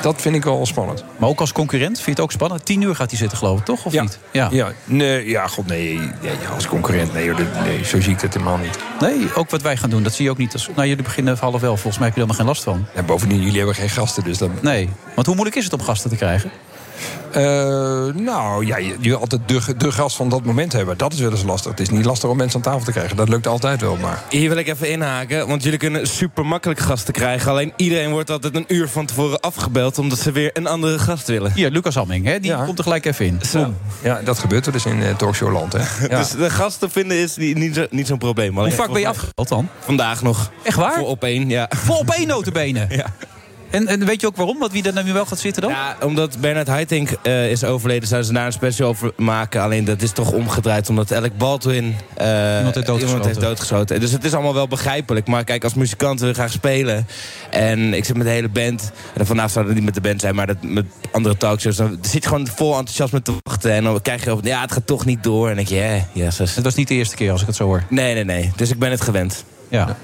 Dat vind ik wel spannend. Maar ook als concurrent, vind je het ook spannend? Tien uur gaat hij zitten, geloof ik, toch? Of ja. niet? Ja. Ja, nee, ja, god, nee. Ja, ja, als concurrent, nee, nee, zo zie ik het helemaal niet. Nee, ook wat wij gaan doen, dat zie je ook niet. Als, nou, jullie beginnen half wel. Volgens mij heb je er helemaal geen last van. En bovendien, jullie hebben geen gasten, dus dan... Nee, want hoe moeilijk is het om gasten te krijgen? Eh, nou, ja, je, je wil altijd de, de gast van dat moment hebben. Dat is wel eens lastig. Het is niet lastig om mensen aan tafel te krijgen. Dat lukt altijd wel, maar... Hier wil ik even inhaken, want jullie kunnen super makkelijk gasten krijgen. Alleen iedereen wordt altijd een uur van tevoren afgebeld... omdat ze weer een andere gast willen. Hier, Lucas Hamming, hè? die komt er gelijk even in. Zo. Ja, dat gebeurt er dus in uh, talkshowland, hè. Ja. Dus de gasten vinden is niet, niet, zo- niet zo'n probleem. Hoe vaak ben je afgebeld dan? Vandaag nog. Echt waar? Voor op één, ja. Voor op één notenbenen? Ja. En, en weet je ook waarom? Wat wie er nu wel gaat zitten dan? Ja, omdat Bernard Haitink eh, is overleden, zouden ze daar een special over maken. Alleen dat is toch omgedraaid, omdat Alec Baldwin eh, Iemand heeft doodgeschoten. heeft doodgeschoten. Dus het is allemaal wel begrijpelijk. Maar kijk, als muzikant wil ik graag spelen. En ik zit met de hele band. En vanavond zou het niet met de band zijn, maar dat, met andere talkshows. Dan zit je gewoon vol enthousiasme te wachten. En dan krijg je over, ja, het gaat toch niet door. En dan denk je, ja, yes. Het was niet de eerste keer als ik het zo hoor. Nee, nee, nee. Dus ik ben het gewend. Ja. Is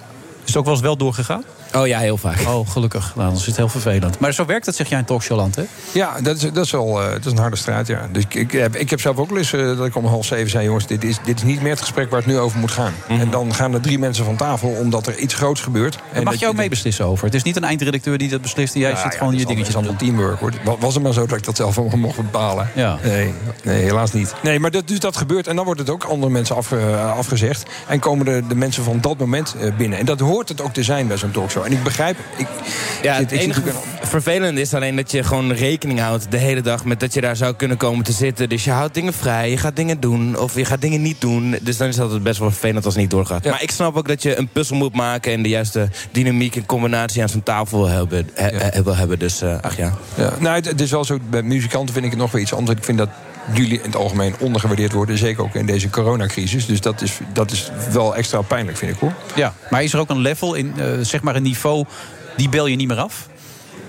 het ook wel eens wel doorgegaan? Oh ja, heel vaak. Oh, gelukkig. Nou, dan is het heel vervelend. Maar zo werkt dat, zeg jij in Talkshowland, hè? Ja, dat is, dat is wel eh, dat is een harde strijd, ja. Dus ik, ik, heb, ik heb zelf ook wel eens eh, dat ik om half zeven zei... jongens, dit is, dit is niet meer het gesprek waar het nu over moet gaan. En dan gaan er drie mensen van tafel omdat er iets groots gebeurt. Daar en mag dat je ook mee beslissen over. Het is niet een eindredacteur die dat beslist en jij Ja, zit ja, gewoon het je dingetjes aan het teamwork, hoor. Wa- Was het maar zo dat ik dat zelf allemaal mocht bepalen? Ja. Nee, nee, helaas niet. Nee, maar dat, dus dat gebeurt. En dan wordt het ook andere mensen afge- eh, afgezegd. En komen de, de mensen van dat moment binnen. En dat hoort het ook te zijn bij zo'n talkshow. En ik begrijp... Ik, Ja, zit- het enige vervelende is alleen dat je gewoon rekening houdt de hele dag met dat je daar zou kunnen komen te zitten. Dus je houdt dingen vrij, je gaat dingen doen of je gaat dingen niet doen. Dus dan is dat best wel vervelend als het niet doorgaat. Maar ik snap ook dat je een puzzel moet maken en de juiste dynamiek en combinatie aan zo'n tafel wil hebben. he- he- wil hebben. Dus eh, ach ja. Ja, nou, het, het is wel zo, bij muzikanten vind ik het nog wel iets anders. Ik vind dat jullie in het algemeen ondergewaardeerd worden. Zeker ook in deze coronacrisis. Dus dat is, dat is wel extra pijnlijk, vind ik hoor. Ja, maar is er ook een level, in, eh, zeg maar een niveau, die bel je niet meer af?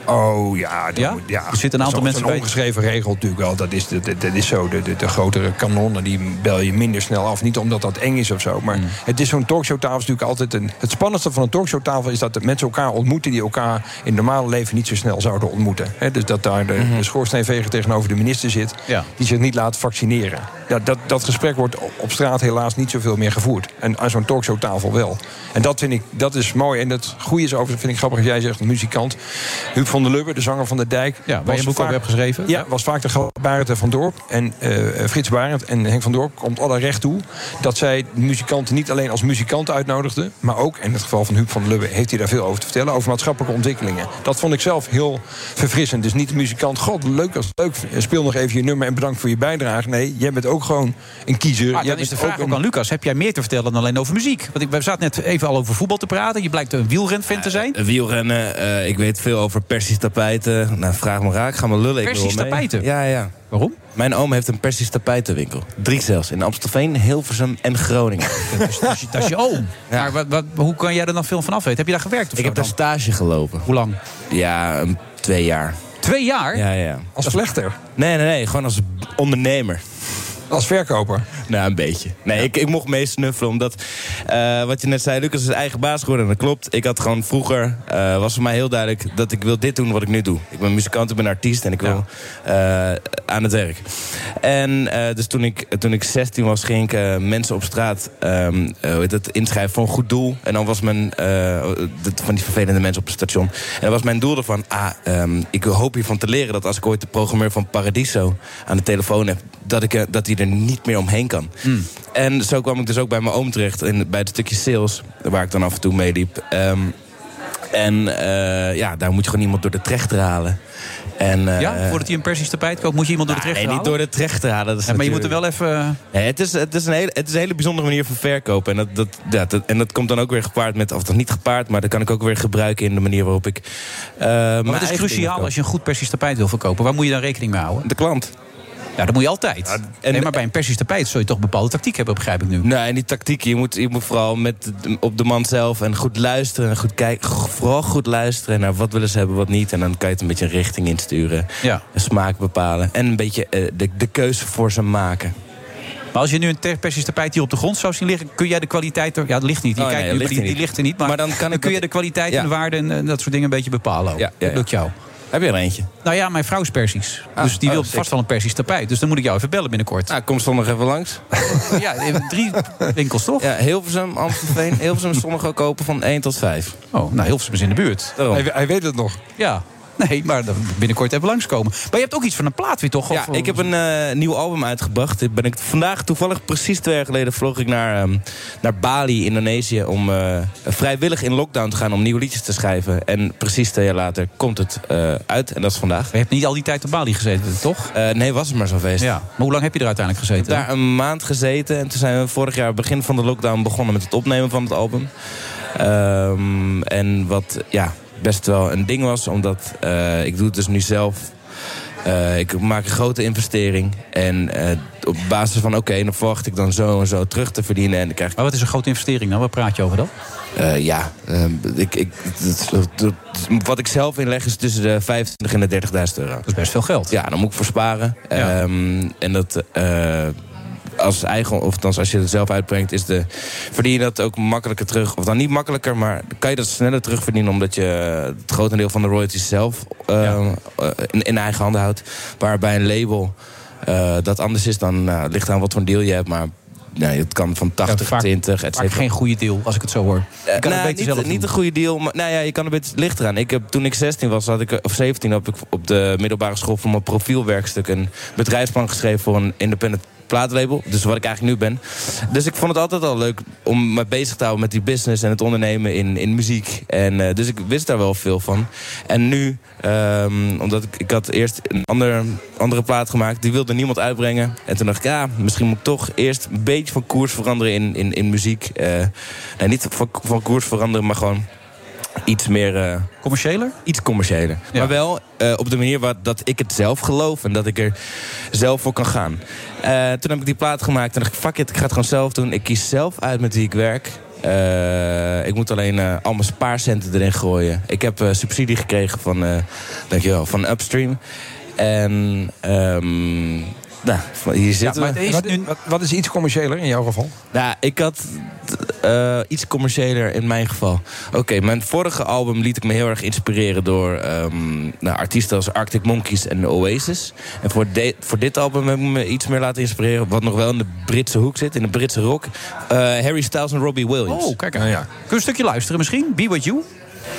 Oh ja, dat Ja? Er zitten een aantal mensen zo'n bij- ongeschreven regel natuurlijk wel. Dat is, dat, dat is zo. De, de, de grotere kanonnen die bel je minder snel af. Niet omdat dat eng is of zo. Mm. Maar het is zo'n talkshowtafel is natuurlijk altijd een. Het spannendste van een talkshowtafel is dat de mensen elkaar ontmoeten die elkaar in het normale leven niet zo snel zouden ontmoeten. Dus dat daar de, Mhm. de schoorsteenveger tegenover de minister zit, Ja. die zich niet laat vaccineren. Ja, dat, dat gesprek wordt op straat helaas niet zoveel meer gevoerd. En aan zo'n talkshowtafel wel. En dat vind ik, dat is mooi. En het goede is over, vind ik grappig als jij zegt, een muzikant. Huub van der Lubbe, de zanger van de Dijk. Ja, waar je een boek over hebt geschreven. Ja, was vaak de Barend en Van Dorp. En eh, Frits Barend en Henk van Dorp komt alle recht toe... dat zij muzikanten niet alleen als muzikant uitnodigden... maar ook, in het geval van Huub van der Lubbe... heeft hij daar veel over te vertellen, over maatschappelijke ontwikkelingen. Dat vond ik zelf heel verfrissend. Dus niet de muzikant, god, leuk als leuk, speel nog even je nummer... en bedankt voor je bijdrage. Nee, jij bent ook gewoon een kiezer. Maar dan is de vraag ook ook aan Lucas. Heb jij meer te vertellen dan alleen over muziek? Want ik, we zaten net even al over voetbal te praten. Je blijkt een wielrenfan te zijn. Wielrennen, eh, ik weet veel over Persisch tapijten. Nou, vraag me raak, ga maar lullen. ik Persisch tapijten? Ja, ja. Waarom? Mijn oom heeft een Persisch tapijtenwinkel. Drie zelfs. In Amstelveen, Hilversum en Groningen. Dat is, dat is, dat is je oom. Maar wat, wat, hoe kan jij er dan veel van af weten? Heb je daar gewerkt of Ik heb daar stage gelopen. Hoe lang? Ja, een, twee jaar. Twee jaar? Ja, ja. Als vlechter? Nee, nee, nee. Gewoon als ondernemer. Als verkoper? Nou, een beetje. Nee, ik, ik mocht mee snuffelen. Omdat, eh, wat je net zei, Lucas is eigen baas geworden. En dat klopt. Ik had gewoon vroeger, eh, was voor mij heel duidelijk... dat ik wil dit doen wat ik nu doe. Ik ben muzikant, ik ben artiest en ik wil eh, aan het werk. En dus toen ik, toen ik 16 was, ging ik mensen op straat... ehm, eh, hoe heet het, inschrijven voor een goed doel. En dan was mijn... dat- van die vervelende mensen op het station. En dan was mijn doel ervan... Ah, ehm, ik hoop hiervan te leren dat als ik ooit de programmeur van Paradiso... aan de telefoon heb, dat, ik, dat hij er niet meer omheen kan. En zo kwam ik dus ook bij mijn oom terecht. In, bij het stukje sales, waar ik dan af en toe meeliep. Ehm, en eh, ja, daar moet je gewoon iemand door de trechter halen. En, eh, Ja, voordat hij een Persisch tapijt koopt, moet je iemand door de trechter nee, niet door halen? de trechter halen. Dat is Ja, maar je moet er wel even... Nee, het, is, het, is een hele, het is een hele bijzondere manier van verkopen. En dat, dat, ja, dat, en dat komt dan ook weer gepaard met... of toch niet gepaard, maar dat kan ik ook weer gebruiken... in de manier waarop ik... eh, Maar wat is cruciaal als je een goed Persisch tapijt wil verkopen? Waar moet je dan rekening mee houden? De klant. Ja, dat moet je altijd. en- nee, maar bij een Persisch tapijt zul je toch bepaalde tactiek hebben, begrijp ik nu. Nee, en die tactiek, je moet, je moet vooral met, op de man zelf en goed luisteren. En goed kijken, vooral goed luisteren naar wat willen ze hebben, wat niet. En dan kan je het een beetje een richting insturen. Ja. Een smaak bepalen. En een beetje eh, de, de keuze voor ze maken. Maar als je nu een Persisch tapijt hier op de grond zou zien liggen... kun jij de kwaliteit er... Ja, dat ligt niet. Die, Oh, kijkt ligt die, er die niet. ligt er niet. Maar, Maar dan dan, kan ik kun je de kwaliteit Ja. en de waarde en, en dat soort dingen een beetje bepalen. ook. Ja, ja, Dat lukt jou. Heb je er eentje? Nou ja, mijn vrouw is Persisch. Ah, dus die oh, wil sick. vast wel een Persisch tapijt. Dus dan moet ik jou even bellen binnenkort. Nou, kom zondag even langs. ja, drie winkels toch? Ja, Hilversum, Amstelveen. Hilversum is zondag ook open van 1 tot 5. Oh, nou, Hilversum is in de buurt. Hij, hij weet het nog. Ja. Nee, maar binnenkort even langskomen. Maar je hebt ook iets van een plaat weer, toch? Ja, Of- ik heb een eh, nieuw album uitgebracht. Dit Ben ik, vandaag, toevallig precies twee jaar geleden, vloog ik naar, ehm, naar Bali, Indonesië... om eh, vrijwillig in lockdown te gaan om nieuwe liedjes te schrijven. En precies twee jaar later komt het eh, uit. En dat is vandaag. Je hebt niet al die tijd op Bali gezeten, toch? Eh, nee, was het maar zo'n feest. Ja. Maar hoe lang heb je er uiteindelijk gezeten? Daar een maand gezeten. En toen zijn we vorig jaar, begin van de lockdown, begonnen met het opnemen van het album. Ehm, en wat, ja, best wel een ding was. Omdat eh, ik doe het dus nu zelf. Eh, ik maak een grote investering. En eh, op basis van, oké, dan verwacht ik dan zo en zo terug te verdienen. En dan krijg ik... Maar wat is een grote investering dan? Waar praat je over dan? Ja, eh, ik, ik, wat ik zelf inleg is tussen de 25 en de 30.000 euro. Dat is best veel geld. Ja, dan moet ik voor sparen. Ehm, en dat... als eigen, of althans als je het zelf uitbrengt, is de, verdien je dat ook makkelijker terug. Of dan niet makkelijker, maar kan je dat sneller terugverdienen... omdat je het grotendeel van de royalties zelf eh, eh, in, in eigen handen houdt. Waarbij een label eh, dat anders is, dan nou, het ligt aan wat voor een deal je hebt. Maar nee, het kan van 80, vaak- 20, et Vaak cetera. geen goede deal, als ik het zo hoor. Je kan het nou, niet, zelf niet een goede deal, maar nou ja, je kan een beetje licht eraan. Ik heb, toen ik 16 was, had ik, of 17, heb ik op de middelbare school voor mijn profielwerkstuk een bedrijfsplan geschreven voor een independent plaatlabel. Dus wat ik eigenlijk nu ben. Dus ik vond het altijd al leuk om me bezig te houden met die business en het ondernemen in, in muziek. En, eh, dus ik wist daar wel veel van. En nu, ehm, omdat ik, ik had eerst een ander, andere plaat gemaakt, die wilde niemand uitbrengen. En toen dacht ik, ja, misschien moet ik toch eerst een beetje van koers veranderen in, in, in muziek. Nou, niet van, van koers veranderen, maar gewoon iets meer... eh, commerciëler? Iets commerciëler. Maar wel op de manier waar, dat ik het zelf geloof en dat ik er zelf voor kan gaan. Eh, toen heb ik die plaat gemaakt en dacht ik, fuck it, ik ga het gewoon zelf doen. Ik kies zelf uit met wie ik werk. Eh, ik moet alleen eh, al mijn spaarcenten erin gooien. Ik heb eh, subsidie gekregen van, eh, dankjewel, van Upstream. En ehm, nou, hier zitten maar we. wat, wat, wat is iets commerciëler in jouw geval? Nou, ik had eh, iets commerciëler in mijn geval. Oké, mijn vorige album liet ik me heel erg inspireren door ehm, nou, artiesten als Arctic Monkeys en Oasis. En voor, de- voor dit album heb ik me iets meer laten inspireren, wat nog wel in de Britse hoek zit, in de Britse rock. Eh, Harry Styles en Robbie Williams. Oh, kijk aan. Kun je een stukje luisteren misschien? Be With You?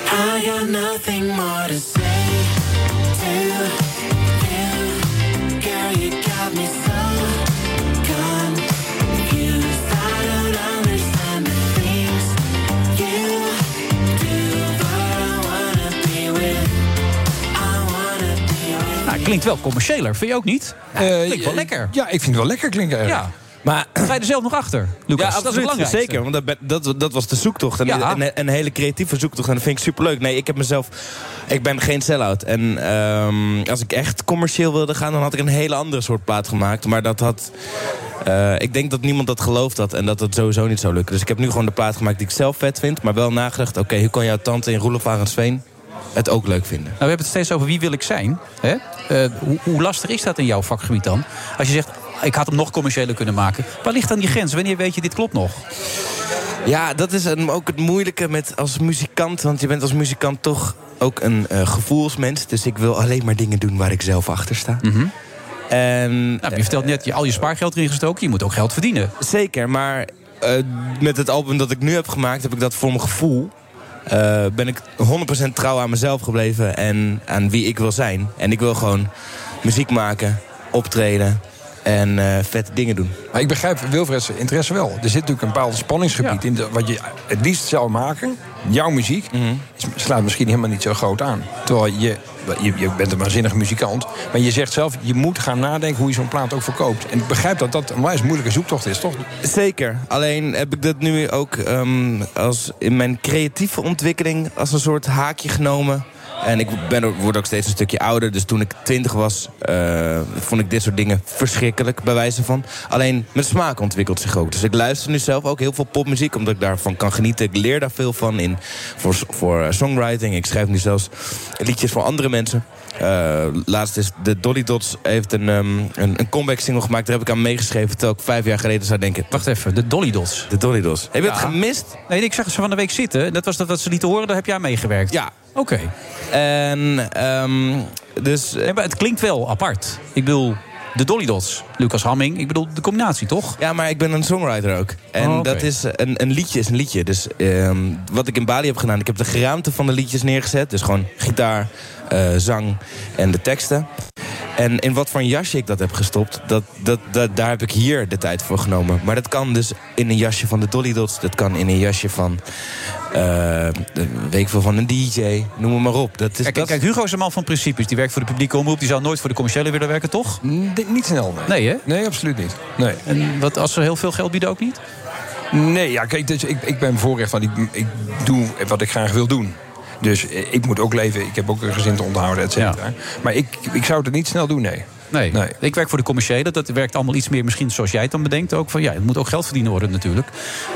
I got nothing more to say klinkt wel commerciëler, vind je ook niet? klinkt wel eh, lekker. Ja, ik vind het wel lekker klinken eigenlijk. Ja. Maar ga je er zelf nog achter, Lucas? Ja, dat is belangrijkste. zeker. Want dat, dat, dat was de zoektocht. En Ja. een, een hele creatieve zoektocht. En dat vind ik superleuk. Nee, ik heb mezelf... Ik ben geen sell-out. En ehm, als ik echt commercieel wilde gaan... dan had ik een hele andere soort plaat gemaakt. Maar dat had... eh, ik denk dat niemand dat geloofd had. En dat het sowieso niet zou lukken. Dus ik heb nu gewoon de plaat gemaakt die ik zelf vet vind. Maar wel nagedacht... Oké, hoe kan jouw tante in Roelof Arendsveen het ook leuk vinden? Nou, we hebben het steeds over wie wil ik zijn. Hè? Eh, hoe, hoe lastig is dat in jouw vakgebied dan? Als je zegt, ik had hem nog commerciëler kunnen maken. Waar ligt dan die grens? Wanneer weet je, dit klopt nog? Ja, dat is ook het moeilijke met als muzikant. Want je bent als muzikant toch ook een eh, gevoelsmens. Dus ik wil alleen maar dingen doen waar ik zelf achter sta. En, Nou, je vertelt net, je al je spaargeld erin gestoken. Je moet ook geld verdienen. Zeker, maar eh, met het album dat ik nu heb gemaakt... heb ik dat voor mijn gevoel... eh, ben ik 100% trouw aan mezelf gebleven en aan wie ik wil zijn. En ik wil gewoon muziek maken, optreden en eh, vette dingen doen. Maar ik begrijp Wilfred's interesse wel. Er zit natuurlijk een bepaald spanningsgebied in de, wat je het liefst zou maken. Jouw muziek is- slaat misschien helemaal niet zo groot aan. Terwijl je, je, je bent een waanzinnige muzikant. Maar je zegt zelf, je moet gaan nadenken hoe je zo'n plaat ook verkoopt. En ik begrijp dat dat een onwijs moeilijke zoektocht is, toch? Zeker. Alleen heb ik dat nu ook ehm, als in mijn creatieve ontwikkeling als een soort haakje genomen. En ik ben, word ook steeds een stukje ouder. Dus toen ik twintig was, eh, vond ik dit soort dingen verschrikkelijk, bij wijze van. Alleen mijn smaak ontwikkelt zich ook. Dus ik luister nu zelf ook heel veel popmuziek, omdat ik daarvan kan genieten. Ik leer daar veel van in voor, voor eh, songwriting. Ik schrijf nu zelfs liedjes voor andere mensen. Eh, laatst is de Dolly Dots heeft een, ehm, een, een comeback single gemaakt. Daar heb ik aan meegeschreven. Terwijl ik vijf jaar geleden zou denken. Wacht even, de Dolly Dots. De Dolly Dots. Heb je het Ja. gemist? Nee, ik zag ze van de week zitten. Dat was dat wat ze lieten horen, daar heb jij aan meegewerkt. Ja. Oké. En ehm, dus... Nee, maar het klinkt wel apart. Ik bedoel, de Dolly Dots, Lucas Hamming. Ik bedoel, de combinatie, toch? Ja, maar ik ben een songwriter ook. En Oh, dat is een, een liedje is een liedje. Dus ehm, wat ik in Bali heb gedaan, ik heb de geraamte van de liedjes neergezet. Dus gewoon gitaar, eh, zang en de teksten. En in wat voor een jasje ik dat heb gestopt, dat, dat, dat, daar heb ik hier de tijd voor genomen. Maar dat kan dus in een jasje van de Dolly Dots. Dat kan in een jasje van, eh, de- weet veel, van een DJ. Noem het maar op. Dat is, Kijk, dat kijk, Hugo is een man van principes. Die werkt voor de publieke omroep. Die zou nooit voor de commerciële willen werken, toch? niet snel, nee. Nee, hè? Nee, absoluut niet. Nee. En wat als ze heel veel geld bieden ook niet? Nee, ja, kijk, dus ik, ik ben bevoorrecht van ik, ik doe wat ik graag wil doen. Dus eh, ik moet ook leven. Ik heb ook een gezin te onderhouden, et cetera. Maar ik, ik zou het niet snel doen, nee. Nee. ik werk voor de commerciële. Dat werkt allemaal iets meer misschien zoals jij het dan bedenkt. Ook van, ja, het moet ook geld verdienen worden natuurlijk.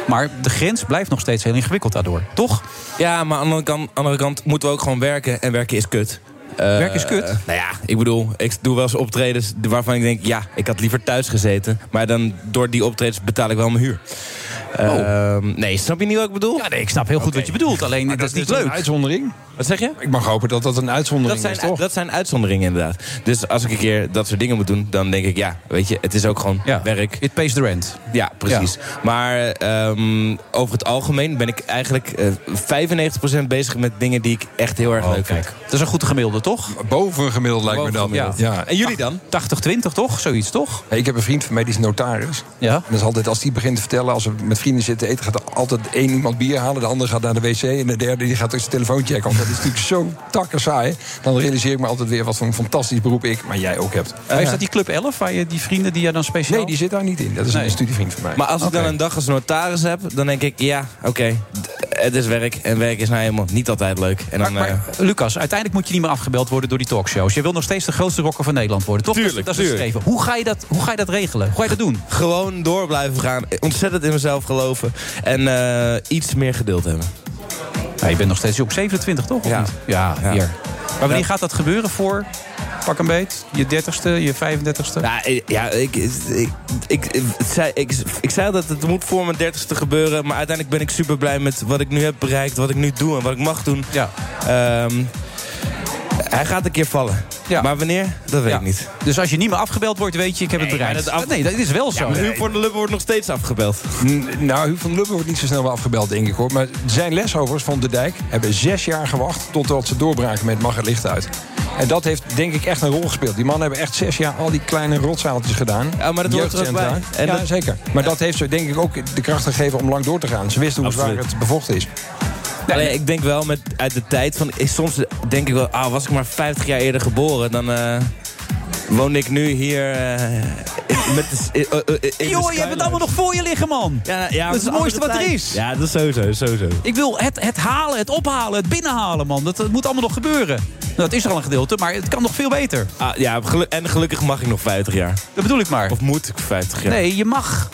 Maar de grens blijft nog steeds heel ingewikkeld daardoor. Toch? Ja, maar aan de andere kant, andere kant moeten we ook gewoon werken. En werken is kut. Werken is kut? nou ja, ik bedoel, ik doe wel eens optredens waarvan ik denk... ja, ik had liever thuis gezeten. Maar dan door die optredens betaal ik wel mijn huur. Ehm, nee, snap je niet wat ik bedoel? Ja, nee, ik snap heel goed wat je bedoelt. Alleen dat, is niet leuk. Een uitzondering. Wat zeg je? Ik mag hopen dat dat een uitzondering Dat is, toch? dat zijn uitzonderingen inderdaad. Dus als ik een keer dat soort dingen moet doen, dan denk ik, ja, weet je, het is ook gewoon werk. It pays the rent. Ja, precies. Maar ehm, over het algemeen ben ik eigenlijk eh 95% bezig met dingen die ik echt heel erg leuk vind. Dat is een goed gemiddelde, toch? Boven een gemiddelde lijkt me dan. Ja. En jullie dan? 80-20, toch? Zoiets, toch? Hey, ik heb een vriend van mij, die is notaris. Ja. En dat is altijd, als die begint te vertellen, als we met vrienden zitten eten, gaat er altijd één iemand bier halen, de andere gaat naar de wc en de derde die gaat dus zijn telefoon checken. Want dat is natuurlijk zo takken saai. Dan realiseer ik me altijd weer wat voor een fantastisch beroep ik, maar jij ook hebt. Maar is dat die Club 11, waar je die vrienden die je dan speciaal... Nee, die zit daar niet in. Dat is Nee. een studievriend van mij. Maar als ik dan een dag als notaris heb, dan denk ik, ja, oké, het is werk. En werk is nou helemaal niet altijd leuk. En dan, Maar, maar, eh, Lucas, uiteindelijk moet je niet meer afgebeld worden door die talkshows. Je wil nog steeds de grootste rocker van Nederland worden, toch? Tuurlijk, dat is, dat is. Hoe ga, je dat, hoe ga je dat regelen? Hoe ga je dat doen? gewoon door blijven gaan. Ontzettend in mezelf geloven. En eh, iets meer geduld hebben. Ja, je bent nog steeds op 27, toch? Of Ja. niet? Ja, Ja. hier. Maar wanneer gaat dat gebeuren voor... Pak een beet, je 30ste, je 35ste? Ja, ik- ja ik, ik, ik, ik, zei, ik, ik zei dat het moet voor mijn dertigste gebeuren. Maar uiteindelijk ben ik super blij met wat ik nu heb bereikt. Wat ik nu doe en wat ik mag doen. Ja. Ehm, hij gaat een keer vallen. Ja. Maar wanneer? Dat weet Ja. ik niet. Dus als je niet meer afgebeld wordt, weet je, ik heb het bereikt. dat af- Nee, dat is wel zo. Huub van der Lubbe wordt nog steeds afgebeld. N- Nou, Huub van der Lubbe wordt niet zo snel weer afgebeld, denk ik hoor. Maar zijn lesovers van de Dijk hebben zes jaar gewacht totdat ze doorbraken met Mag het licht uit. En dat heeft denk ik echt een rol gespeeld. Die mannen hebben echt zes jaar al die kleine rotzaaltjes gedaan. Ja, maar dat hoort er ook Jeugdcentra. bij. En ja, dat- zeker. Maar dat heeft ze denk ik ook de kracht gegeven om lang door te gaan. Ze wisten hoe zwaar het bevochten is. Alleen, ik denk wel met, uit de tijd van... ik- Soms denk ik wel, ah, was ik maar 50 jaar eerder geboren... dan eh woon ik nu hier eh, in- met de, in, eh, de je hebt het allemaal nog voor je liggen, man. Ja, ja, dat is het mooiste wat er is. Ja, dat is sowieso, sowieso. Ik wil het, het halen, het ophalen, het binnenhalen, man. Dat, dat moet allemaal nog gebeuren. Nou, dat is er al een gedeelte, maar het kan nog veel beter. Ah, ja, gelu- en gelukkig mag ik nog 50 jaar. Dat bedoel ik maar. Of moet ik 50 jaar? Nee, je mag.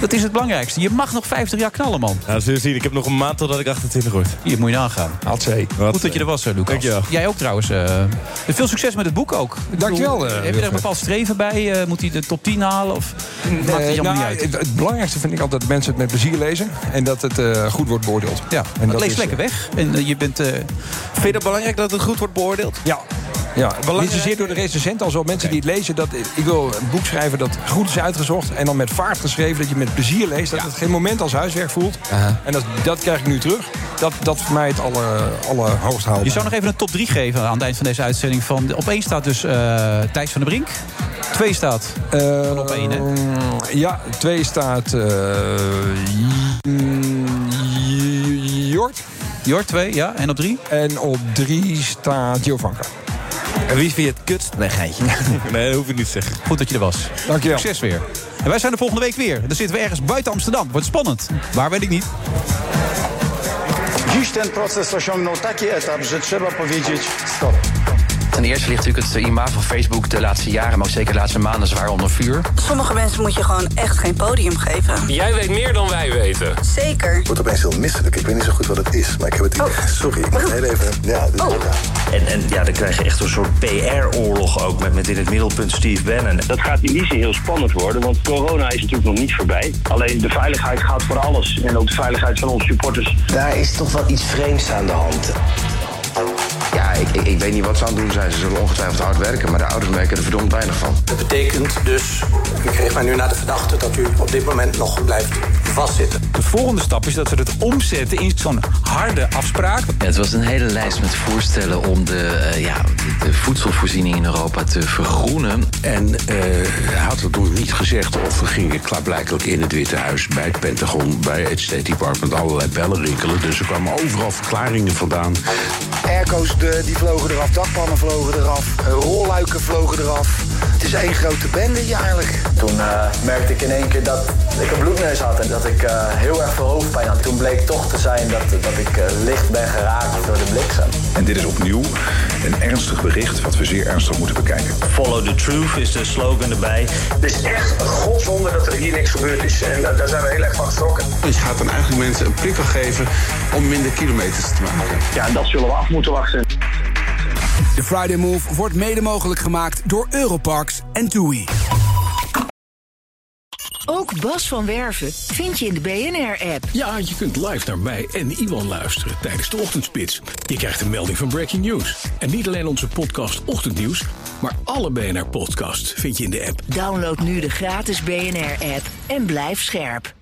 Dat is het belangrijkste. Je mag nog 50 jaar knallen, man. Nou, zul je zien, ik heb nog een maand totdat ik 28 word. Hier moet je nagaan. Hatzee. Goed dat je er was, eh, Lucas. Dankjewel. Jij ook trouwens. eh. veel succes met het boek ook. Dankjewel, eh, heb je er een bepaald streven bij? Eh, moet hij de top 10 halen? Of maakt het Eh, jammer nou, niet uit? het, het belangrijkste vind ik altijd dat mensen het met plezier lezen. En dat het eh, goed wordt beoordeeld. Ja, en het dat leest is, lekker weg. En eh, je bent... eh, Vind je dat belangrijk dat het goed wordt beoordeeld? Ja. Ja, niet zozeer door de recensent als wel mensen die het lezen. Dat, ik wil een boek schrijven dat goed is uitgezocht en dan met vaart geschreven. Dat je met plezier leest. Dat het geen moment als huiswerk voelt. En dat, dat krijg ik nu terug. Dat, dat voor mij het aller, allerhoogst haalbaar. je zou nog even een top 3 geven aan het eind van deze uitzending. Van, op 1 staat dus eh Thijs van der Brink. 2 staat Eh, op 1, hè? Ja, twee staat eh, J- Jort. Jort 2, ja. En op 3? En op drie staat Jovanka. En wie vind je het kutst? Nee, geintje. nee, dat hoef ik niet te zeggen. Goed dat je er was. Dankjewel. Succes weer. En wij zijn er volgende week weer. Dan zitten we ergens buiten Amsterdam. Wordt spannend. Waar weet ik niet. Dziś ten proces osiągnął taki etap, że trzeba powiedzieć stop. Ten eerste ligt natuurlijk het imago van Facebook de laatste jaren, maar ook zeker de laatste maanden zwaar onder vuur. Sommige mensen moet je gewoon echt geen podium geven. Jij weet meer dan wij weten. Zeker. Ik word opeens heel misselijk. Ik weet niet zo goed wat het is, maar ik heb het... Sorry, ik moet heel even... Ja, dit, ja. En, en ja, dan krijg je echt een soort PR-oorlog ook met, met in het middelpunt Steve Bannon. Dat gaat in die zin heel spannend worden, want corona is natuurlijk nog niet voorbij. Alleen de veiligheid gaat voor alles en ook de veiligheid van onze supporters. Daar is toch wel iets vreemds aan de hand. Ja, ik, ik, ik weet niet wat ze aan het doen zijn. Ze zullen ongetwijfeld hard werken, maar de ouders merken er verdomd weinig van. Dat betekent dus, ik richt mij nu naar de verdachte, dat u op dit moment nog blijft vastzitten. De volgende stap is dat we het omzetten in zo'n harde afspraak. Ja, het was een hele lijst met voorstellen om de, eh, ja, de voedselvoorziening in Europa te vergroenen. En eh, hij had het nog niet gezegd of er gingen klaarblijkelijk in het Witte Huis, bij het Pentagon, bij het State Department allerlei bellen rinkelen. Dus er kwamen overal verklaringen vandaan. Airco's de, die vlogen eraf, dakpannen vlogen eraf, eh, rolluiken vlogen eraf. Het is één grote bende hier eigenlijk. Toen eh, merkte ik in één keer dat ik een bloedneus had en dat ik eh, heel erg veel hoofdpijn had. Toen bleek toch te zijn dat, dat ik licht ben geraakt door de bliksem. En dit is opnieuw een ernstig bericht wat we zeer ernstig moeten bekijken. Follow the truth is de slogan erbij. Het is echt een godswonder dat er hier niks gebeurd is. En daar zijn we heel erg van geschrokken. Je gaat dan eigenlijk mensen een prikkel geven om minder kilometers te maken. Ja, dat zullen we af moeten wachten. De Friday Move wordt mede mogelijk gemaakt door Europarks en TUI. Ook Bas van Werven vind je in de BNR-app. Ja, je kunt live naar mij en Iwan luisteren tijdens de ochtendspits. Je krijgt een melding van Breaking News. En niet alleen onze podcast Ochtendnieuws, maar alle BNR-podcasts vind je in de app. Download nu de gratis BNR-app en blijf scherp.